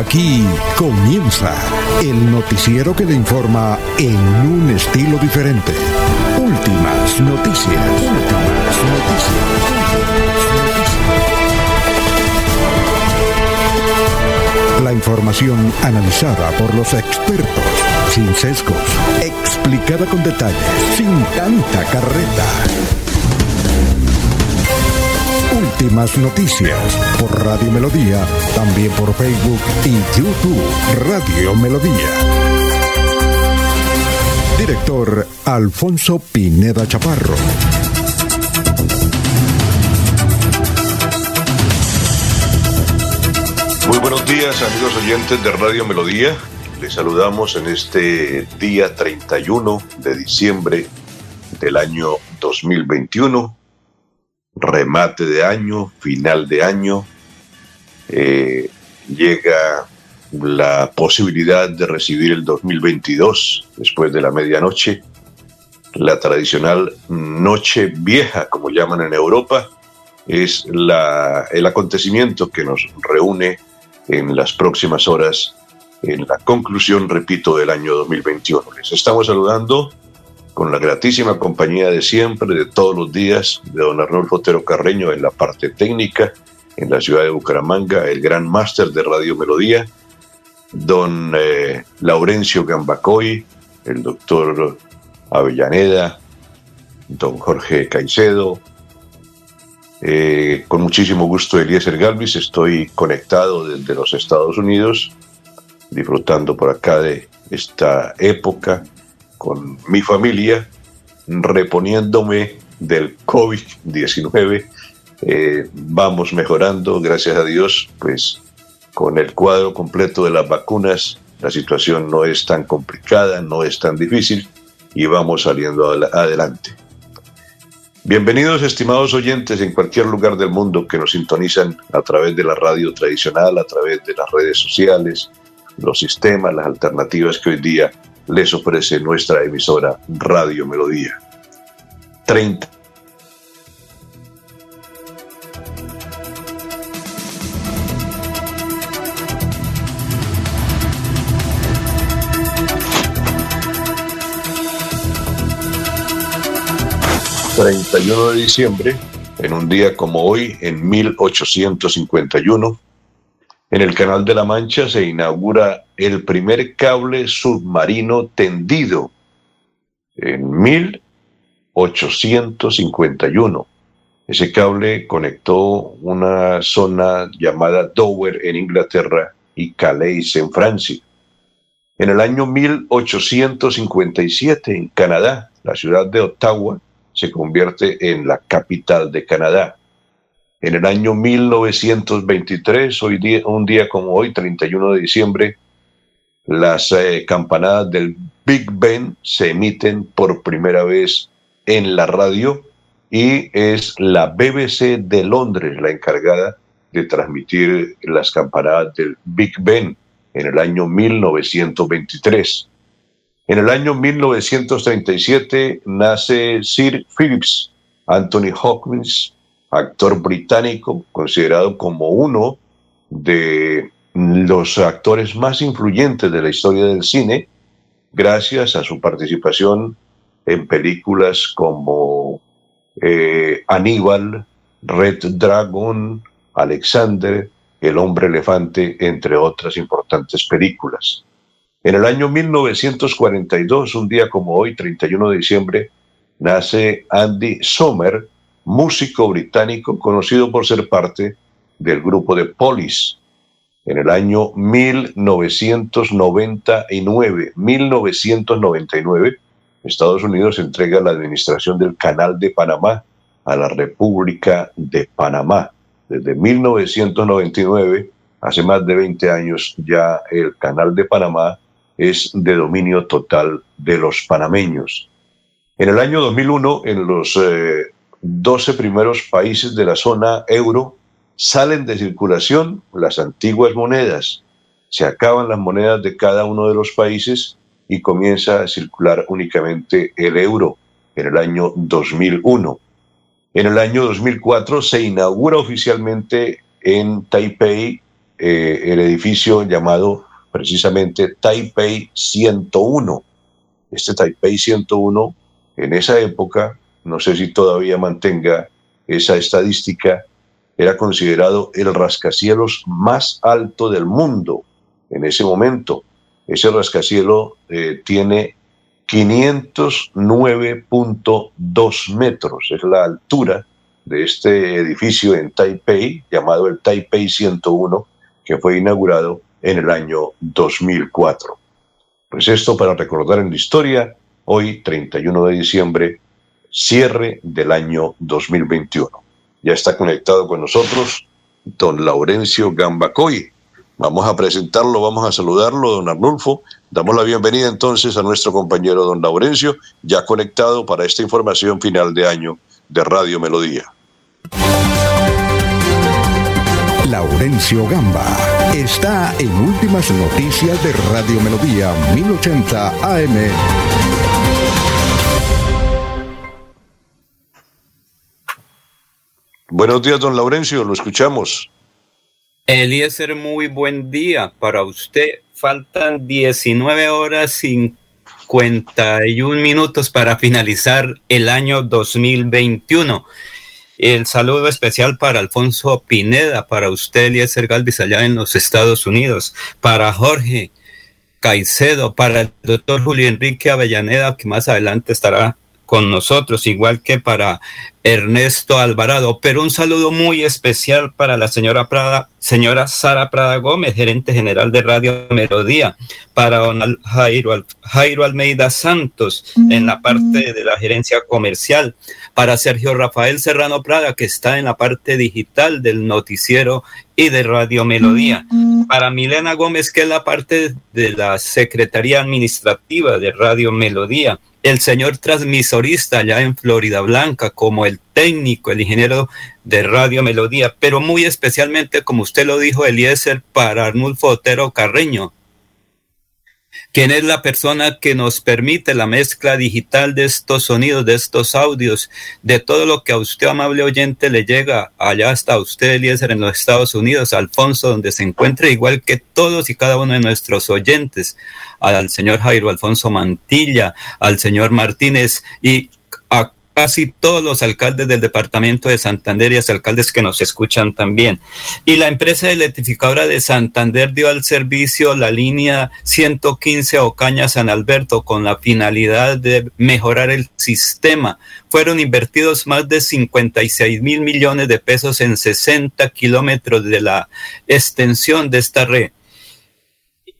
Aquí comienza el noticiero que le informa en un estilo diferente. Últimas noticias. Últimas noticias. La información analizada por los expertos, sin sesgos, explicada con detalles, sin tanta carreta. Últimas noticias por Radio Melodía, también por Facebook y YouTube Radio Melodía. Director Alfonso Pineda Chaparro. Muy buenos días amigos oyentes de Radio Melodía. Les saludamos en este día 31 de diciembre del año 2021 remate de año, final de año, eh, llega la posibilidad de recibir el 2022 después de la medianoche, la tradicional noche vieja, como llaman en Europa, es la, el acontecimiento que nos reúne en las próximas horas en la conclusión, repito, del año 2021. Les estamos saludando con la gratísima compañía de siempre, de todos los días, de don Arnulfo Otero Carreño en la parte técnica, en la ciudad de Bucaramanga, el gran máster de Radio Melodía, don eh, Laurencio Gambacoy, el doctor Avellaneda, don Jorge Caicedo, eh, con muchísimo gusto Eliezer Galvis, estoy conectado desde los Estados Unidos, disfrutando por acá de esta época con mi familia, reponiéndome del COVID-19. Eh, vamos mejorando, gracias a Dios, pues con el cuadro completo de las vacunas, la situación no es tan complicada, no es tan difícil y vamos saliendo adelante. Bienvenidos estimados oyentes en cualquier lugar del mundo que nos sintonizan a través de la radio tradicional, a través de las redes sociales, los sistemas, las alternativas que hoy día les ofrece nuestra emisora Radio Melodía. 30. ...31 de diciembre... ...en un día como hoy... ...en 1851 en el Canal de la Mancha se inaugura el primer cable submarino tendido en 1851. Ese cable conectó una zona llamada Dover en Inglaterra y Calais en Francia. En el año 1857 en Canadá, la ciudad de Ottawa se convierte en la capital de Canadá. En el año 1923, hoy un día como hoy, 31 de diciembre, las eh, campanadas del Big Ben se emiten por primera vez en la radio y es la BBC de Londres la encargada de transmitir las campanadas del Big Ben en el año 1923. En el año 1937 nace Sir Phillips Anthony Hawkins, actor británico, considerado como uno de los actores más influyentes de la historia del cine, gracias a su participación en películas como eh, Aníbal, Red Dragon, Alexander, El hombre elefante, entre otras importantes películas. En el año 1942, un día como hoy, 31 de diciembre, nace Andy Sommer, músico británico conocido por ser parte del grupo de Police. En el año 1999, 1999, Estados Unidos entrega la administración del Canal de Panamá a la República de Panamá. Desde 1999, hace más de 20 años, ya el Canal de Panamá es de dominio total de los panameños. En el año 2001, en los eh, 12 primeros países de la zona euro salen de circulación las antiguas monedas. Se acaban las monedas de cada uno de los países y comienza a circular únicamente el euro en el año 2001. En el año 2004 se inaugura oficialmente en Taipei eh, el edificio llamado precisamente Taipei 101. Este Taipei 101 en esa época, no sé si todavía mantenga esa estadística, era considerado el rascacielos más alto del mundo en ese momento. Ese rascacielos eh, tiene 509.2 metros, es la altura de este edificio en Taipei, llamado el Taipei 101, que fue inaugurado en el año 2004. Pues esto para recordar en la historia, hoy 31 de diciembre, cierre del año 2021. Ya está conectado con nosotros don Laurencio Gambacoy. Vamos a presentarlo, vamos a saludarlo, don Arnulfo. Damos la bienvenida entonces a nuestro compañero don Laurencio, ya conectado para esta información final de año de Radio Melodía. Laurencio Gamba está en Últimas Noticias de Radio Melodía 1080 AM. Buenos días, don Laurencio, lo escuchamos. Eliezer, muy buen día para usted. Faltan 19 horas 51 minutos para finalizar el año 2021. El saludo especial para Alfonso Pineda, para usted, Eliezer Galvis, allá en los Estados Unidos, para Jorge Caicedo, para el doctor Julio Enrique Avellaneda, que más adelante estará con nosotros, igual que para Ernesto Alvarado. Pero un saludo muy especial para la señora Prada, señora Sara Prada Gómez, gerente general de Radio Melodía, para don Jairo, Jairo Almeida Santos en la parte de la gerencia comercial, para Sergio Rafael Serrano Prada, que está en la parte digital del noticiero y de Radio Melodía, para Milena Gómez, que es la parte de la Secretaría Administrativa de Radio Melodía, el señor transmisorista allá en Florida Blanca, como el técnico, el ingeniero de Radio Melodía, pero muy especialmente, como usted lo dijo, Eliezer, para Arnulfo Otero Carreño, quien es la persona que nos permite la mezcla digital de estos sonidos, de estos audios, de todo lo que a usted, amable oyente, le llega allá hasta usted, Eliezer, en los Estados Unidos, Alfonso, donde se encuentra, igual que todos y cada uno de nuestros oyentes, al señor Jairo Alfonso Mantilla, al señor Martínez y a casi todos los alcaldes del departamento de Santander y los alcaldes que nos escuchan también. Y la empresa electrificadora de Santander dio al servicio la línea 115 Ocaña San Alberto con la finalidad de mejorar el sistema. Fueron invertidos más de 56 mil millones de pesos en 60 kilómetros de la extensión de esta red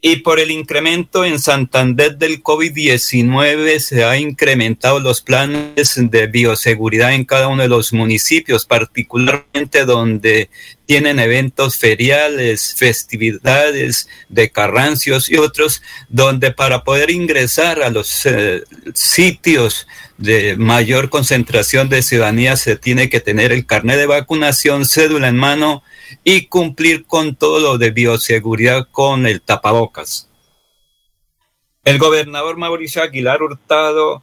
y por el incremento en Santander del COVID-19 se han incrementado los planes de bioseguridad en cada uno de los municipios, particularmente donde tienen eventos feriales, festividades de carrancios y otros, donde para poder ingresar a los eh, sitios de mayor concentración de ciudadanía se tiene que tener el carnet de vacunación, cédula en mano, y cumplir con todo lo de bioseguridad con el tapabocas. El gobernador Mauricio Aguilar Hurtado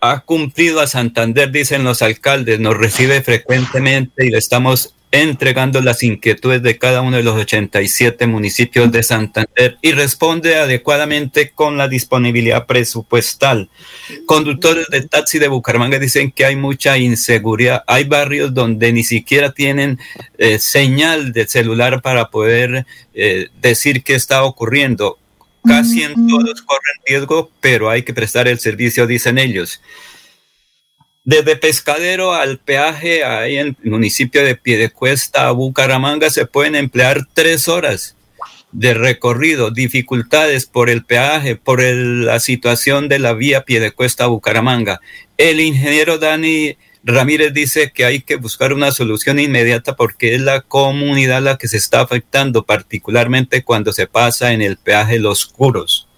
ha cumplido a Santander, dicen los alcaldes, nos recibe frecuentemente y le estamos entregando las inquietudes de cada uno de los 87 municipios de Santander y responde adecuadamente con la disponibilidad presupuestal. Conductores de taxi de Bucaramanga dicen que hay mucha inseguridad. Hay barrios donde ni siquiera tienen eh, señal de celular para poder eh, decir qué está ocurriendo. Casi en todos corren riesgo, pero hay que prestar el servicio, dicen ellos. Desde Pescadero al peaje ahí en el municipio de Piedecuesta a Bucaramanga se pueden emplear tres horas de recorrido, dificultades por el peaje, por la situación de la vía Piedecuesta a Bucaramanga. El ingeniero Dani Ramírez dice que hay que buscar una solución inmediata porque es la comunidad la que se está afectando, particularmente cuando se pasa en el peaje Los Curos.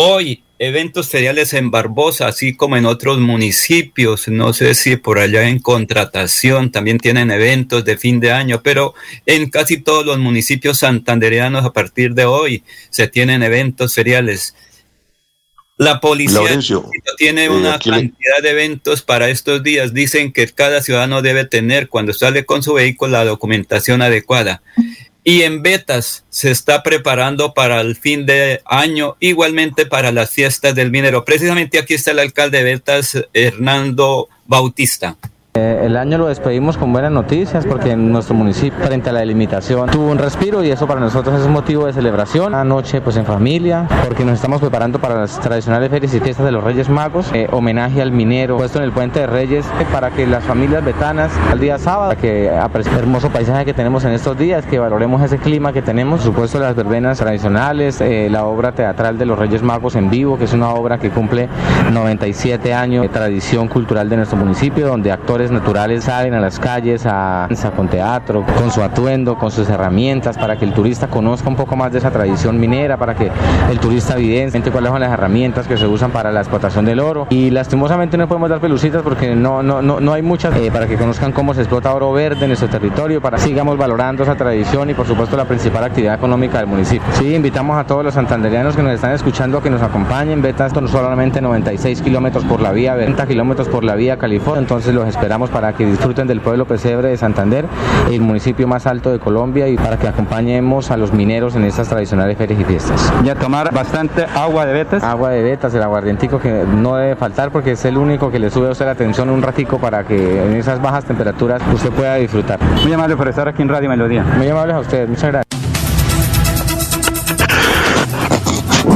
Hoy eventos feriales en Barbosa, así como en otros municipios. No sé si por allá en contratación también tienen eventos de fin de año, pero en casi todos los municipios santandereanos a partir de hoy se tienen eventos feriales. La policía tiene eh, una cantidad de eventos para estos días. Dicen que cada ciudadano debe tener cuando sale con su vehículo la documentación adecuada. Y en Betas se está preparando para el fin de año, igualmente para las fiestas del minero. Precisamente aquí está el alcalde de Betas, Hernando Bautista. Eh, el año lo despedimos con buenas noticias porque en nuestro municipio frente a la delimitación tuvo un respiro y eso para nosotros es motivo de celebración. Anoche pues en familia porque nos estamos preparando para las tradicionales ferias y fiestas de los Reyes Magos, eh, homenaje al minero puesto en el puente de Reyes eh, para que las familias betanas al día sábado, que aprecien el hermoso paisaje que tenemos en estos días, que valoremos ese clima que tenemos, por supuesto las verbenas tradicionales, la obra teatral de los Reyes Magos en vivo, que es una obra que cumple 97 años de tradición cultural de nuestro municipio, donde actores naturales salen a las calles a, con teatro, con su atuendo, con sus herramientas, para que el turista conozca un poco más de esa tradición minera, para que el turista evidencie cuáles son las herramientas que se usan para la explotación del oro. Y lastimosamente no podemos dar pelucitas porque no, no, no, no hay muchas eh, para que conozcan cómo se explota oro verde en nuestro territorio, para que sigamos valorando esa tradición y por supuesto la principal actividad económica del municipio. Sí, invitamos a todos los santanderianos que nos están escuchando que nos acompañen. Betas no solamente 96 kilómetros por la vía, 20 kilómetros por la vía California, entonces los esperamos para que disfruten del pueblo pesebre de Santander, el municipio más alto de Colombia y para que acompañemos a los mineros en estas tradicionales ferias y fiestas. Y a tomar bastante agua de betas. Agua de betas, el aguardientico que no debe faltar porque es el único que le sube a usted la tensión un ratico para que en esas bajas temperaturas usted pueda disfrutar. Muy amable por estar aquí en Radio Melodía. Muy amables a ustedes, muchas gracias.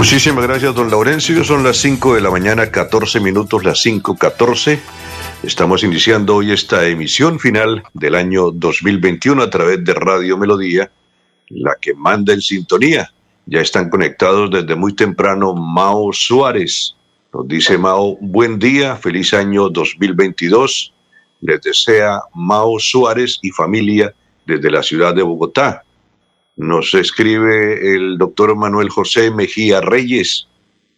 Muchísimas gracias, don Laurencio. Son las 5 de la mañana, 14 minutos, las 5.14. Estamos iniciando hoy esta emisión final del año 2021 a través de Radio Melodía, la que manda en sintonía. Ya están conectados desde muy temprano Mao Suárez. Nos dice Mao, buen día, feliz año 2022. Les desea Mao Suárez y familia desde la ciudad de Bogotá. Nos escribe el doctor Manuel José Mejía Reyes.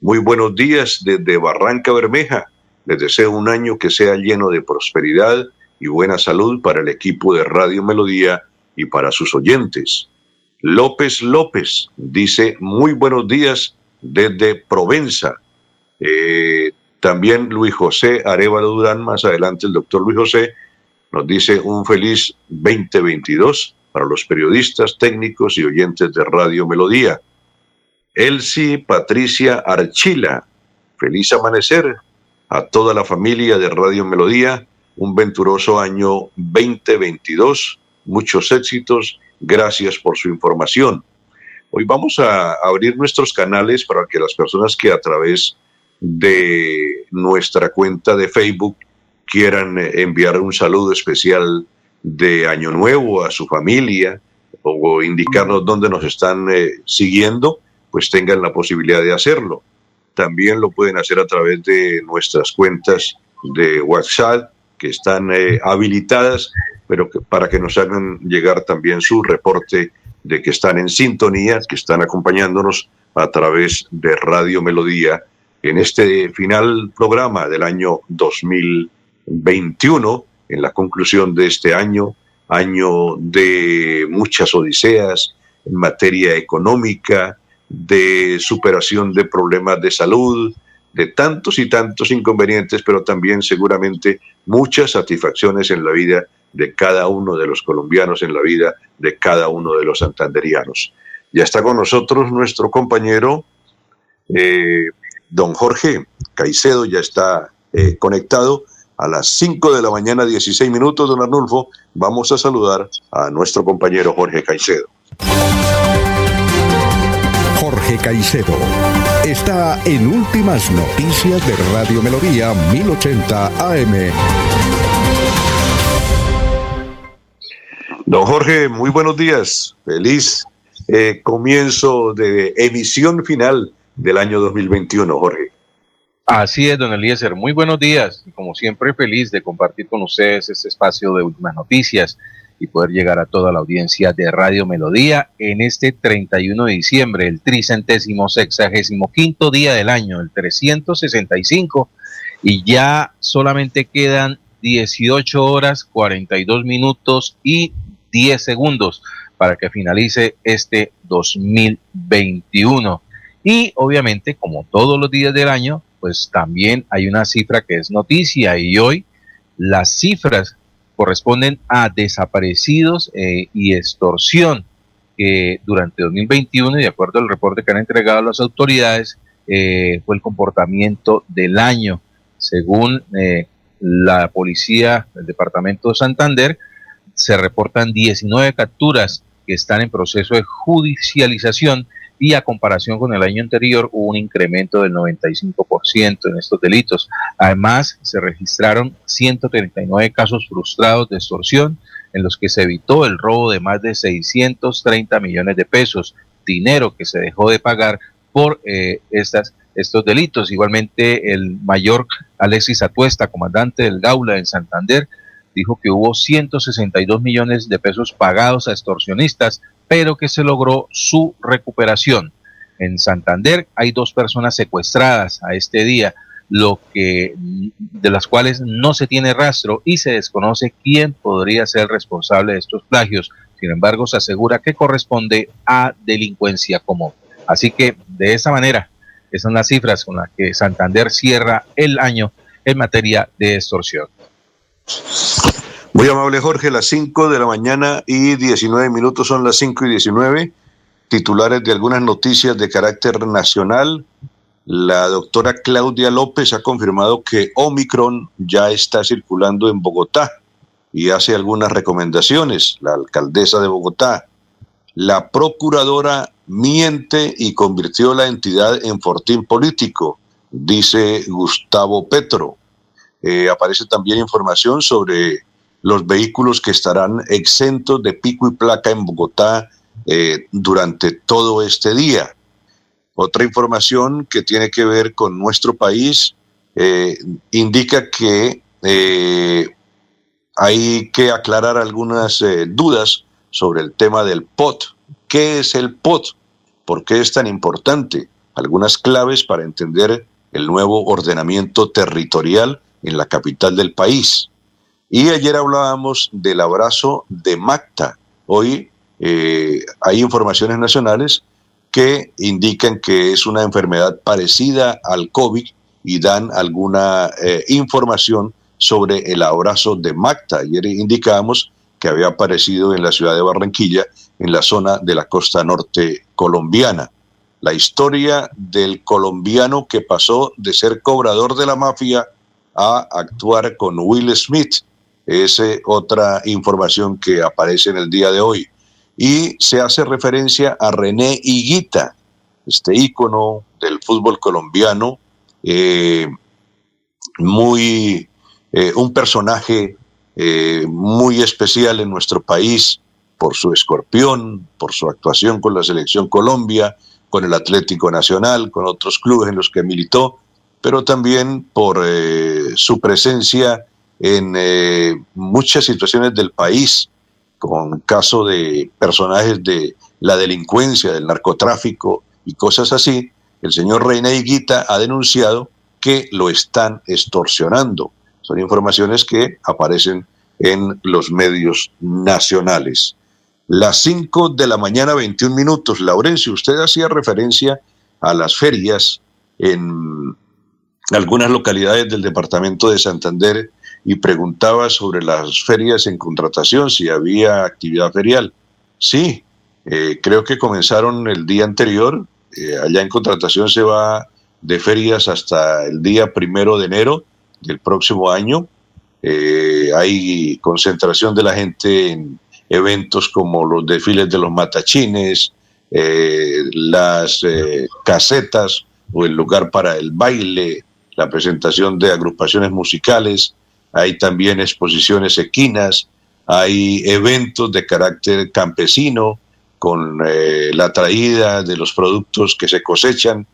Muy buenos días desde Barranca Bermeja. Les deseo un año que sea lleno de prosperidad y buena salud para el equipo de Radio Melodía y para sus oyentes. López López dice muy buenos días desde Provenza. Eh, también Luis José Arevalo Durán, más adelante el doctor Luis José, nos dice un feliz 2022 para los periodistas, técnicos y oyentes de Radio Melodía. Elsie Patricia Archila, feliz amanecer, a toda la familia de Radio Melodía un venturoso año 2022, muchos éxitos, gracias por su información. Hoy vamos a abrir nuestros canales para que las personas que a través de nuestra cuenta de Facebook quieran enviar un saludo especial de Año Nuevo a su familia o indicarnos dónde nos están eh, siguiendo, pues tengan la posibilidad de hacerlo también lo pueden hacer a través de nuestras cuentas de WhatsApp que están eh, habilitadas, pero para que nos hagan llegar también su reporte de que están en sintonía, que están acompañándonos a través de Radio Melodía en este final programa del año 2021, en la conclusión de este año, año de muchas odiseas en materia económica, de superación de problemas de salud, de tantos y tantos inconvenientes, pero también seguramente muchas satisfacciones en la vida de cada uno de los colombianos, en la vida de cada uno de los santanderianos. Ya está con nosotros nuestro compañero, eh, don Jorge Caicedo, ya está eh, conectado a las 5 de la mañana, 16 minutos, don Arnulfo. Vamos a saludar a nuestro compañero Jorge Caicedo. Jorge Caicedo. Está en Últimas Noticias de Radio Melodía 1080 AM. Don Jorge, muy buenos días. Feliz eh, comienzo de emisión final del año 2021, Jorge. Así es, don Eliezer. Muy buenos días. Como siempre, feliz de compartir con ustedes este espacio de últimas noticias y poder llegar a toda la audiencia de Radio Melodía en este 31 de diciembre, el tricentésimo sexagésimo quinto día del año, el 365, y ya solamente quedan 18 horas, 42 minutos y 10 segundos para que finalice este 2021. Y obviamente, como todos los días del año, pues también hay una cifra que es noticia y hoy las cifras corresponden a desaparecidos eh, y extorsión. que durante 2021, y de acuerdo al reporte que han entregado las autoridades, eh, fue el comportamiento del año. Según eh, la policía del departamento de Santander, se reportan 19 capturas que están en proceso de judicialización y a comparación con el año anterior hubo un incremento del 95% en estos delitos. Además, se registraron 139 casos frustrados de extorsión en los que se evitó el robo de más de 630 millones de pesos, dinero que se dejó de pagar por eh, estas, estos delitos. Igualmente, el mayor Alexis Atuesta, comandante del Gaula en Santander, dijo que hubo 162 millones de pesos pagados a extorsionistas, pero que se logró su recuperación. En Santander hay dos personas secuestradas a este día, lo que de las cuales no se tiene rastro y se desconoce quién podría ser responsable de estos plagios. Sin embargo, se asegura que corresponde a delincuencia común. Así que de esa manera, esas son las cifras con las que Santander cierra el año en materia de extorsión. Muy amable Jorge, las 5 de la mañana y 19 minutos son las 5 y 19. Titulares de algunas noticias de carácter nacional. La doctora Claudia López ha confirmado que Omicron ya está circulando en Bogotá y hace algunas recomendaciones. La alcaldesa de Bogotá, la procuradora miente y convirtió la entidad en fortín político, dice Gustavo Petro. Eh, aparece también información sobre los vehículos que estarán exentos de pico y placa en Bogotá eh, durante todo este día. Otra información que tiene que ver con nuestro país eh, indica que hay que aclarar algunas dudas sobre el tema del POT. ¿Qué es el POT? ¿Por qué es tan importante? Algunas claves para entender el nuevo ordenamiento territorial en la capital del país. Y ayer hablábamos del abrazo de Macta. Hoy eh, hay informaciones nacionales que indican que es una enfermedad parecida al COVID y dan alguna eh, información sobre el abrazo de Macta. Ayer indicábamos que había aparecido en la ciudad de Barranquilla, en la zona de la costa norte colombiana. La historia del colombiano que pasó de ser cobrador de la mafia a actuar con Will Smith. Es otra información que aparece en el día de hoy. Y se hace referencia a René Higuita, este ícono del fútbol colombiano, eh, muy, eh, un personaje eh, muy especial en nuestro país por su escorpión, por su actuación con la selección Colombia, con el Atlético Nacional, con otros clubes en los que militó, pero también por eh, su presencia en eh, muchas situaciones del país, con caso de personajes de la delincuencia, del narcotráfico y cosas así, el señor Reina Higuita ha denunciado que lo están extorsionando. Son informaciones que aparecen en los medios nacionales. Las 5 de la mañana, 21 minutos. Laurencio, usted hacía referencia a las ferias en algunas localidades del departamento de Santander y preguntaba sobre las ferias en contratación, si había actividad ferial. Sí, eh, creo que comenzaron el día anterior. Eh, allá en contratación se va de ferias hasta el día primero de enero del próximo año. Eh, hay concentración de la gente en eventos como los desfiles de los matachines, las casetas o el lugar para el baile, la presentación de agrupaciones musicales, hay también exposiciones equinas, hay eventos de carácter campesino con eh, la traída de los productos que se cosechan.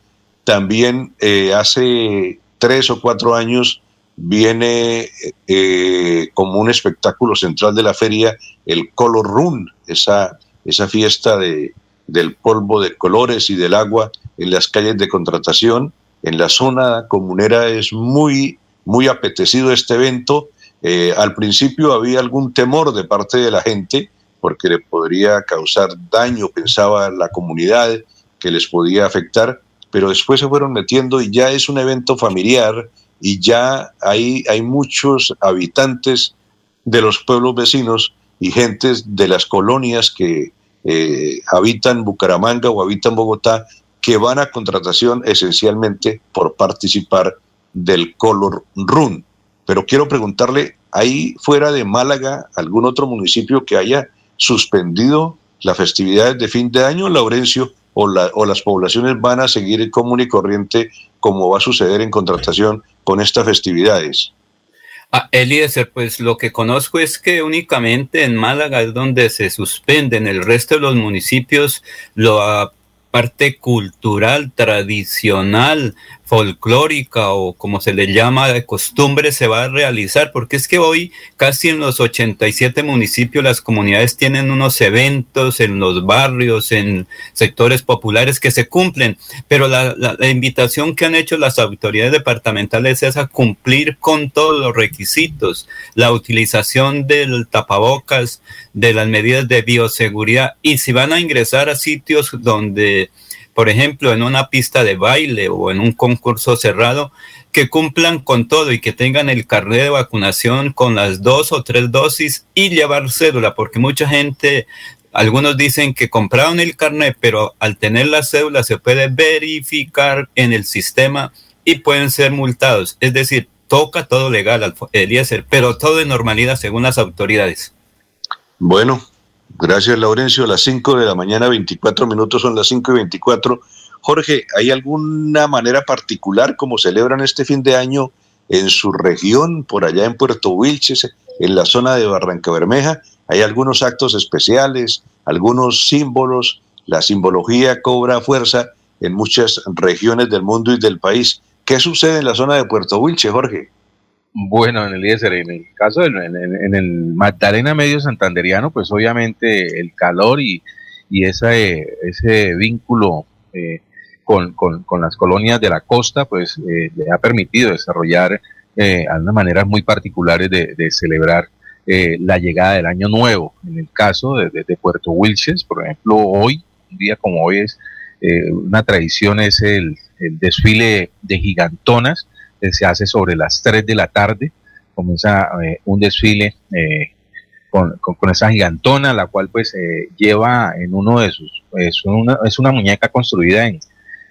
También eh, hace tres o cuatro años viene eh, como un espectáculo central de la feria el Color Run, esa, esa fiesta de, del polvo de colores y del agua en las calles de contratación en la zona comunera es muy, muy apetecido este evento. Eh, al principio había algún temor de parte de la gente porque le podría causar daño, pensaba la comunidad, que les podía afectar, pero después se fueron metiendo y ya es un evento familiar y ya hay, hay muchos habitantes de los pueblos vecinos y gentes de las colonias que eh, habitan Bucaramanga o habitan Bogotá, que van a contratación esencialmente por participar del Color Run. Pero quiero preguntarle, ¿hay fuera de Málaga algún otro municipio que haya suspendido las festividades de fin de año, Laurencio, o, o las poblaciones van a seguir común y corriente como va a suceder en contratación con estas festividades? Ah, Eliezer, pues lo que conozco es que únicamente en Málaga es donde se suspenden, el resto de los municipios lo parte cultural, tradicional, folclórica o como se le llama de costumbre se va a realizar, porque es que hoy casi en los 87 municipios las comunidades tienen unos eventos en los barrios, en sectores populares que se cumplen, pero la, la, invitación que han hecho las autoridades departamentales es a cumplir con todos los requisitos, la utilización del tapabocas, de las medidas de bioseguridad y si van a ingresar a sitios donde por ejemplo, en una pista de baile o en un concurso cerrado, que cumplan con todo y que tengan el carnet de vacunación con las dos o tres dosis y llevar cédula, porque mucha gente, algunos dicen que compraron el carnet, pero al tener la cédula se puede verificar en el sistema y pueden ser multados. Es decir, toca todo legal, Eliezer, pero todo de normalidad según las autoridades. Bueno, Gracias, Laurencio. Las 5 de la mañana, 24 minutos, son las 5 y 24. Jorge, ¿hay alguna manera particular como celebran este fin de año en su región, por allá en Puerto Wilches, en la zona de Barranca Bermeja? ¿Hay algunos actos especiales, algunos símbolos? La simbología cobra fuerza en muchas regiones del mundo y del país. ¿Qué sucede en la zona de Puerto Wilches, Jorge? Bueno, en el en el caso del en, el Magdalena Medio Santanderiano, pues obviamente el calor y, y ese vínculo eh, con, las colonias de la costa, pues eh, le ha permitido desarrollar eh, algunas maneras muy particulares de, celebrar eh, la llegada del año nuevo. En el caso de, Puerto Wilches, por ejemplo, hoy, un día como hoy es una tradición, es el, el desfile de gigantonas, se hace sobre las 3 de la tarde, comienza eh, un desfile eh, con, esa gigantona, la cual pues eh, lleva en uno de sus, es una, es una muñeca construida en,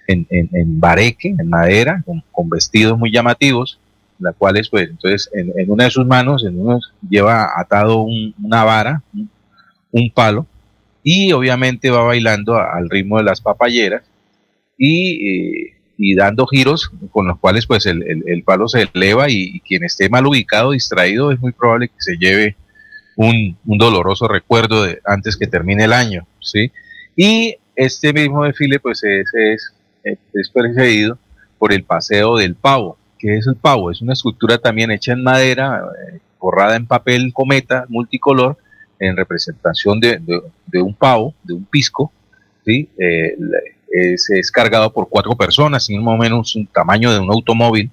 en, en, bareque, en madera, con, vestidos muy llamativos, la cual es pues entonces en, una de sus manos, en uno lleva atado una vara, un, palo, y obviamente va bailando al ritmo de las papayeras y y dando giros con los cuales pues el, el, palo se eleva y, quien esté mal ubicado, distraído, es muy probable que se lleve un, un, doloroso recuerdo de antes que termine el año, ¿sí? Y este mismo desfile pues es, es, es precedido por el Paseo del Pavo. que es el pavo? Es una escultura también hecha en madera, eh, borrada en papel cometa multicolor, en representación de, de, un pavo, de un pisco, ¿sí? Eh, es, cargado por cuatro personas, sin más o menos un tamaño de un automóvil,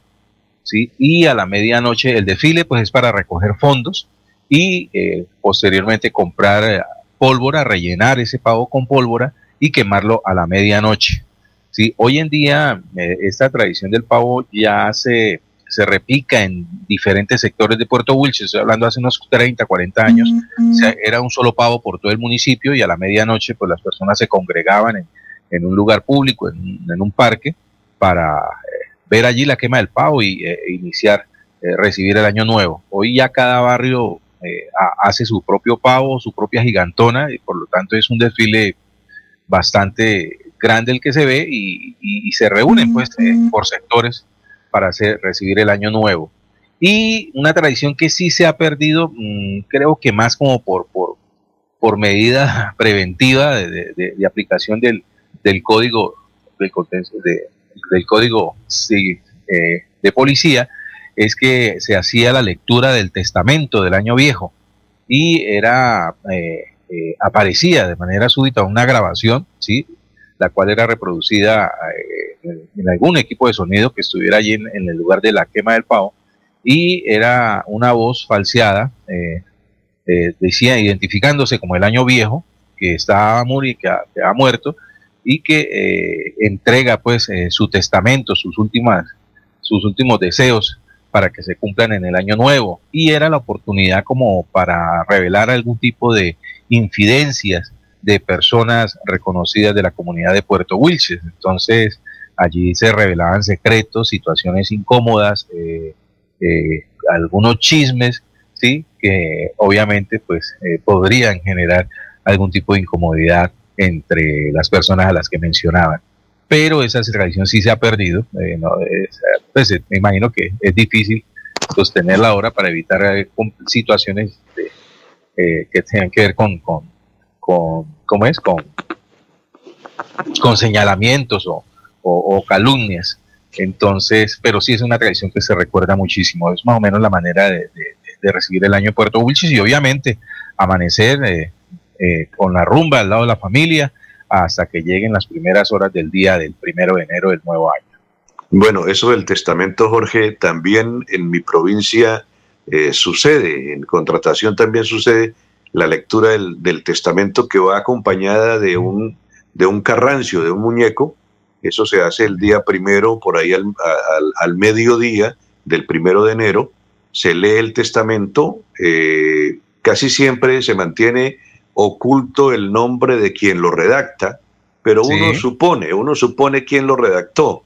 ¿sí? Y a la medianoche el desfile, pues es para recoger fondos y eh, posteriormente comprar eh, pólvora, rellenar ese pavo con pólvora y quemarlo a la medianoche. ¿sí? Hoy en día eh, esta tradición del pavo ya se, se replica en diferentes sectores de Puerto Wilches, estoy hablando hace unos 30, 40 años, era un solo pavo por todo el municipio y a la medianoche pues las personas se congregaban en, en un lugar público, en, un parque, para eh, ver allí la quema del pavo y eh, iniciar, eh, recibir el año nuevo. Hoy ya cada barrio hace su propio pavo, su propia gigantona, y por lo tanto es un desfile bastante grande el que se ve y, se reúnen pues por sectores para hacer, recibir el año nuevo. Y una tradición que sí se ha perdido, mm, creo que más como por, por, por medida preventiva de aplicación del, del código del, del código eh, de policía es que se hacía la lectura del testamento del año viejo y era eh, eh, aparecía de manera súbita una grabación, sí, la cual era reproducida en algún equipo de sonido que estuviera allí en, el lugar de la quema del pavo y era una voz falseada, decía identificándose como el año viejo que estaba muriendo, que ha muerto y que eh, entrega pues eh, su testamento, sus últimas, sus últimos deseos para que se cumplan en el año nuevo. Y era la oportunidad como para revelar algún tipo de infidencias de personas reconocidas de la comunidad de Puerto Wilches. Entonces, allí se revelaban secretos, situaciones incómodas, eh, algunos chismes, sí, que obviamente pues podrían generar algún tipo de incomodidad entre las personas a las que mencionaban. Pero esa tradición sí se ha perdido. pues, me imagino que es difícil sostenerla ahora para evitar situaciones que tengan que ver con, con, con ¿cómo es? Con, con señalamientos o, o, calumnias. Entonces, pero sí es una tradición que se recuerda muchísimo. Es más o menos la manera de, recibir el año en Puerto Wilches y obviamente amanecer eh, eh, con la rumba al lado de la familia hasta que lleguen las primeras horas del día del primero de enero del nuevo año. Bueno, eso del testamento, Jorge, también en mi provincia eh, sucede, en contratación también sucede la lectura del, testamento que va acompañada de un, de un carrancio, de un muñeco, eso se hace el día primero, por ahí al, mediodía del primero de enero. Se lee el testamento. Eh, casi siempre se mantiene oculto el nombre de quien lo redacta, pero uno supone, uno supone quién lo redactó,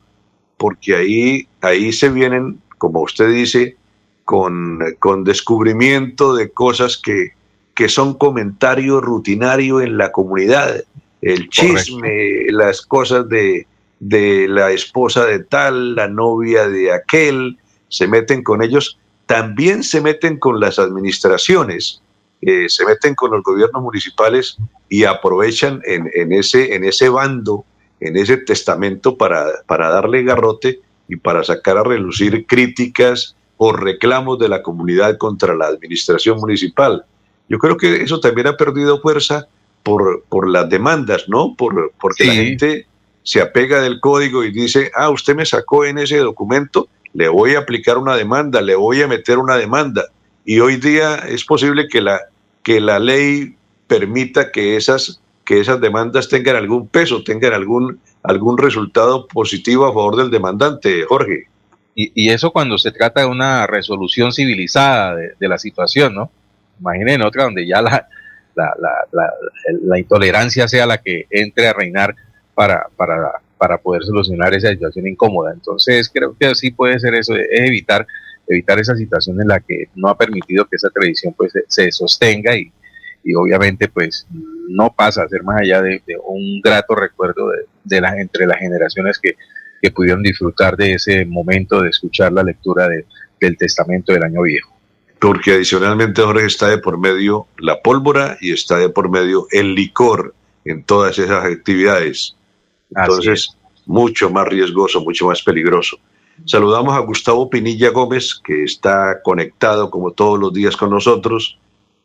porque ahí, ahí se vienen, como usted dice, con, con descubrimiento de cosas que, que son comentario rutinario en la comunidad, el chisme, las cosas de, de la esposa de tal, la novia de aquel, se meten con ellos, también se meten con las administraciones, eh, se meten con los gobiernos municipales y aprovechan en, ese, en ese bando, en ese testamento para, para darle garrote y para sacar a relucir críticas o reclamos de la comunidad contra la administración municipal. Yo creo que eso también ha perdido fuerza por, por las demandas, ¿no? Por, porque la gente se apega del código y dice, ah, usted me sacó en ese documento, le voy a aplicar una demanda, le voy a meter una demanda. Y hoy día es posible que la, que la ley permita que esas, que esas demandas tengan algún peso, tengan algún, algún resultado positivo a favor del demandante, Jorge. Y, eso cuando se trata de una resolución civilizada de, la situación, ¿no? Imaginen otra donde ya la, la, la, la intolerancia sea la que entre a reinar para, para, para poder solucionar esa situación incómoda. Entonces creo que así puede ser eso, es evitar, evitar esa situación en la que no ha permitido que esa tradición pues se, sostenga y, y, obviamente pues no pasa a ser más allá de, un grato recuerdo de, de la, entre las generaciones que, que pudieron disfrutar de ese momento de escuchar la lectura del testamento del año viejo. Porque adicionalmente ahora está de por medio la pólvora y está de por medio el licor en todas esas actividades. Entonces, mucho más riesgoso, mucho más peligroso. Saludamos a Gustavo Pinilla Gómez, que está conectado como todos los días con nosotros.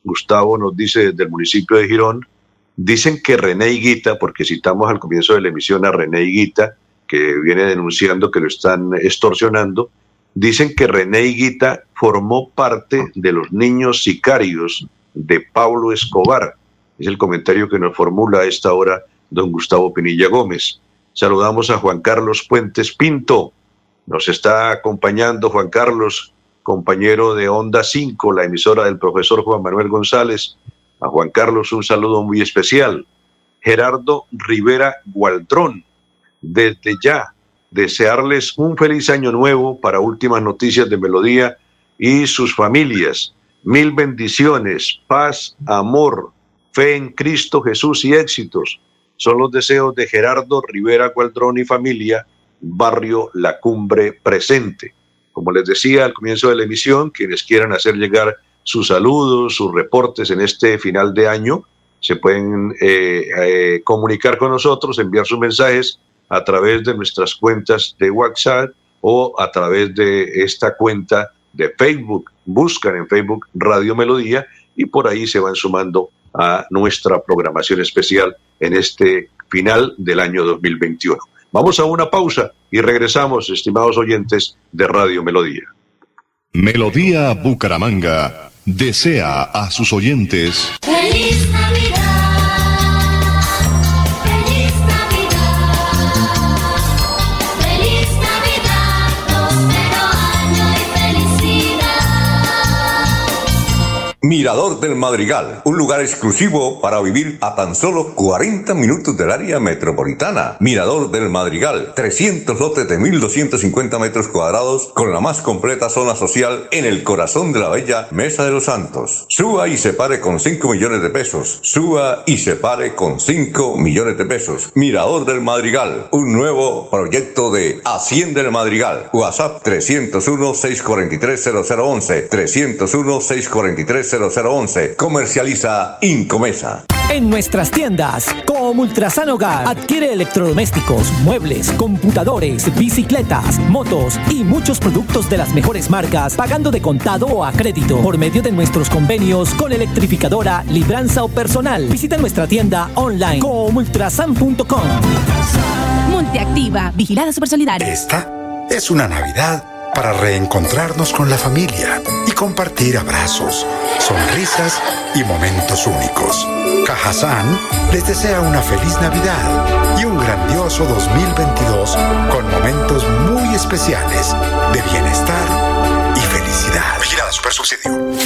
Gustavo nos dice desde el municipio de Girón, dicen que René Higuita, porque citamos al comienzo de la emisión a René Higuita, que viene denunciando que lo están extorsionando, dicen que René Higuita formó parte de los niños sicarios de Pablo Escobar. Es el comentario que nos formula a esta hora don Gustavo Pinilla Gómez. Saludamos a Juan Carlos Puentes Pinto. Nos está acompañando Juan Carlos, compañero de Onda 5, la emisora del profesor Juan Manuel González. A Juan Carlos un saludo muy especial. Gerardo Rivera Gualdrón, desde ya desearles un feliz año nuevo para últimas noticias de Melodía y sus familias. Mil bendiciones, paz, amor, fe en Cristo Jesús y éxitos son los deseos de Gerardo Rivera Gualdrón y familia, barrio La Cumbre presente. Como les decía al comienzo de la emisión, quienes quieran hacer llegar sus saludos, sus reportes en este final de año, se pueden eh, eh, comunicar con nosotros, enviar sus mensajes a través de nuestras cuentas de WhatsApp o a través de esta cuenta de Facebook. Buscan en Facebook Radio Melodía y por ahí se van sumando a nuestra programación especial en este final del año 2021. Vamos a una pausa y regresamos, estimados oyentes de Radio Melodía. Melodía Bucaramanga desea a sus oyentes. ¡Feliz Mirador del Madrigal, un lugar exclusivo para vivir a tan solo 40 minutos del área metropolitana. Mirador del Madrigal, 300 lotes de 1.250 metros cuadrados con la más completa zona social en el corazón de la bella Mesa de los Santos. Suba y se pare con 5 millones de pesos. Suba y se pare con 5 millones de pesos. Mirador del Madrigal, un nuevo proyecto de Hacienda del Madrigal. WhatsApp 301 643 0011 301 643 0011. Comercializa Incomesa. En nuestras tiendas, como Ultrasan Hogar, adquiere electrodomésticos, muebles, computadores, bicicletas, motos y muchos productos de las mejores marcas, pagando de contado o a crédito por medio de nuestros convenios con electrificadora, libranza o personal. Visita nuestra tienda online comultrasan.com. Multiactiva, vigilada super solidaria. Esta es una Navidad para reencontrarnos con la familia y compartir abrazos, sonrisas y momentos únicos. Cajazán les desea una feliz Navidad y un grandioso 2022 con momentos muy especiales de bienestar y felicidad. Vigilada Super Subsidio.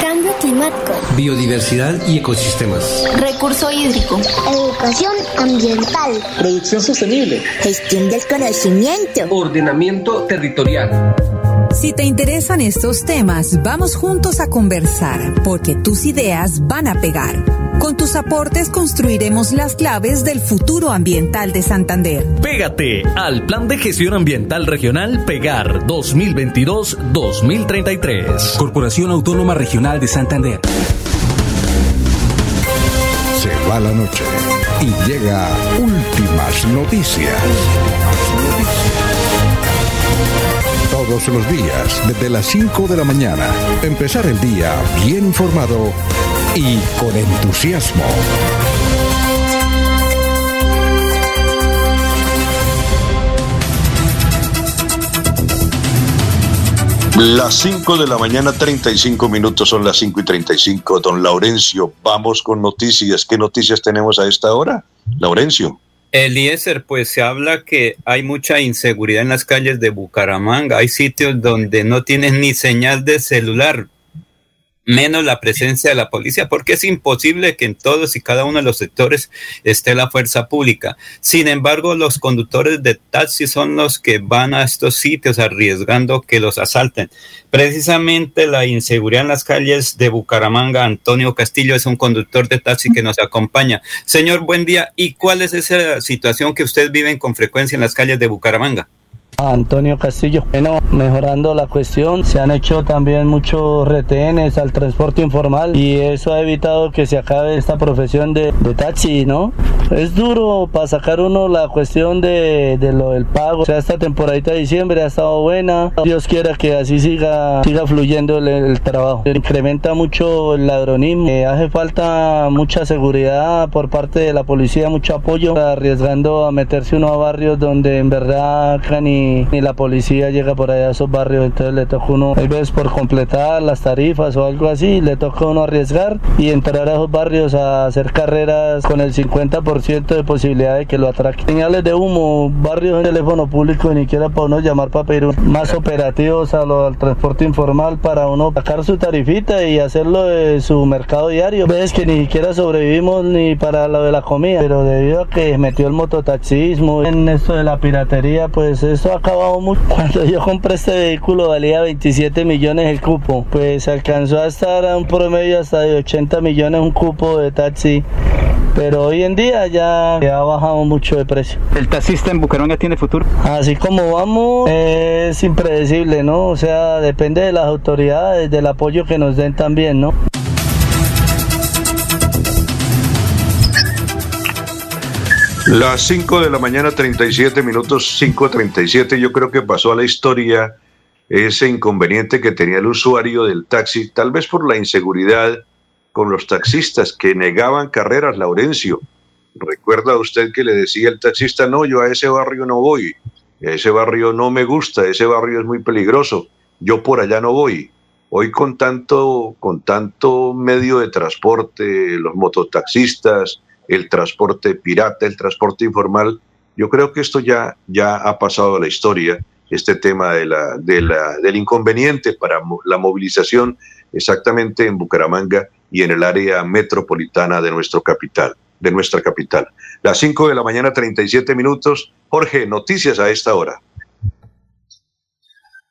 Cambio climático. Biodiversidad y ecosistemas. Recurso hídrico. Educación ambiental. Producción sostenible. Gestión del conocimiento. Ordenamiento territorial. Si te interesan estos temas, vamos juntos a conversar, porque tus ideas van a pegar. Con tus aportes construiremos las claves del futuro ambiental de Santander. Pégate al Plan de Gestión Ambiental Regional Pegar 2022-2033. Corporación Autónoma Regional de Santander. Se va la noche y llega últimas noticias. Todos los días, desde las 5 de la mañana, empezar el día bien informado y con entusiasmo. Las 5 de la mañana, 35 minutos, son las 5 y 35. Don Laurencio, vamos con noticias. ¿Qué noticias tenemos a esta hora? Laurencio. Eliezer, pues se habla que hay mucha inseguridad en las calles de Bucaramanga. Hay sitios donde no tienen ni señal de celular menos la presencia de la policía, porque es imposible que en todos y cada uno de los sectores esté la fuerza pública. Sin embargo, los conductores de taxi son los que van a estos sitios arriesgando que los asalten. Precisamente la inseguridad en las calles de Bucaramanga, Antonio Castillo es un conductor de taxi que nos acompaña. Señor, buen día. ¿Y cuál es esa situación que ustedes viven con frecuencia en las calles de Bucaramanga? Antonio Castillo. Bueno, mejorando la cuestión, se han hecho también muchos retenes al transporte informal y eso ha evitado que se acabe esta profesión de, de taxi, ¿no? Es duro para sacar uno la cuestión de, de, lo del pago. O sea, esta temporadita de diciembre ha estado buena. Dios quiera que así siga, siga fluyendo el, el trabajo. Incrementa mucho el ladronismo. Eh, hace falta mucha seguridad por parte de la policía, mucho apoyo, arriesgando a meterse uno a barrios donde en verdad ni la policía llega por allá a esos barrios, entonces le toca uno, hay veces por completar las tarifas o algo así, le toca uno arriesgar y entrar a esos barrios a hacer carreras con el 50% de posibilidad de que lo atraquen. Señales de humo, barrios en teléfono público, ni siquiera para uno llamar para pedir más operativos a lo, al transporte informal para uno sacar su tarifita y hacerlo de su mercado diario. Ves que ni siquiera sobrevivimos ni para lo de la comida, pero debido a que metió el mototaxismo en esto de la piratería, pues eso ha acabado mucho. Cuando yo compré este vehículo valía 27 millones el cupo, pues alcanzó a estar a un promedio hasta de 80 millones un cupo de taxi. Pero hoy en día ya ha bajado mucho de precio. ¿El taxista en Bucaramanga tiene futuro? Así como vamos, es impredecible, ¿no? O sea, depende de las autoridades, del apoyo que nos den también, ¿no? Las 5 de la mañana, 37 minutos, 5.37, yo creo que pasó a la historia ese inconveniente que tenía el usuario del taxi, tal vez por la inseguridad con los taxistas que negaban carreras, Laurencio. ¿Recuerda usted que le decía el taxista, no, yo a ese barrio no voy, ese barrio no me gusta, ese barrio es muy peligroso, yo por allá no voy? Hoy con tanto, con tanto medio de transporte, los mototaxistas, el transporte pirata, el transporte informal. Yo creo que esto ya, ya ha pasado a la historia, este tema de la, de la, del inconveniente para la movilización exactamente en Bucaramanga y en el área metropolitana de nuestro capital, de nuestra capital. Las 5 de la mañana, 37 minutos. Jorge, noticias a esta hora.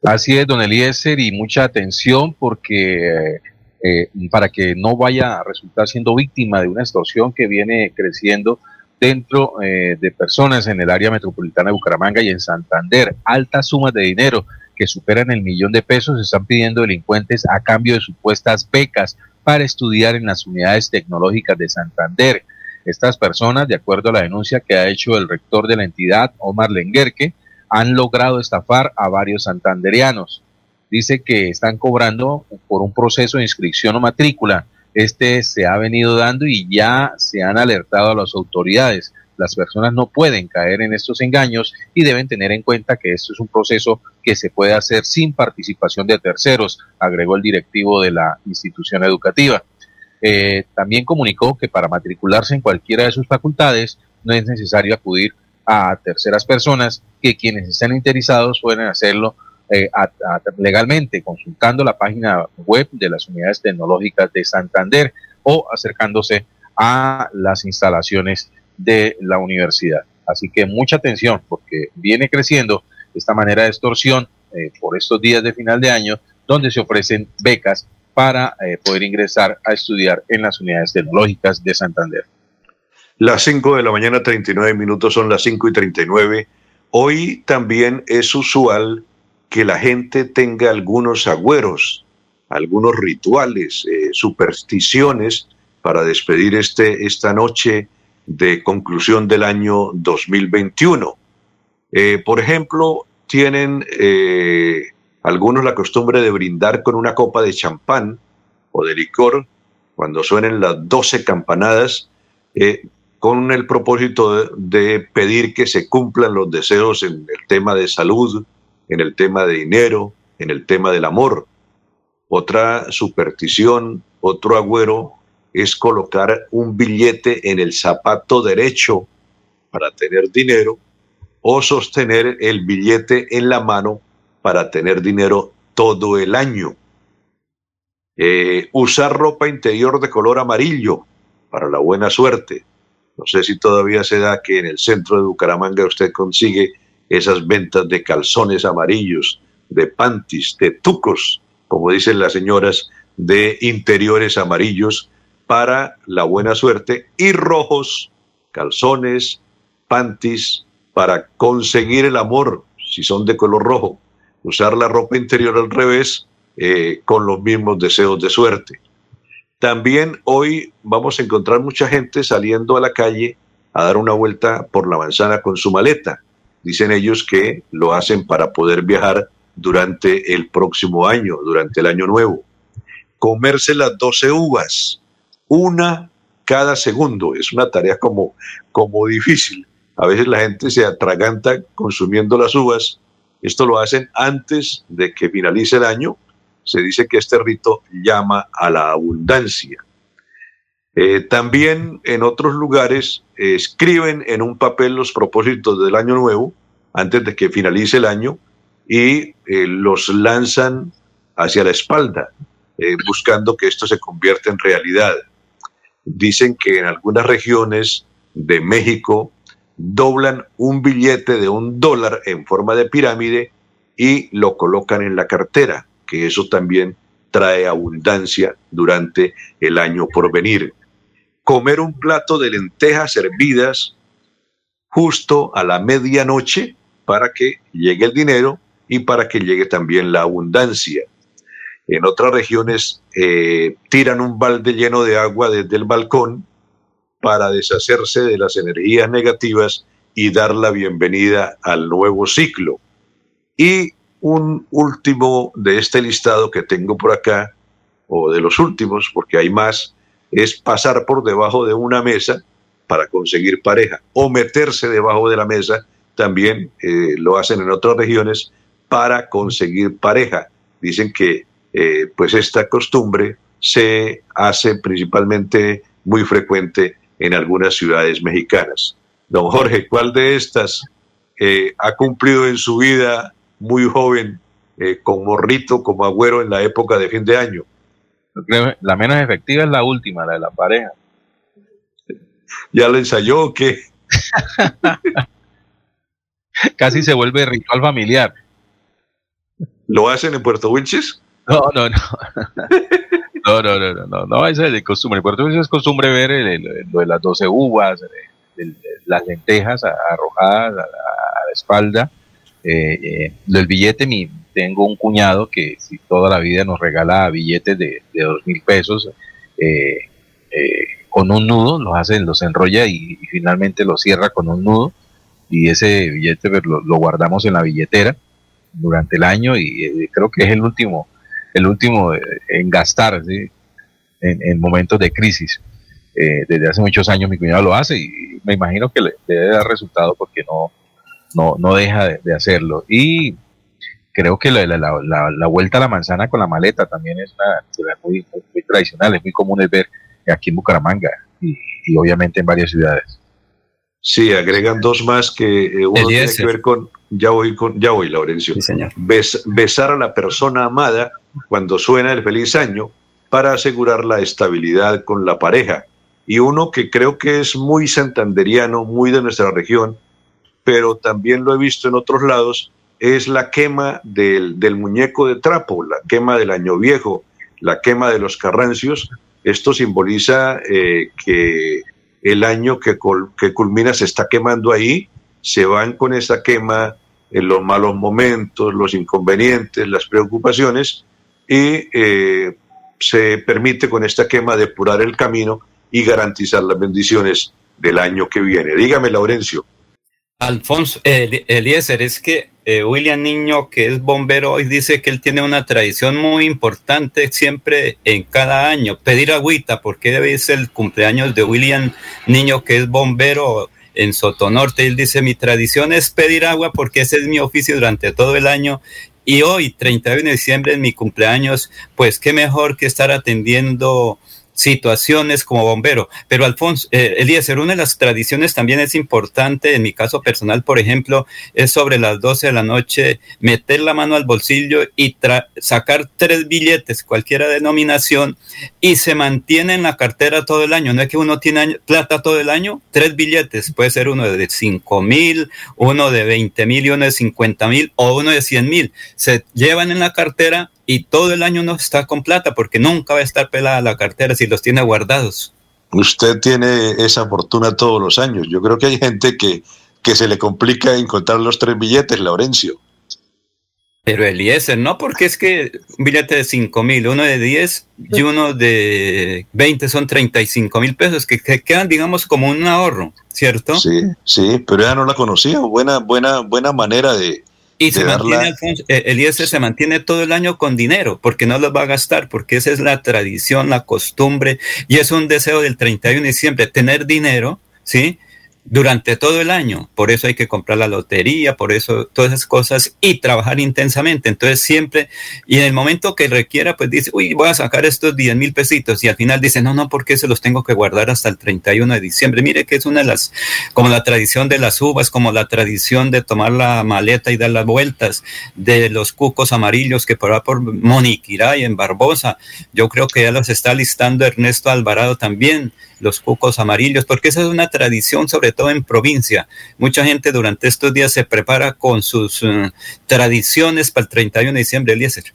Así es, don Eliezer, y mucha atención porque eh, para que no vaya a resultar siendo víctima de una extorsión que viene creciendo dentro eh, de personas en el área metropolitana de Bucaramanga y en Santander. Altas sumas de dinero que superan el millón de pesos están pidiendo delincuentes a cambio de supuestas becas para estudiar en las unidades tecnológicas de Santander. Estas personas, de acuerdo a la denuncia que ha hecho el rector de la entidad, Omar Lenguerque, han logrado estafar a varios santanderianos. Dice que están cobrando por un proceso de inscripción o matrícula. Este se ha venido dando y ya se han alertado a las autoridades. Las personas no pueden caer en estos engaños y deben tener en cuenta que esto es un proceso que se puede hacer sin participación de terceros, agregó el directivo de la institución educativa. Eh, también comunicó que para matricularse en cualquiera de sus facultades no es necesario acudir a terceras personas, que quienes estén interesados pueden hacerlo eh, legalmente consultando la página web de las unidades tecnológicas de Santander o acercándose a las instalaciones de la universidad. Así que mucha atención porque viene creciendo esta manera de extorsión eh, por estos días de final de año donde se ofrecen becas para eh, poder ingresar a estudiar en las unidades tecnológicas de Santander. Las 5 de la mañana, 39 minutos, son las 5 y 39. Hoy también es usual que la gente tenga algunos agüeros, algunos rituales, eh, supersticiones para despedir este, esta noche de conclusión del año 2021. Eh, por ejemplo, tienen eh, algunos la costumbre de brindar con una copa de champán o de licor cuando suenen las 12 campanadas, con el propósito de, pedir que se cumplan los deseos en el tema de salud, en el tema de dinero, en el tema del amor. Otra superstición, otro agüero es colocar un billete en el zapato derecho para tener dinero o sostener el billete en la mano para tener dinero todo el año. Eh, usar ropa interior de color amarillo para la buena suerte. No sé si todavía se da que en el centro de Bucaramanga usted consigue esas ventas de calzones amarillos, de panties, de tucos, como dicen las señoras, de interiores amarillos para la buena suerte y rojos, calzones, panties, para conseguir el amor, si son de color rojo. Usar la ropa interior al revés eh, con los mismos deseos de suerte. También hoy vamos a encontrar mucha gente saliendo a la calle a dar una vuelta por la manzana con su maleta. Dicen ellos que lo hacen para poder viajar durante el próximo año, durante el año nuevo. Comerse las 12 uvas, una cada segundo. Es una tarea como, como difícil. A veces la gente se atraganta consumiendo las uvas. Esto lo hacen antes de que finalice el año. Se dice que este rito llama a la abundancia. Eh, también en otros lugares eh, escriben en un papel los propósitos del año nuevo antes de que finalice el año y eh, los lanzan hacia la espalda, buscando que esto se convierta en realidad dicen que en algunas regiones de México doblan un billete de un dólar en forma de pirámide y lo colocan en la cartera, que eso también trae abundancia durante el año por venir. Comer un plato de lentejas hervidas justo a la medianoche para que llegue el dinero y para que llegue también la abundancia. En otras regiones eh, tiran un balde lleno de agua desde el balcón para deshacerse de las energías negativas y dar la bienvenida al nuevo ciclo. Y un último de este listado que tengo por acá, o de los últimos, porque hay más, es pasar por debajo de una mesa para conseguir pareja, o meterse debajo de la mesa, también eh, lo hacen en otras regiones, para conseguir pareja. Dicen que eh, pues esta costumbre se hace principalmente muy frecuente en algunas ciudades mexicanas. Don Jorge, ¿cuál de estas eh, ha cumplido en su vida muy joven, eh, con morrito, como agüero en la época de fin de año? La menos efectiva es la última, la de la pareja. ¿Ya la ensayó o qué? Casi se vuelve ritual familiar. ¿Lo hacen en Puerto Wilches? No, no, no. No, no, no, no, no, eso es de costumbre. En Puerto Wilches es costumbre ver lo de las 12 uvas, las lentejas arrojadas a, la espalda. Eh, eh, del billete, mi, tengo un cuñado que si toda la vida nos regala billetes de, dos mil pesos eh, eh, con un nudo, los hace, los enrolla y, finalmente lo cierra con un nudo y ese billete pues, lo, guardamos en la billetera durante el año y creo que es el último, el último en gastar en, momentos de crisis. desde hace muchos años mi cuñado lo hace y me imagino que le debe dar resultado porque no, no, no deja de, hacerlo. Y creo que la, la, vuelta a la manzana con la maleta también es una muy, muy, tradicional, es muy común de ver aquí en Bucaramanga y, obviamente en varias ciudades. Sí, agregan dos más que eh, uno tiene que ver con, ya voy con, ya voy, Laurencio. besar a la persona amada cuando suena el feliz año para asegurar la estabilidad con la pareja. Y uno que creo que es muy santanderiano, muy de nuestra región, pero también lo he visto en otros lados, es la quema del, muñeco de trapo, la quema del año viejo, la quema de los carrancios. Esto simboliza eh, que el año que, que culmina se está quemando ahí, se van con esa quema en los malos momentos, los inconvenientes, las preocupaciones, y eh, se permite con esta quema depurar el camino y garantizar las bendiciones del año que viene. Dígame, Laurencio. Alfonso, Eliezer, es que eh, William Niño, que es bombero, hoy dice que él tiene una tradición muy importante siempre en cada año, pedir agüita, porque ser el cumpleaños de William Niño, que es bombero en Sotonorte. Él dice, mi tradición es pedir agua porque ese es mi oficio durante todo el año. Y hoy, 31 de diciembre, es mi cumpleaños, pues qué mejor que estar atendiendo situaciones como bombero. Pero Alfonso, eh, Eliezer, una de las tradiciones también es importante, en mi caso personal, por ejemplo, es sobre las 12 de la noche meter la mano al bolsillo y sacar tres billetes, cualquiera denominación, y se mantiene en la cartera todo el año. No es que uno tiene plata todo el año, tres billetes, puede ser uno de 5 mil, uno de 20 mil y uno de 50 mil o uno de 100 mil. Se llevan en la cartera y todo el año no está con plata porque nunca va a estar pelada la cartera si los tiene guardados. Usted tiene esa fortuna todos los años. Yo creo que hay gente que, que se le complica encontrar los tres billetes, Laurencio. Pero Eliezer, no, porque es que un billete de 5 mil, uno de 10 y uno de 20 son 35 mil pesos que, que, quedan, digamos, como un ahorro, ¿cierto? Sí, sí, pero ya no la conocía. Buena, buena, buena manera de, y se mantiene, el IES se mantiene todo el año con dinero, porque no lo va a gastar, porque esa es la tradición, la costumbre, y es un deseo del 31 de diciembre, tener dinero, ¿sí? Durante todo el año. Por eso hay que comprar la lotería, por eso todas esas cosas y trabajar intensamente. Entonces siempre, y en el momento que requiera, pues dice, uy, voy a sacar estos 10 mil pesitos y al final dice, no, no, porque se los tengo que guardar hasta el 31 de diciembre. Mire que es una de las, como la tradición de las uvas, como la tradición de tomar la maleta y dar las vueltas, de los cucos amarillos que por por Moniquirá y en Barbosa. Yo creo que ya los está listando Ernesto Alvarado también los cucos amarillos, porque esa es una tradición, sobre todo en provincia. Mucha gente durante estos días se prepara con sus eh, tradiciones para el 31 de diciembre, Eliezer.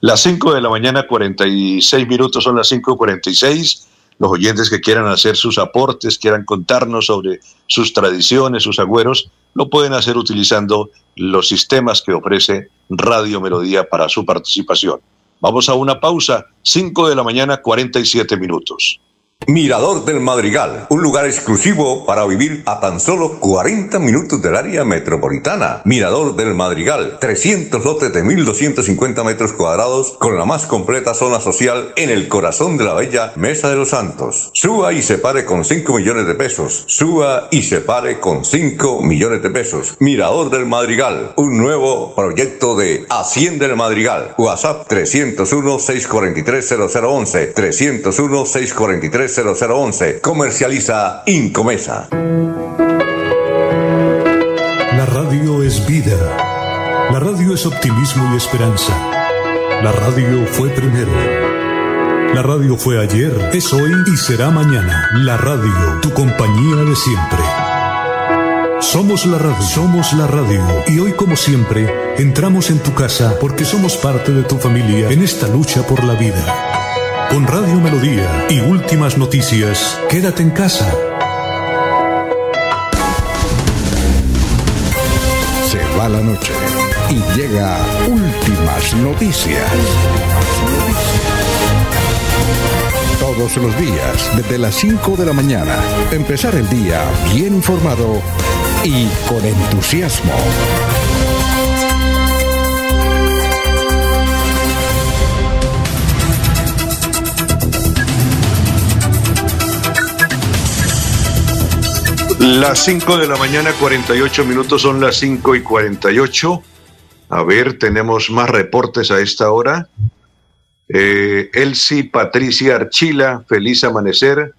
Las 5 de la mañana, 46 minutos, son las 5.46. Los oyentes que quieran hacer sus aportes, quieran contarnos sobre sus tradiciones, sus agüeros, lo pueden hacer utilizando los sistemas que ofrece Radio Melodía para su participación. Vamos a una pausa, 5 de la mañana, 47 minutos. Mirador del Madrigal, un lugar exclusivo para vivir a tan solo 40 minutos del área metropolitana. Mirador del Madrigal, 300 lotes de 1.250 metros cuadrados con la más completa zona social en el corazón de la bella Mesa de los Santos. Suba y se pare con 5 millones de pesos. Suba y se pare con 5 millones de pesos. Mirador del Madrigal, un nuevo proyecto de Hacienda del Madrigal. WhatsApp 301 643 0011 301 643 0011. Comercializa Incomesa. La radio es vida. La radio es optimismo y esperanza. La radio fue primero. La radio fue ayer, es hoy y será mañana. La radio, tu compañía de siempre. Somos la radio, somos la radio. Y hoy, como siempre, entramos en tu casa porque somos parte de tu familia en esta lucha por la vida. Con Radio Melodía y últimas noticias, quédate en casa. Se va la noche y llega últimas noticias. Todos los días, desde las 5 de la mañana, empezar el día bien informado y con entusiasmo. Las 5 de la mañana, 48 minutos, son las 5 y 48. A ver, tenemos más reportes a esta hora. Eh, Elsie Patricia Archila, feliz amanecer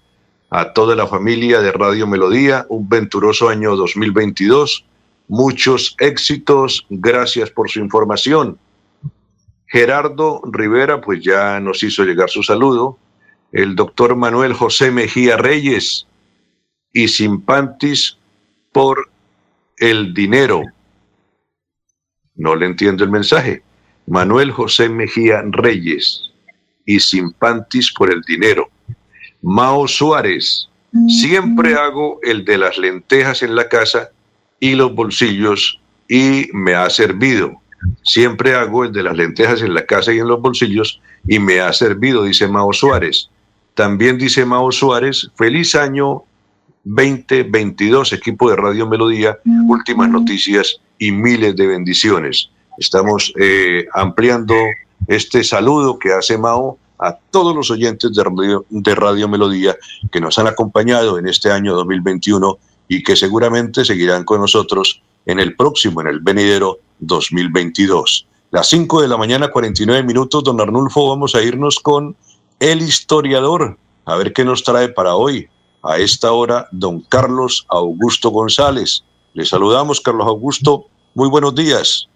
a toda la familia de Radio Melodía, un venturoso año 2022, muchos éxitos, gracias por su información. Gerardo Rivera, pues ya nos hizo llegar su saludo. El doctor Manuel José Mejía Reyes y Simpantis por el dinero. No le entiendo el mensaje. Manuel José Mejía Reyes y Simpantis por el dinero. Mao Suárez, siempre hago el de las lentejas en la casa y los bolsillos y me ha servido. Siempre hago el de las lentejas en la casa y en los bolsillos y me ha servido, dice Mao Suárez. También dice Mao Suárez, feliz año 2022, equipo de Radio Melodía, últimas noticias y miles de bendiciones. Estamos eh, ampliando este saludo que hace Mao a todos los oyentes de Radio, de Radio Melodía que nos han acompañado en este año 2021 y que seguramente seguirán con nosotros en el próximo, en el venidero 2022. Las 5 de la mañana, 49 minutos, don Arnulfo, vamos a irnos con el historiador, a ver qué nos trae para hoy. A esta hora, don Carlos Augusto González. Le saludamos, Carlos Augusto. Muy buenos días.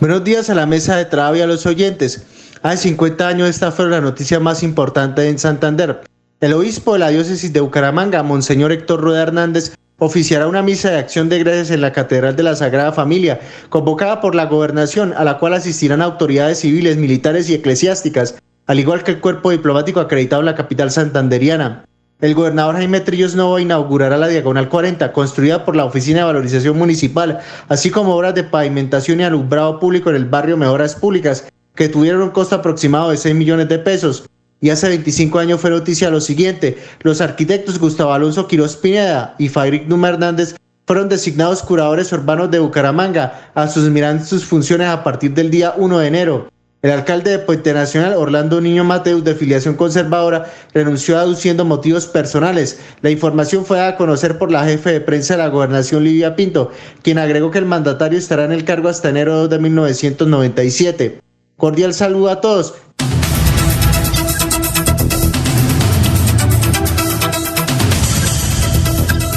Buenos días a la mesa de trabajo y a los oyentes. Hace 50 años esta fue la noticia más importante en Santander. El obispo de la diócesis de Bucaramanga, Monseñor Héctor Rueda Hernández, oficiará una misa de acción de gracias en la Catedral de la Sagrada Familia, convocada por la gobernación, a la cual asistirán autoridades civiles, militares y eclesiásticas, al igual que el cuerpo diplomático acreditado en la capital santanderiana. El gobernador Jaime Trillos Novo inaugurará la Diagonal 40, construida por la Oficina de Valorización Municipal, así como obras de pavimentación y alumbrado público en el barrio Mejoras Públicas, que tuvieron un costo aproximado de 6 millones de pesos. Y hace 25 años fue noticia lo siguiente, los arquitectos Gustavo Alonso Quiroz Pineda y Fabric Numa Hernández fueron designados curadores urbanos de Bucaramanga, asumirán sus funciones a partir del día 1 de enero. El alcalde de Puente Nacional, Orlando Niño Mateus, de filiación conservadora, renunció aduciendo motivos personales. La información fue dada a conocer por la jefe de prensa de la gobernación, Livia Pinto, quien agregó que el mandatario estará en el cargo hasta enero de 1997. Cordial saludo a todos.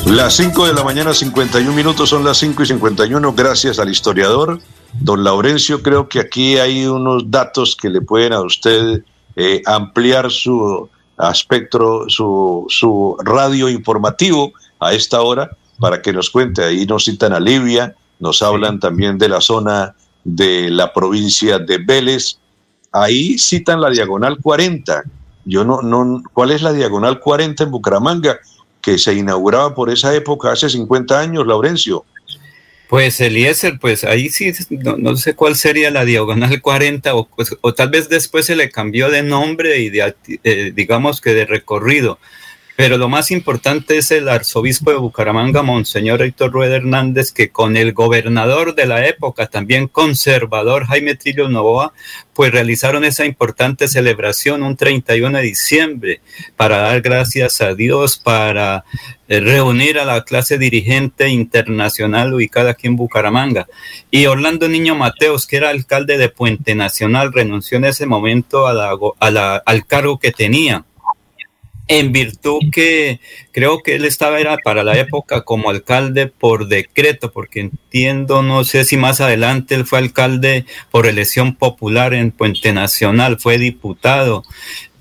Las 5 de la mañana, 51 minutos, son las 5 y 51, gracias al historiador. Don Laurencio, creo que aquí hay unos datos que le pueden a usted eh, ampliar su aspecto, su, su radio informativo a esta hora para que nos cuente. Ahí nos citan a Libia, nos hablan también de la zona de la provincia de Vélez. Ahí citan la diagonal 40. Yo no, no, ¿cuál es la diagonal 40 en Bucaramanga? que se inauguraba por esa época, hace 50 años, Laurencio. Pues Eliezer, pues ahí sí, no, sé cuál sería la diagonal 40 o, pues, o, tal vez después se le cambió de nombre y de, eh, digamos que de recorrido. Pero lo más importante es el arzobispo de Bucaramanga, Monseñor Héctor Rueda Hernández, que con el gobernador de la época, también conservador Jaime Trillo Novoa, pues realizaron esa importante celebración un 31 de diciembre para dar gracias a Dios, para eh, reunir a la clase dirigente internacional ubicada aquí en Bucaramanga. Y Orlando Niño Mateos, que era alcalde de Puente Nacional, renunció en ese momento a la, al cargo que tenía en virtud que creo que él estaba era para la época como alcalde por decreto, porque entiendo, no sé si más adelante él fue alcalde por elección popular en Puente Nacional, fue diputado,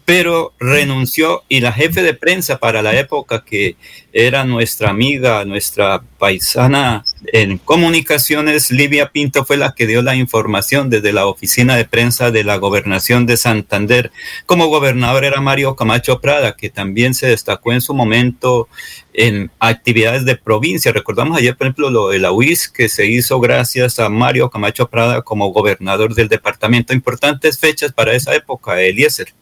pero renunció y la jefe de prensa para la época que era nuestra amiga, nuestra paisana en comunicaciones, Livia Pinto fue la que dio la información desde la oficina de prensa de la gobernación de Santander. Como gobernador era Mario Camacho Prada, que también se destacó en su momento en actividades de provincia. Recordamos ayer, por ejemplo, lo de la UIS, que se hizo gracias a Mario Camacho Prada como gobernador del departamento. Importantes fechas para esa época, Eliezer.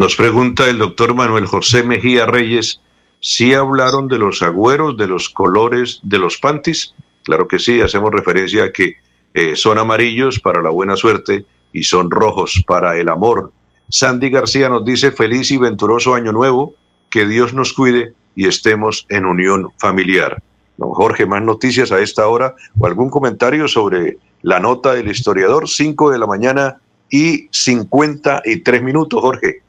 Nos pregunta el doctor Manuel José Mejía Reyes, ¿sí hablaron de los agüeros, de los colores de los panties? Claro que sí, hacemos referencia a que eh, son amarillos para la buena suerte y son rojos para el amor. Sandy García nos dice feliz y venturoso año nuevo, que Dios nos cuide y estemos en unión familiar. Don Jorge, más noticias a esta hora o algún comentario sobre la nota del historiador, 5 de la mañana y 53 minutos, Jorge.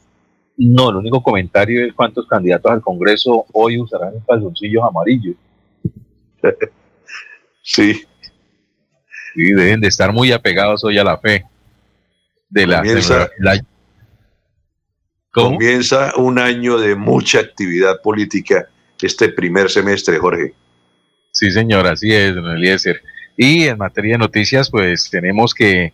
No, el único comentario es cuántos candidatos al Congreso hoy usarán calzoncillos amarillos. sí. Y deben de estar muy apegados hoy a la fe. De la, comienza, comienza un año de mucha actividad política este primer semestre, Jorge. Sí, señor, así es, don Eliezer. Y en materia de noticias, pues tenemos que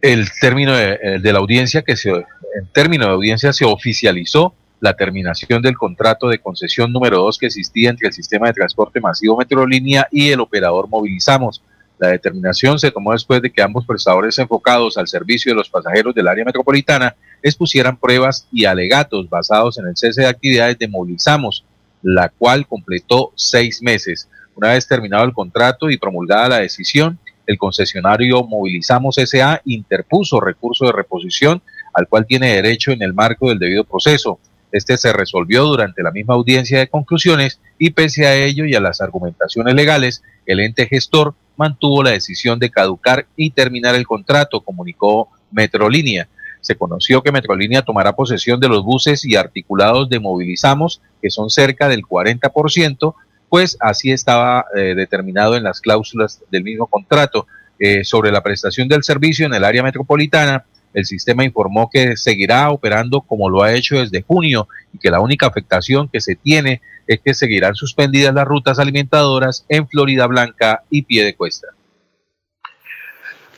el término de, de la audiencia que se en términos de audiencia se oficializó la terminación del contrato de concesión número 2 que existía entre el sistema de transporte masivo Metrolínea y el operador Movilizamos. La determinación se tomó después de que ambos prestadores enfocados al servicio de los pasajeros del área metropolitana expusieran pruebas y alegatos basados en el cese de actividades de Movilizamos, la cual completó seis meses. Una vez terminado el contrato y promulgada la decisión, el concesionario Movilizamos SA interpuso recurso de reposición al cual tiene derecho en el marco del debido proceso. Este se resolvió durante la misma audiencia de conclusiones y pese a ello y a las argumentaciones legales, el ente gestor mantuvo la decisión de caducar y terminar el contrato, comunicó Metrolínea. Se conoció que Metrolínea tomará posesión de los buses y articulados de Movilizamos, que son cerca del 40%, pues así estaba eh, determinado en las cláusulas del mismo contrato. Eh, sobre la prestación del servicio en el área metropolitana, el sistema informó que seguirá operando como lo ha hecho desde junio y que la única afectación que se tiene es que seguirán suspendidas las rutas alimentadoras en Florida Blanca y Piedecuesta.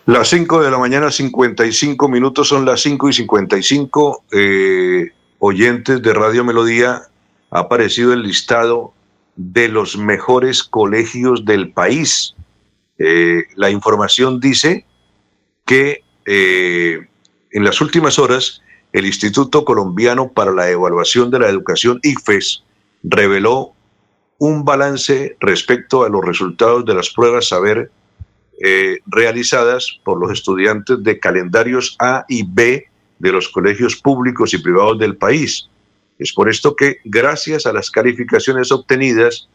Las 5 de la mañana, 55 minutos, son las 5 y 55. Eh, oyentes de Radio Melodía, ha aparecido el listado de los mejores colegios del país. Eh, la información dice que eh, en las últimas horas, el Instituto Colombiano para la Evaluación de la Educación, IFES, reveló un balance respecto a los resultados de las pruebas saber eh, realizadas por los estudiantes de calendarios A y B de los colegios públicos y privados del país. Es por esto que, gracias a las calificaciones obtenidas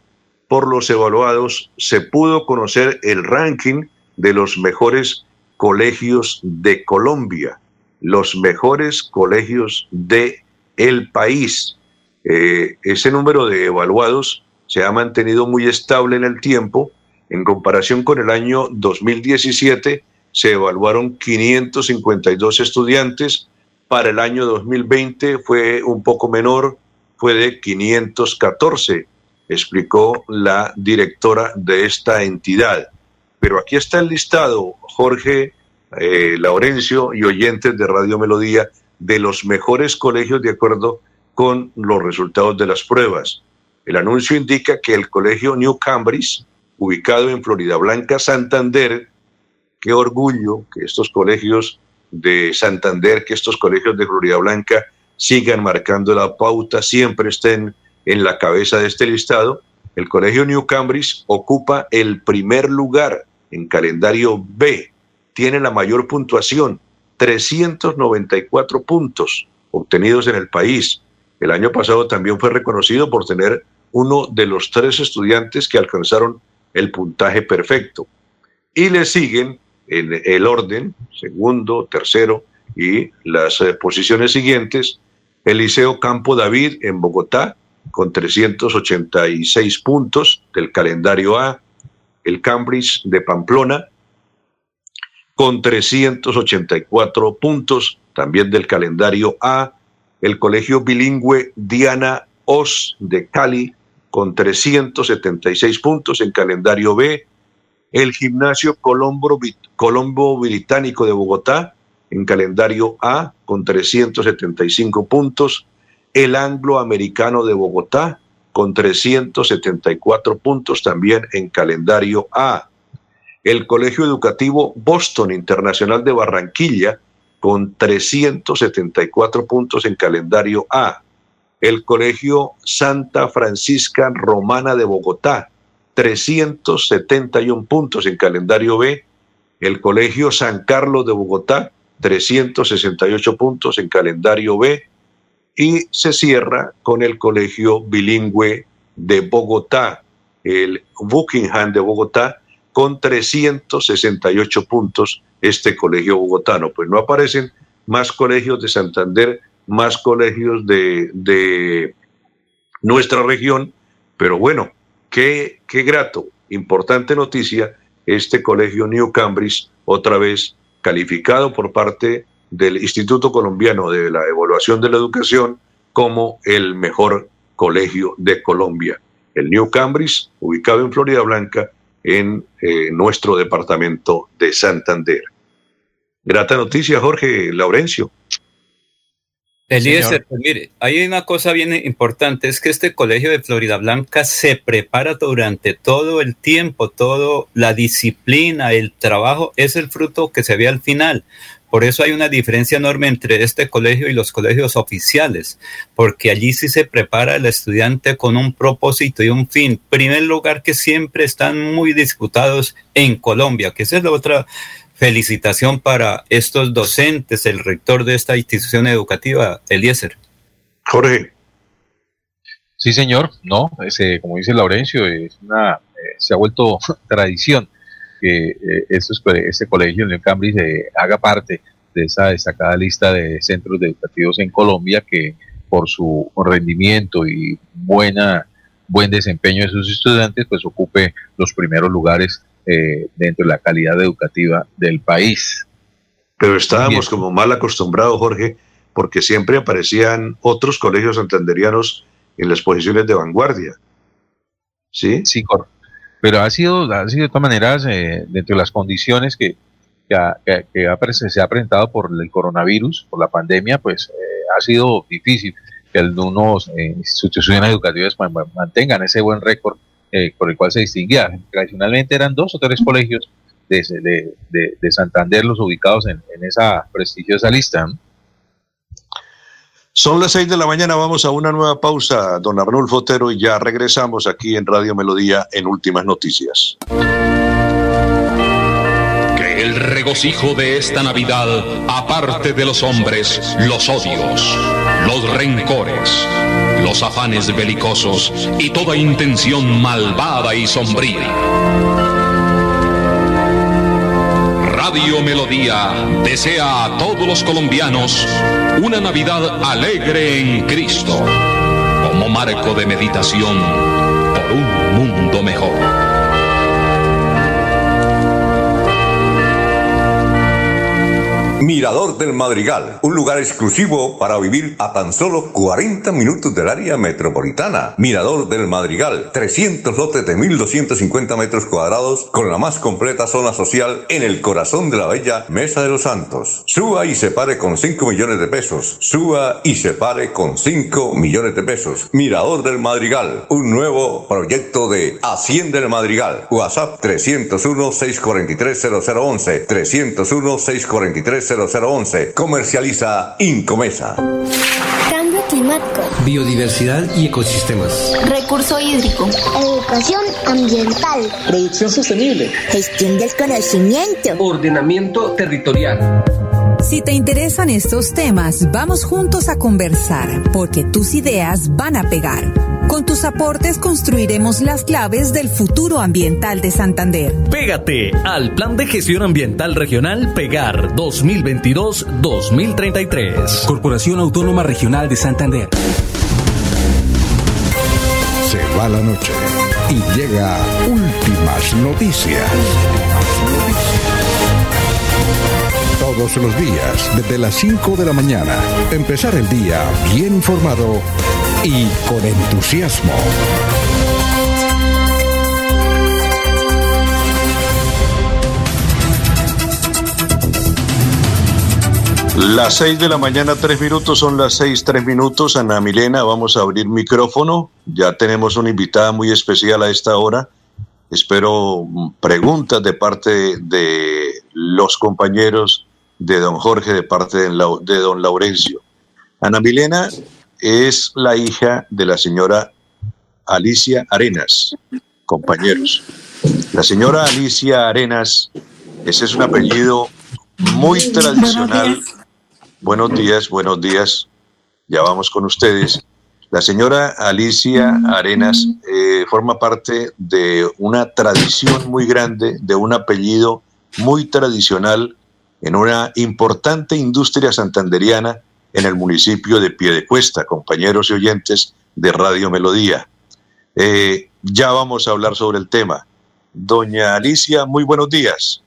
por los evaluados, se pudo conocer el ranking de los mejores colegios de Colombia los mejores colegios de el país. Eh, ese número de evaluados se ha mantenido muy estable en el tiempo. En comparación con el año 2017, se evaluaron 552 estudiantes. Para el año 2020 fue un poco menor, fue de 514, explicó la directora de esta entidad. Pero aquí está el listado, Jorge eh, Laurencio y oyentes de Radio Melodía de los mejores colegios de acuerdo con los resultados de las pruebas. El anuncio indica que el colegio New Cambridge, ubicado en Florida Blanca, Santander, qué orgullo que estos colegios de Santander, que estos colegios de Florida Blanca sigan marcando la pauta, siempre estén en la cabeza de este listado. El colegio New Cambridge ocupa el primer lugar en calendario B tiene la mayor puntuación, 394 puntos obtenidos en el país. El año pasado también fue reconocido por tener uno de los tres estudiantes que alcanzaron el puntaje perfecto. Y le siguen en el orden, segundo, tercero y las eh, posiciones siguientes, el Liceo Campo David en Bogotá, con 386 puntos del calendario A, el Cambridge de Pamplona, con 384 puntos también del calendario A, el Colegio Bilingüe Diana Os de Cali con 376 puntos en calendario B, el Gimnasio Colombo, Colombo Británico de Bogotá en calendario A con 375 puntos, el Anglo Americano de Bogotá con 374 puntos también en calendario A, el Colegio Educativo Boston Internacional de Barranquilla con 374 puntos en calendario A, el Colegio Santa Francisca Romana de Bogotá, 371 puntos en calendario B, el Colegio San Carlos de Bogotá, 368 puntos en calendario B, y se cierra con el Colegio Bilingüe de Bogotá, el Buckingham de Bogotá, con 368 puntos este colegio bogotano. Pues no aparecen más colegios de Santander más colegios de, nuestra región, pero bueno, qué, qué grato, importante noticia, este colegio New Cambridge, otra vez calificado por parte del Instituto Colombiano de la Evaluación de la Educación como el mejor colegio de Colombia. El New Cambridge, ubicado en Florida Blanca, en eh, nuestro departamento de Santander. Grata noticia, Jorge Laurencio. Eliezer, pues mire, hay una cosa bien importante, es que este colegio de Florida Blanca se prepara durante todo el tiempo, todo la disciplina, el trabajo, es el fruto que se ve al final. Por eso hay una diferencia enorme entre este colegio y los colegios oficiales, porque allí sí se prepara el estudiante con un propósito y un fin. Primer lugar que siempre están muy disputados en Colombia, que esa es la otra felicitación para estos docentes, el rector de esta institución educativa, Eliezer. Jorge. Sí, señor. No, ese, como dice Laurencio, es una, eh, se ha vuelto tradición que este colegio en Cambridge eh, haga parte de esa destacada lista de centros educativos en Colombia que por su rendimiento y buena buen desempeño de sus estudiantes, pues ocupe los primeros lugares eh, dentro de la calidad educativa del país. Pero estábamos como mal acostumbrados, Jorge, porque siempre aparecían otros colegios santanderianos en las posiciones de vanguardia. ¿Sí? Sí, pero ha sido, ha sido de todas maneras, eh, dentro de las condiciones que, que, se ha presentado por el coronavirus, por la pandemia, pues eh, ha sido difícil que algunos instituciones educativas pues, mantengan ese buen récord eh, por el cual se distinguía. Tradicionalmente eran dos o tres colegios de, de, Santander los ubicados en, esa prestigiosa lista. Son las seis de la mañana, vamos a una nueva pausa, don Arnulfo Otero, y ya regresamos aquí en Radio Melodía en Últimas Noticias. Que el regocijo de esta Navidad aparte de los hombres los odios, los rencores los afanes belicosos y toda intención malvada y sombría. Radio Melodía desea a todos los colombianos una Navidad alegre en Cristo, como marco de meditación por un mundo mejor. Mirador del Madrigal, un lugar exclusivo para vivir a tan solo 40 minutos del área metropolitana. Mirador del Madrigal, 300 lotes de 1.250 metros cuadrados con la más completa zona social en el corazón de la bella Mesa de los Santos. Suba y se pare con 5 millones de pesos. Suba y se pare con 5 millones de pesos. Mirador del Madrigal, un nuevo proyecto de Hacienda del Madrigal. WhatsApp 301 643 0011 301 643 0011. Comercializa Incomesa. Cambio climático. Biodiversidad y ecosistemas. Recurso hídrico. Educación ambiental. Producción sostenible. Gestión del conocimiento. Ordenamiento territorial. Si te interesan estos temas, vamos juntos a conversar, porque tus ideas van a pegar. Con tus aportes construiremos las claves del futuro ambiental de Santander. Pégate al Plan de Gestión Ambiental Regional Pegar 2022-2033. Corporación Autónoma Regional de Santander. Se va la noche y llega últimas noticias Todos los días, desde las 5 de la mañana. Empezar el día bien informado y con entusiasmo. Las 6 de la mañana, 3 minutos, son las 6, 3 minutos. Ana Milena, vamos a abrir micrófono. Ya tenemos una invitada muy especial a esta hora. Espero preguntas de parte de los compañeros de don Jorge, de parte de don Laurencio. Ana Milena es la hija de la señora Alicia Arenas, compañeros. La señora Alicia Arenas, ese es un apellido muy tradicional Buenos días, buenos días. Ya vamos con ustedes. La señora Alicia Arenas eh, forma parte de una tradición muy grande, de un apellido muy tradicional en una importante industria santanderiana en el municipio de Piedecuesta, compañeros y oyentes de Radio Melodía. Eh, ya vamos a hablar sobre el tema. Doña Alicia, muy buenos días.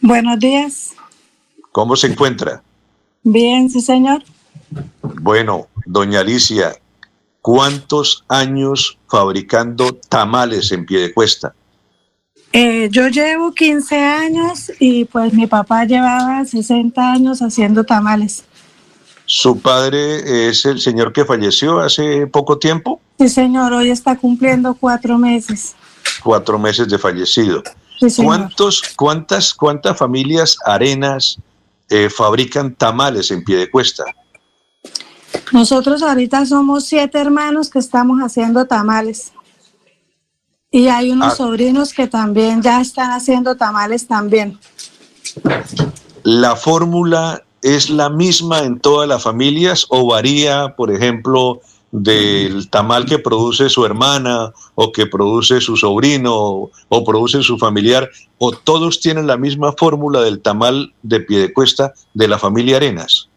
Buenos días. ¿Cómo se encuentra? Bien, sí, señor. Bueno, doña Alicia, ¿cuántos años fabricando tamales en pie de cuesta? Eh, yo llevo 15 años y pues mi papá llevaba 60 años haciendo tamales. ¿Su padre es el señor que falleció hace poco tiempo? Sí, señor, hoy está cumpliendo cuatro meses. Cuatro meses de fallecido. ¿Cuántos, cuántas, cuántas familias arenas eh, fabrican tamales en pie de cuesta. Nosotros ahorita somos siete hermanos que estamos haciendo tamales. Y hay unos ah. sobrinos que también ya están haciendo tamales también. ¿La fórmula es la misma en todas las familias o varía, por ejemplo, del tamal que produce su hermana o que produce su sobrino o, produce su familiar, o todos tienen la misma fórmula del tamal de pie de cuesta de la familia Arenas?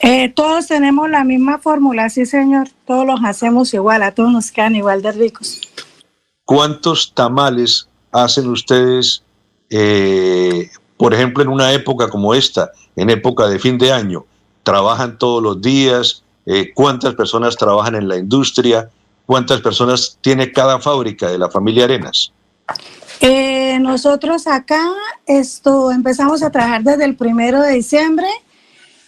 Eh, todos tenemos la misma fórmula, sí señor, todos los hacemos igual, a todos nos quedan igual de ricos. ¿Cuántos tamales hacen ustedes, eh, por ejemplo, en una época como esta, en época de fin de año? ¿Trabajan todos los días? Eh, cuántas personas trabajan en la industria, cuántas personas tiene cada fábrica de la familia Arenas. Eh, nosotros acá esto, empezamos a trabajar desde el primero de diciembre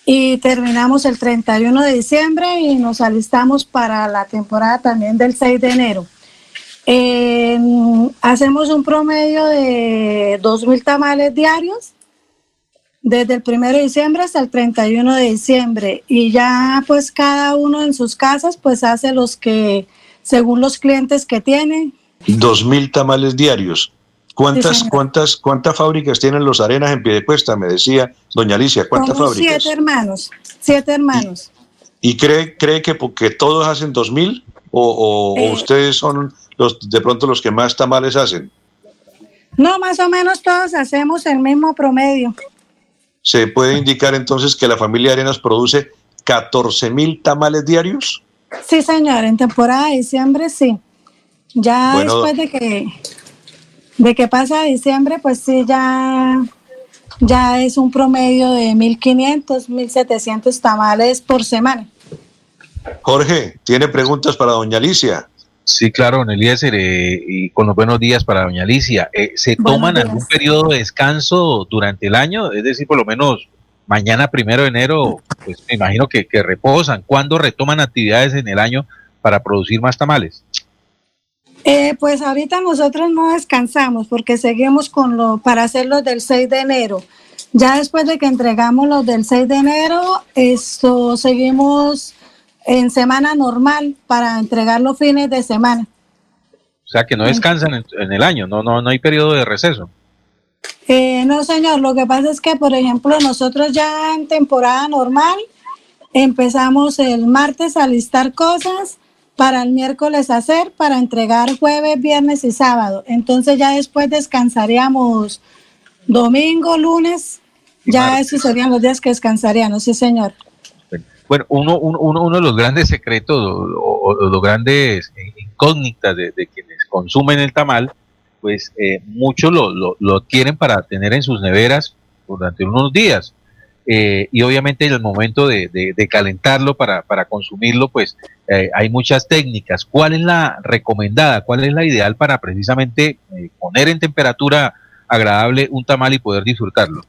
y terminamos el 31 de diciembre y nos alistamos para la temporada también del 6 de enero. Hacemos un promedio de 2.000 tamales diarios desde el 1 de diciembre hasta el 31 de diciembre y ya pues cada uno en sus casas pues hace los que según los clientes que tiene. Dos mil tamales diarios. ¿Cuántas, cuántas, cuántas fábricas tienen los arenas en Piedecuesta? Me decía doña Alicia, ¿cuántas fábricas? Siete hermanos, siete hermanos. ¿Y, cree, cree que porque todos hacen dos mil o, o eh. ustedes son los de pronto los que más tamales hacen? No, más o menos todos hacemos el mismo promedio se puede indicar entonces que la familia Arenas produce 14 mil tamales diarios. Sí, señor, en temporada de diciembre sí. Ya después de que, de que pasa diciembre, pues sí, ya, ya es un promedio de 1.500, 1.700 tamales por semana. Jorge, ¿tiene preguntas para doña Alicia? Sí, claro, don Eliezer, eh, y con los buenos días para doña Alicia. Eh, ¿Se toman algún periodo de descanso durante el año? Es decir, por lo menos mañana, primero de enero, pues me imagino que, reposan. ¿Cuándo retoman actividades en el año para producir más tamales? Eh, pues ahorita nosotros no descansamos porque seguimos con lo para hacer los del 6 de enero. Ya después de que entregamos los del 6 de enero, esto seguimos en semana normal para entregar los fines de semana. O sea que no descansan en, el año, no, no, no hay periodo de receso. Eh, no, señor, lo que pasa es que, por ejemplo, nosotros ya en temporada normal empezamos el martes a listar cosas para el miércoles hacer, para entregar jueves, viernes y sábado. Entonces ya después descansaríamos domingo, lunes, ya esos serían los días que descansaríamos, sí, señor. Bueno, uno, uno, uno de los grandes secretos o, los grandes incógnitas de, quienes consumen el tamal, pues eh, muchos lo, lo, tienen para tener en sus neveras durante unos días. eh, y obviamente en el momento de, de, calentarlo para, para, consumirlo, pues eh, hay muchas técnicas. ¿Cuál es la recomendada? ¿Cuál es la ideal para precisamente eh, poner en temperatura agradable un tamal y poder disfrutarlo?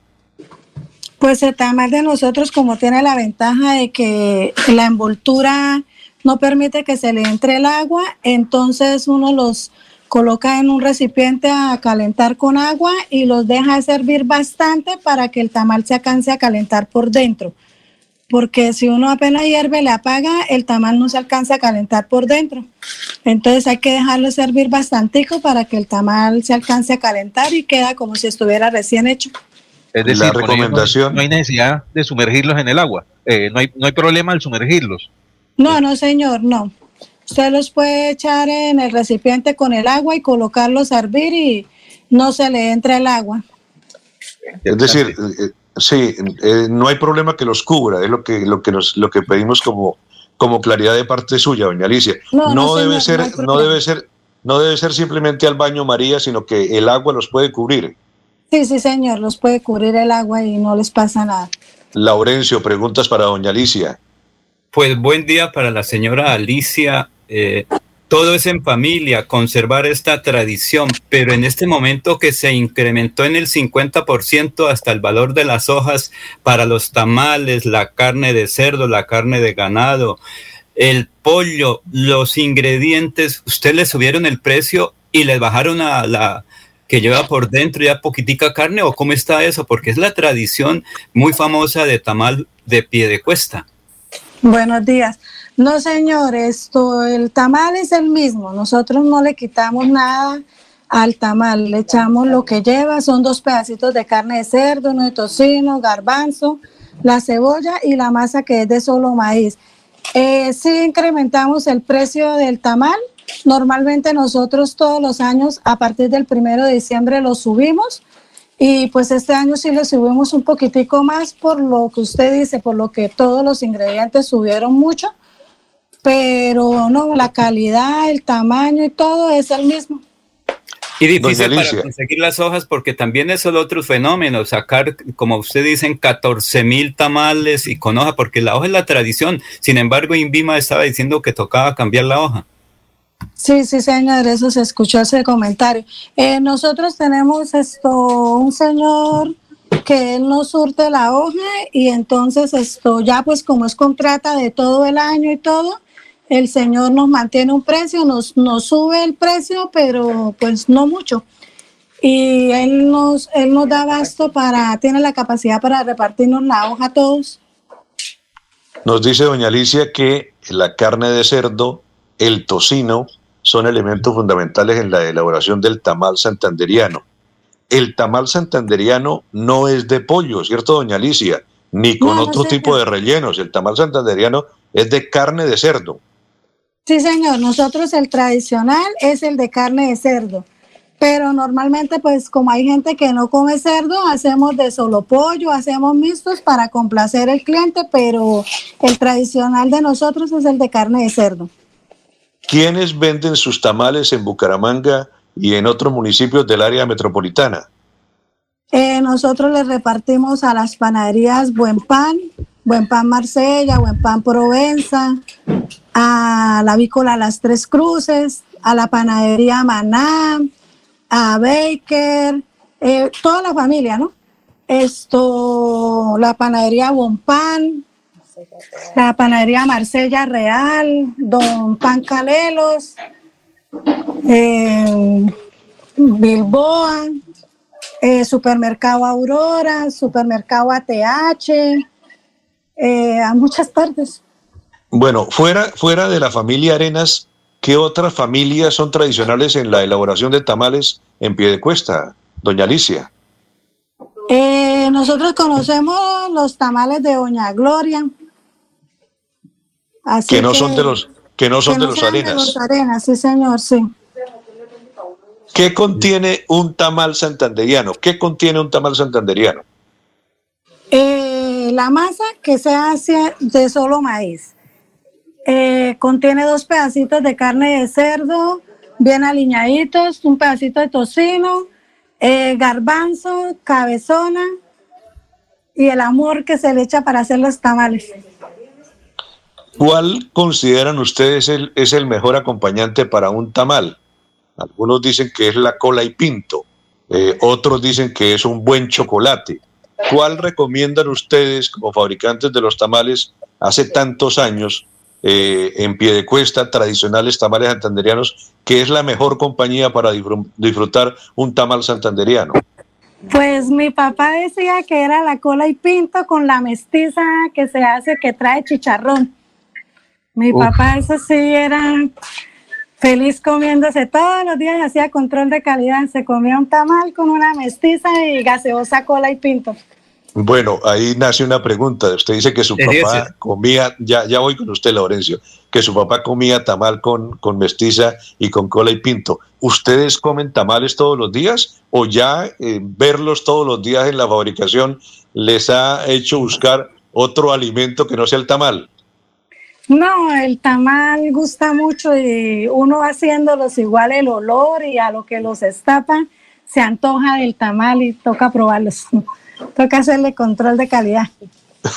Pues el tamal de nosotros como tiene la ventaja de que la envoltura no permite que se le entre el agua, entonces uno los coloca en un recipiente a calentar con agua y los deja de servir bastante para que el tamal se alcance a calentar por dentro. Porque si uno apenas hierve, le apaga, el tamal no se alcanza a calentar por dentro. Entonces hay que dejarlo servir bastantico para que el tamal se alcance a calentar y queda como si estuviera recién hecho. Es decir, la recomendación. No, hay necesidad de sumergirlos en el agua. Eh, no, hay, no hay problema al sumergirlos. No, no, señor, no. Usted los puede echar en el recipiente con el agua y colocarlos a hervir y no se le entra el agua. Es decir, eh, sí, eh, no hay problema que los cubra, es lo que, lo que, nos, lo que pedimos como, como claridad de parte suya, doña Alicia. No, debe ser, no, debe ser, no debe ser simplemente al baño María, sino que el agua los puede cubrir. Sí, sí, señor, los puede cubrir el agua y no les pasa nada. Laurencio, preguntas para doña Alicia. Pues buen día para la señora Alicia. Eh, todo es en familia, conservar esta tradición, pero en este momento que se incrementó en el 50% hasta el valor de las hojas para los tamales, la carne de cerdo, la carne de ganado, el pollo, los ingredientes, usted le subieron el precio y les bajaron a la que lleva por dentro ya poquitica carne o cómo está eso, porque es la tradición muy famosa de tamal de pie de cuesta. Buenos días. No, señor, esto, el tamal es el mismo. Nosotros no le quitamos nada al tamal. Le echamos lo que lleva. Son dos pedacitos de carne de cerdo, uno de tocino, garbanzo, la cebolla y la masa que es de solo maíz. Eh, sí incrementamos el precio del tamal. Normalmente nosotros todos los años, a partir del primero de diciembre, lo subimos y pues este año sí le subimos un poquitico más por lo que usted dice, por lo que todos los ingredientes subieron mucho, pero no, la calidad, el tamaño y todo es el mismo. Y difícil para conseguir las hojas porque también es el otro fenómeno, sacar, como usted dicen, 14 mil tamales y con hoja, porque la hoja es la tradición. Sin embargo, Invima estaba diciendo que tocaba cambiar la hoja. Sí, sí, señor, eso se escuchó ese comentario. Eh, nosotros tenemos esto, un señor que él nos surte la hoja y entonces esto ya pues como es contrata de todo el año y todo, el señor nos mantiene un precio, nos, nos sube el precio, pero pues no mucho. Y él nos, él nos da basto para, tiene la capacidad para repartirnos la hoja a todos. Nos dice doña Alicia que la carne de cerdo el tocino son elementos fundamentales en la elaboración del tamal santanderiano. El tamal santanderiano no es de pollo, ¿cierto, doña Alicia? Ni con otro tipo de rellenos. El tamal santanderiano es de carne de cerdo. Sí, señor. Nosotros el tradicional es el de carne de cerdo. Pero normalmente, pues como hay gente que no come cerdo, hacemos de solo pollo, hacemos mixtos para complacer al cliente, pero el tradicional de nosotros es el de carne de cerdo. ¿Quiénes venden sus tamales en Bucaramanga y en otros municipios del área metropolitana? Eh, nosotros les repartimos a las panaderías Buen Pan, Buen Pan Marsella, Buen Pan Provenza, a la Vícola Las Tres Cruces, a la panadería Maná, a Baker, eh, toda la familia, ¿no? Esto, la panadería Buen Pan, la panadería Marsella Real, Don Pancalelos, eh, Bilboa, eh, Supermercado Aurora, Supermercado ATH, eh, a muchas partes. Bueno, fuera, fuera de la familia Arenas, ¿qué otras familias son tradicionales en la elaboración de tamales en pie de cuesta, doña Alicia? nosotros conocemos los tamales de Doña Gloria, que no son de los que no son de los arenas. los arenas, sí señor, sí. ¿Qué contiene un tamal santanderiano? ¿Qué contiene un tamal santanderiano? Eh, la masa que se hace de solo maíz. Eh, contiene dos pedacitos de carne de cerdo, bien aliñaditos, un pedacito de tocino, eh, garbanzo, cabezona, y el amor que se le echa para hacer los tamales. ¿Cuál consideran ustedes el, es el mejor acompañante para un tamal? Algunos dicen que es la cola y pinto, eh, otros dicen que es un buen chocolate. ¿Cuál recomiendan ustedes como fabricantes de los tamales hace tantos años eh, en pie de cuesta, tradicionales tamales santanderianos, que es la mejor compañía para disfrutar un tamal santanderiano? Pues mi papá decía que era la cola y pinto con la mestiza que se hace que trae chicharrón. Mi papá, eso sí, era feliz comiéndose todos los días, hacía control de calidad. Se comía un tamal con una mestiza y gaseosa cola y pinto. Bueno, ahí nace una pregunta. Usted dice que su papá comía, ya, ya voy con usted, Laurencio, que su papá comía tamal con, con mestiza y con cola y pinto. ¿Ustedes comen tamales todos los días o ya eh, verlos todos los días en la fabricación les ha hecho buscar otro alimento que no sea el tamal? No, el tamal gusta mucho y uno haciéndolos igual el olor y a lo que los estapan, se antoja del tamal y toca probarlos. Toca hacerle control de calidad.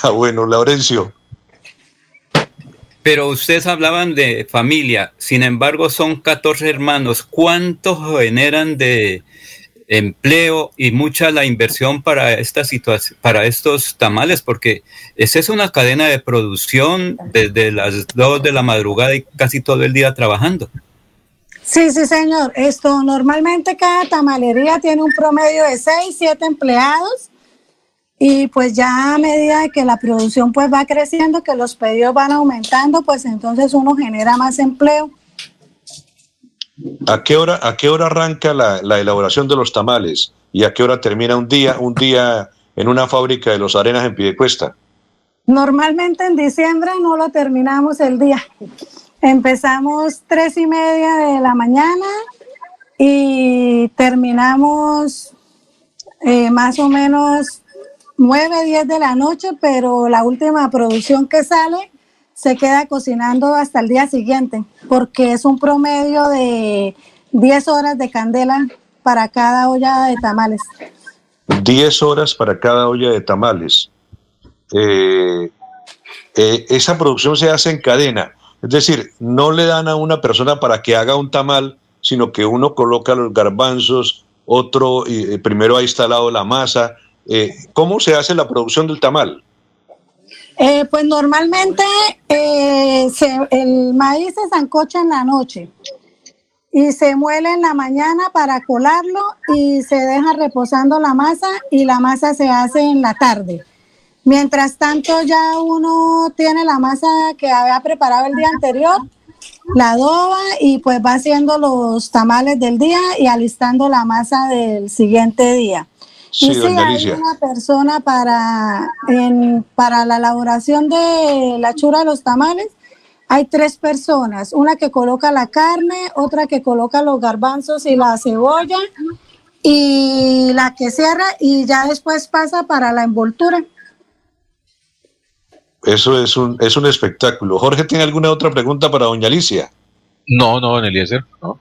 Ah, bueno, Laurencio. Pero ustedes hablaban de familia, sin embargo son 14 hermanos. ¿Cuántos generan de empleo y mucha la inversión para esta situación, para estos tamales? Porque esa es una cadena de producción desde las 2 de la madrugada y casi todo el día trabajando. Sí, sí, señor. Esto normalmente cada tamalería tiene un promedio de 6, 7 empleados y pues ya a medida que la producción pues va creciendo, que los pedidos van aumentando, pues entonces uno genera más empleo. ¿A qué hora, a qué hora arranca la, elaboración de los tamales y a qué hora termina un día, un día en una fábrica de los arenas en Piedecuesta? Normalmente en diciembre no lo terminamos el día. Empezamos tres y media de la mañana y terminamos eh, más o menos 9, 10 de la noche, pero la última producción que sale se queda cocinando hasta el día siguiente, porque es un promedio de 10 horas de candela para cada olla de tamales. 10 horas para cada olla de tamales. Eh, eh, esa producción se hace en cadena, es decir, no le dan a una persona para que haga un tamal, sino que uno coloca los garbanzos, otro eh, primero ha instalado la masa, ¿Cómo se hace la producción del tamal? Eh, pues normalmente eh, el maíz se zancocha en la noche y se muele en la mañana para colarlo y se deja reposando la masa y la masa se hace en la tarde. Mientras tanto ya uno tiene la masa que había preparado el día anterior, la adoba y pues va haciendo los tamales del día y alistando la masa del siguiente día. Sí, y hay una persona para, para la elaboración de la chura de los tamales. Hay tres personas, una que coloca la carne, otra que coloca los garbanzos y la cebolla y la que cierra y ya después pasa para la envoltura. Eso es un, es un espectáculo. Jorge, ¿tiene alguna otra pregunta para doña Alicia? No, no, en Eliezer, no.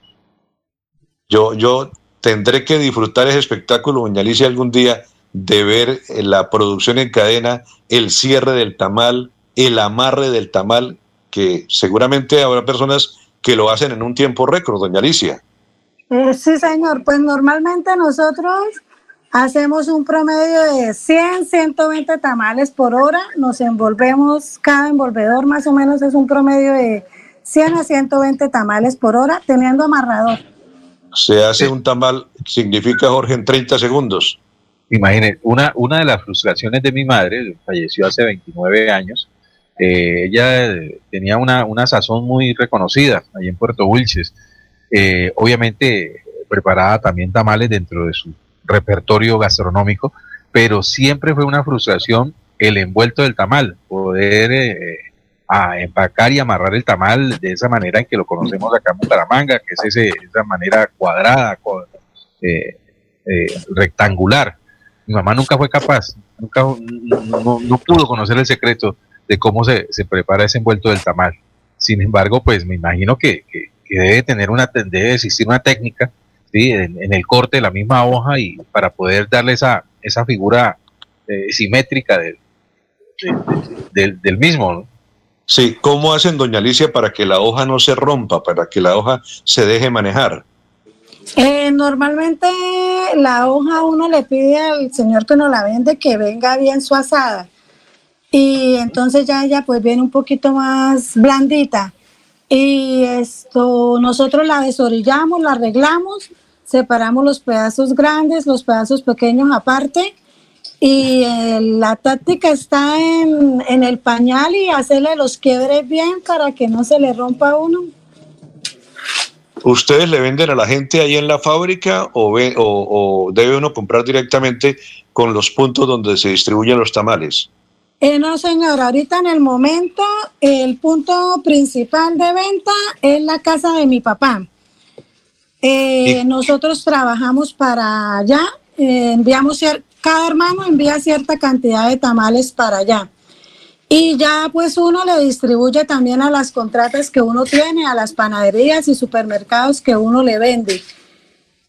Yo, yo tendré que disfrutar ese espectáculo, doña Alicia, algún día de ver eh, la producción en cadena, el cierre del tamal, el amarre del tamal, que seguramente habrá personas que lo hacen en un tiempo récord, doña Alicia. Eh, sí, señor. Pues normalmente nosotros hacemos un promedio de 100, 120 tamales por hora. Nos envolvemos, cada envolvedor más o menos es un promedio de 100 a 120 tamales por hora, teniendo amarrador se hace un tamal, significa Jorge en 30 segundos. Imagínense, una, una de las frustraciones de mi madre, falleció hace 29 años, eh, ella tenía una, una, sazón muy reconocida ahí en Puerto Wilches. Eh, obviamente preparaba también tamales dentro de su repertorio gastronómico, pero siempre fue una frustración el envuelto del tamal, poder eh, a empacar y amarrar el tamal de esa manera en que lo conocemos acá en Bucaramanga, que es ese, esa manera cuadrada, eh, eh, rectangular. Mi mamá nunca fue capaz, nunca no, pudo conocer el secreto de cómo se, prepara ese envuelto del tamal. Sin embargo, pues me imagino que, debe tener una debe existir una técnica ¿sí? en, el corte de la misma hoja y para poder darle esa, esa figura eh, simétrica del, del, del mismo. ¿no? Sí, ¿cómo hacen, doña Alicia, para que la hoja no se rompa, para que la hoja se deje manejar? Eh, normalmente la hoja uno le pide al señor que nos la vende que venga bien su asada y entonces ya ella pues viene un poquito más blandita y esto nosotros la desorillamos, la arreglamos, separamos los pedazos grandes, los pedazos pequeños aparte y eh, la táctica está en, en el pañal y hacerle los quiebres bien para que no se le rompa uno. ¿Ustedes le venden a la gente ahí en la fábrica o, ve- o- o debe uno comprar directamente con los puntos donde se distribuyen los tamales? Eh, no, señor, ahorita en el momento el punto principal de venta es la casa de mi papá. Eh, Nosotros trabajamos para allá, eh, enviamos cada hermano envía cierta cantidad de tamales para allá. Y ya pues uno le distribuye también a las contratas que uno tiene, a las panaderías y supermercados que uno le vende.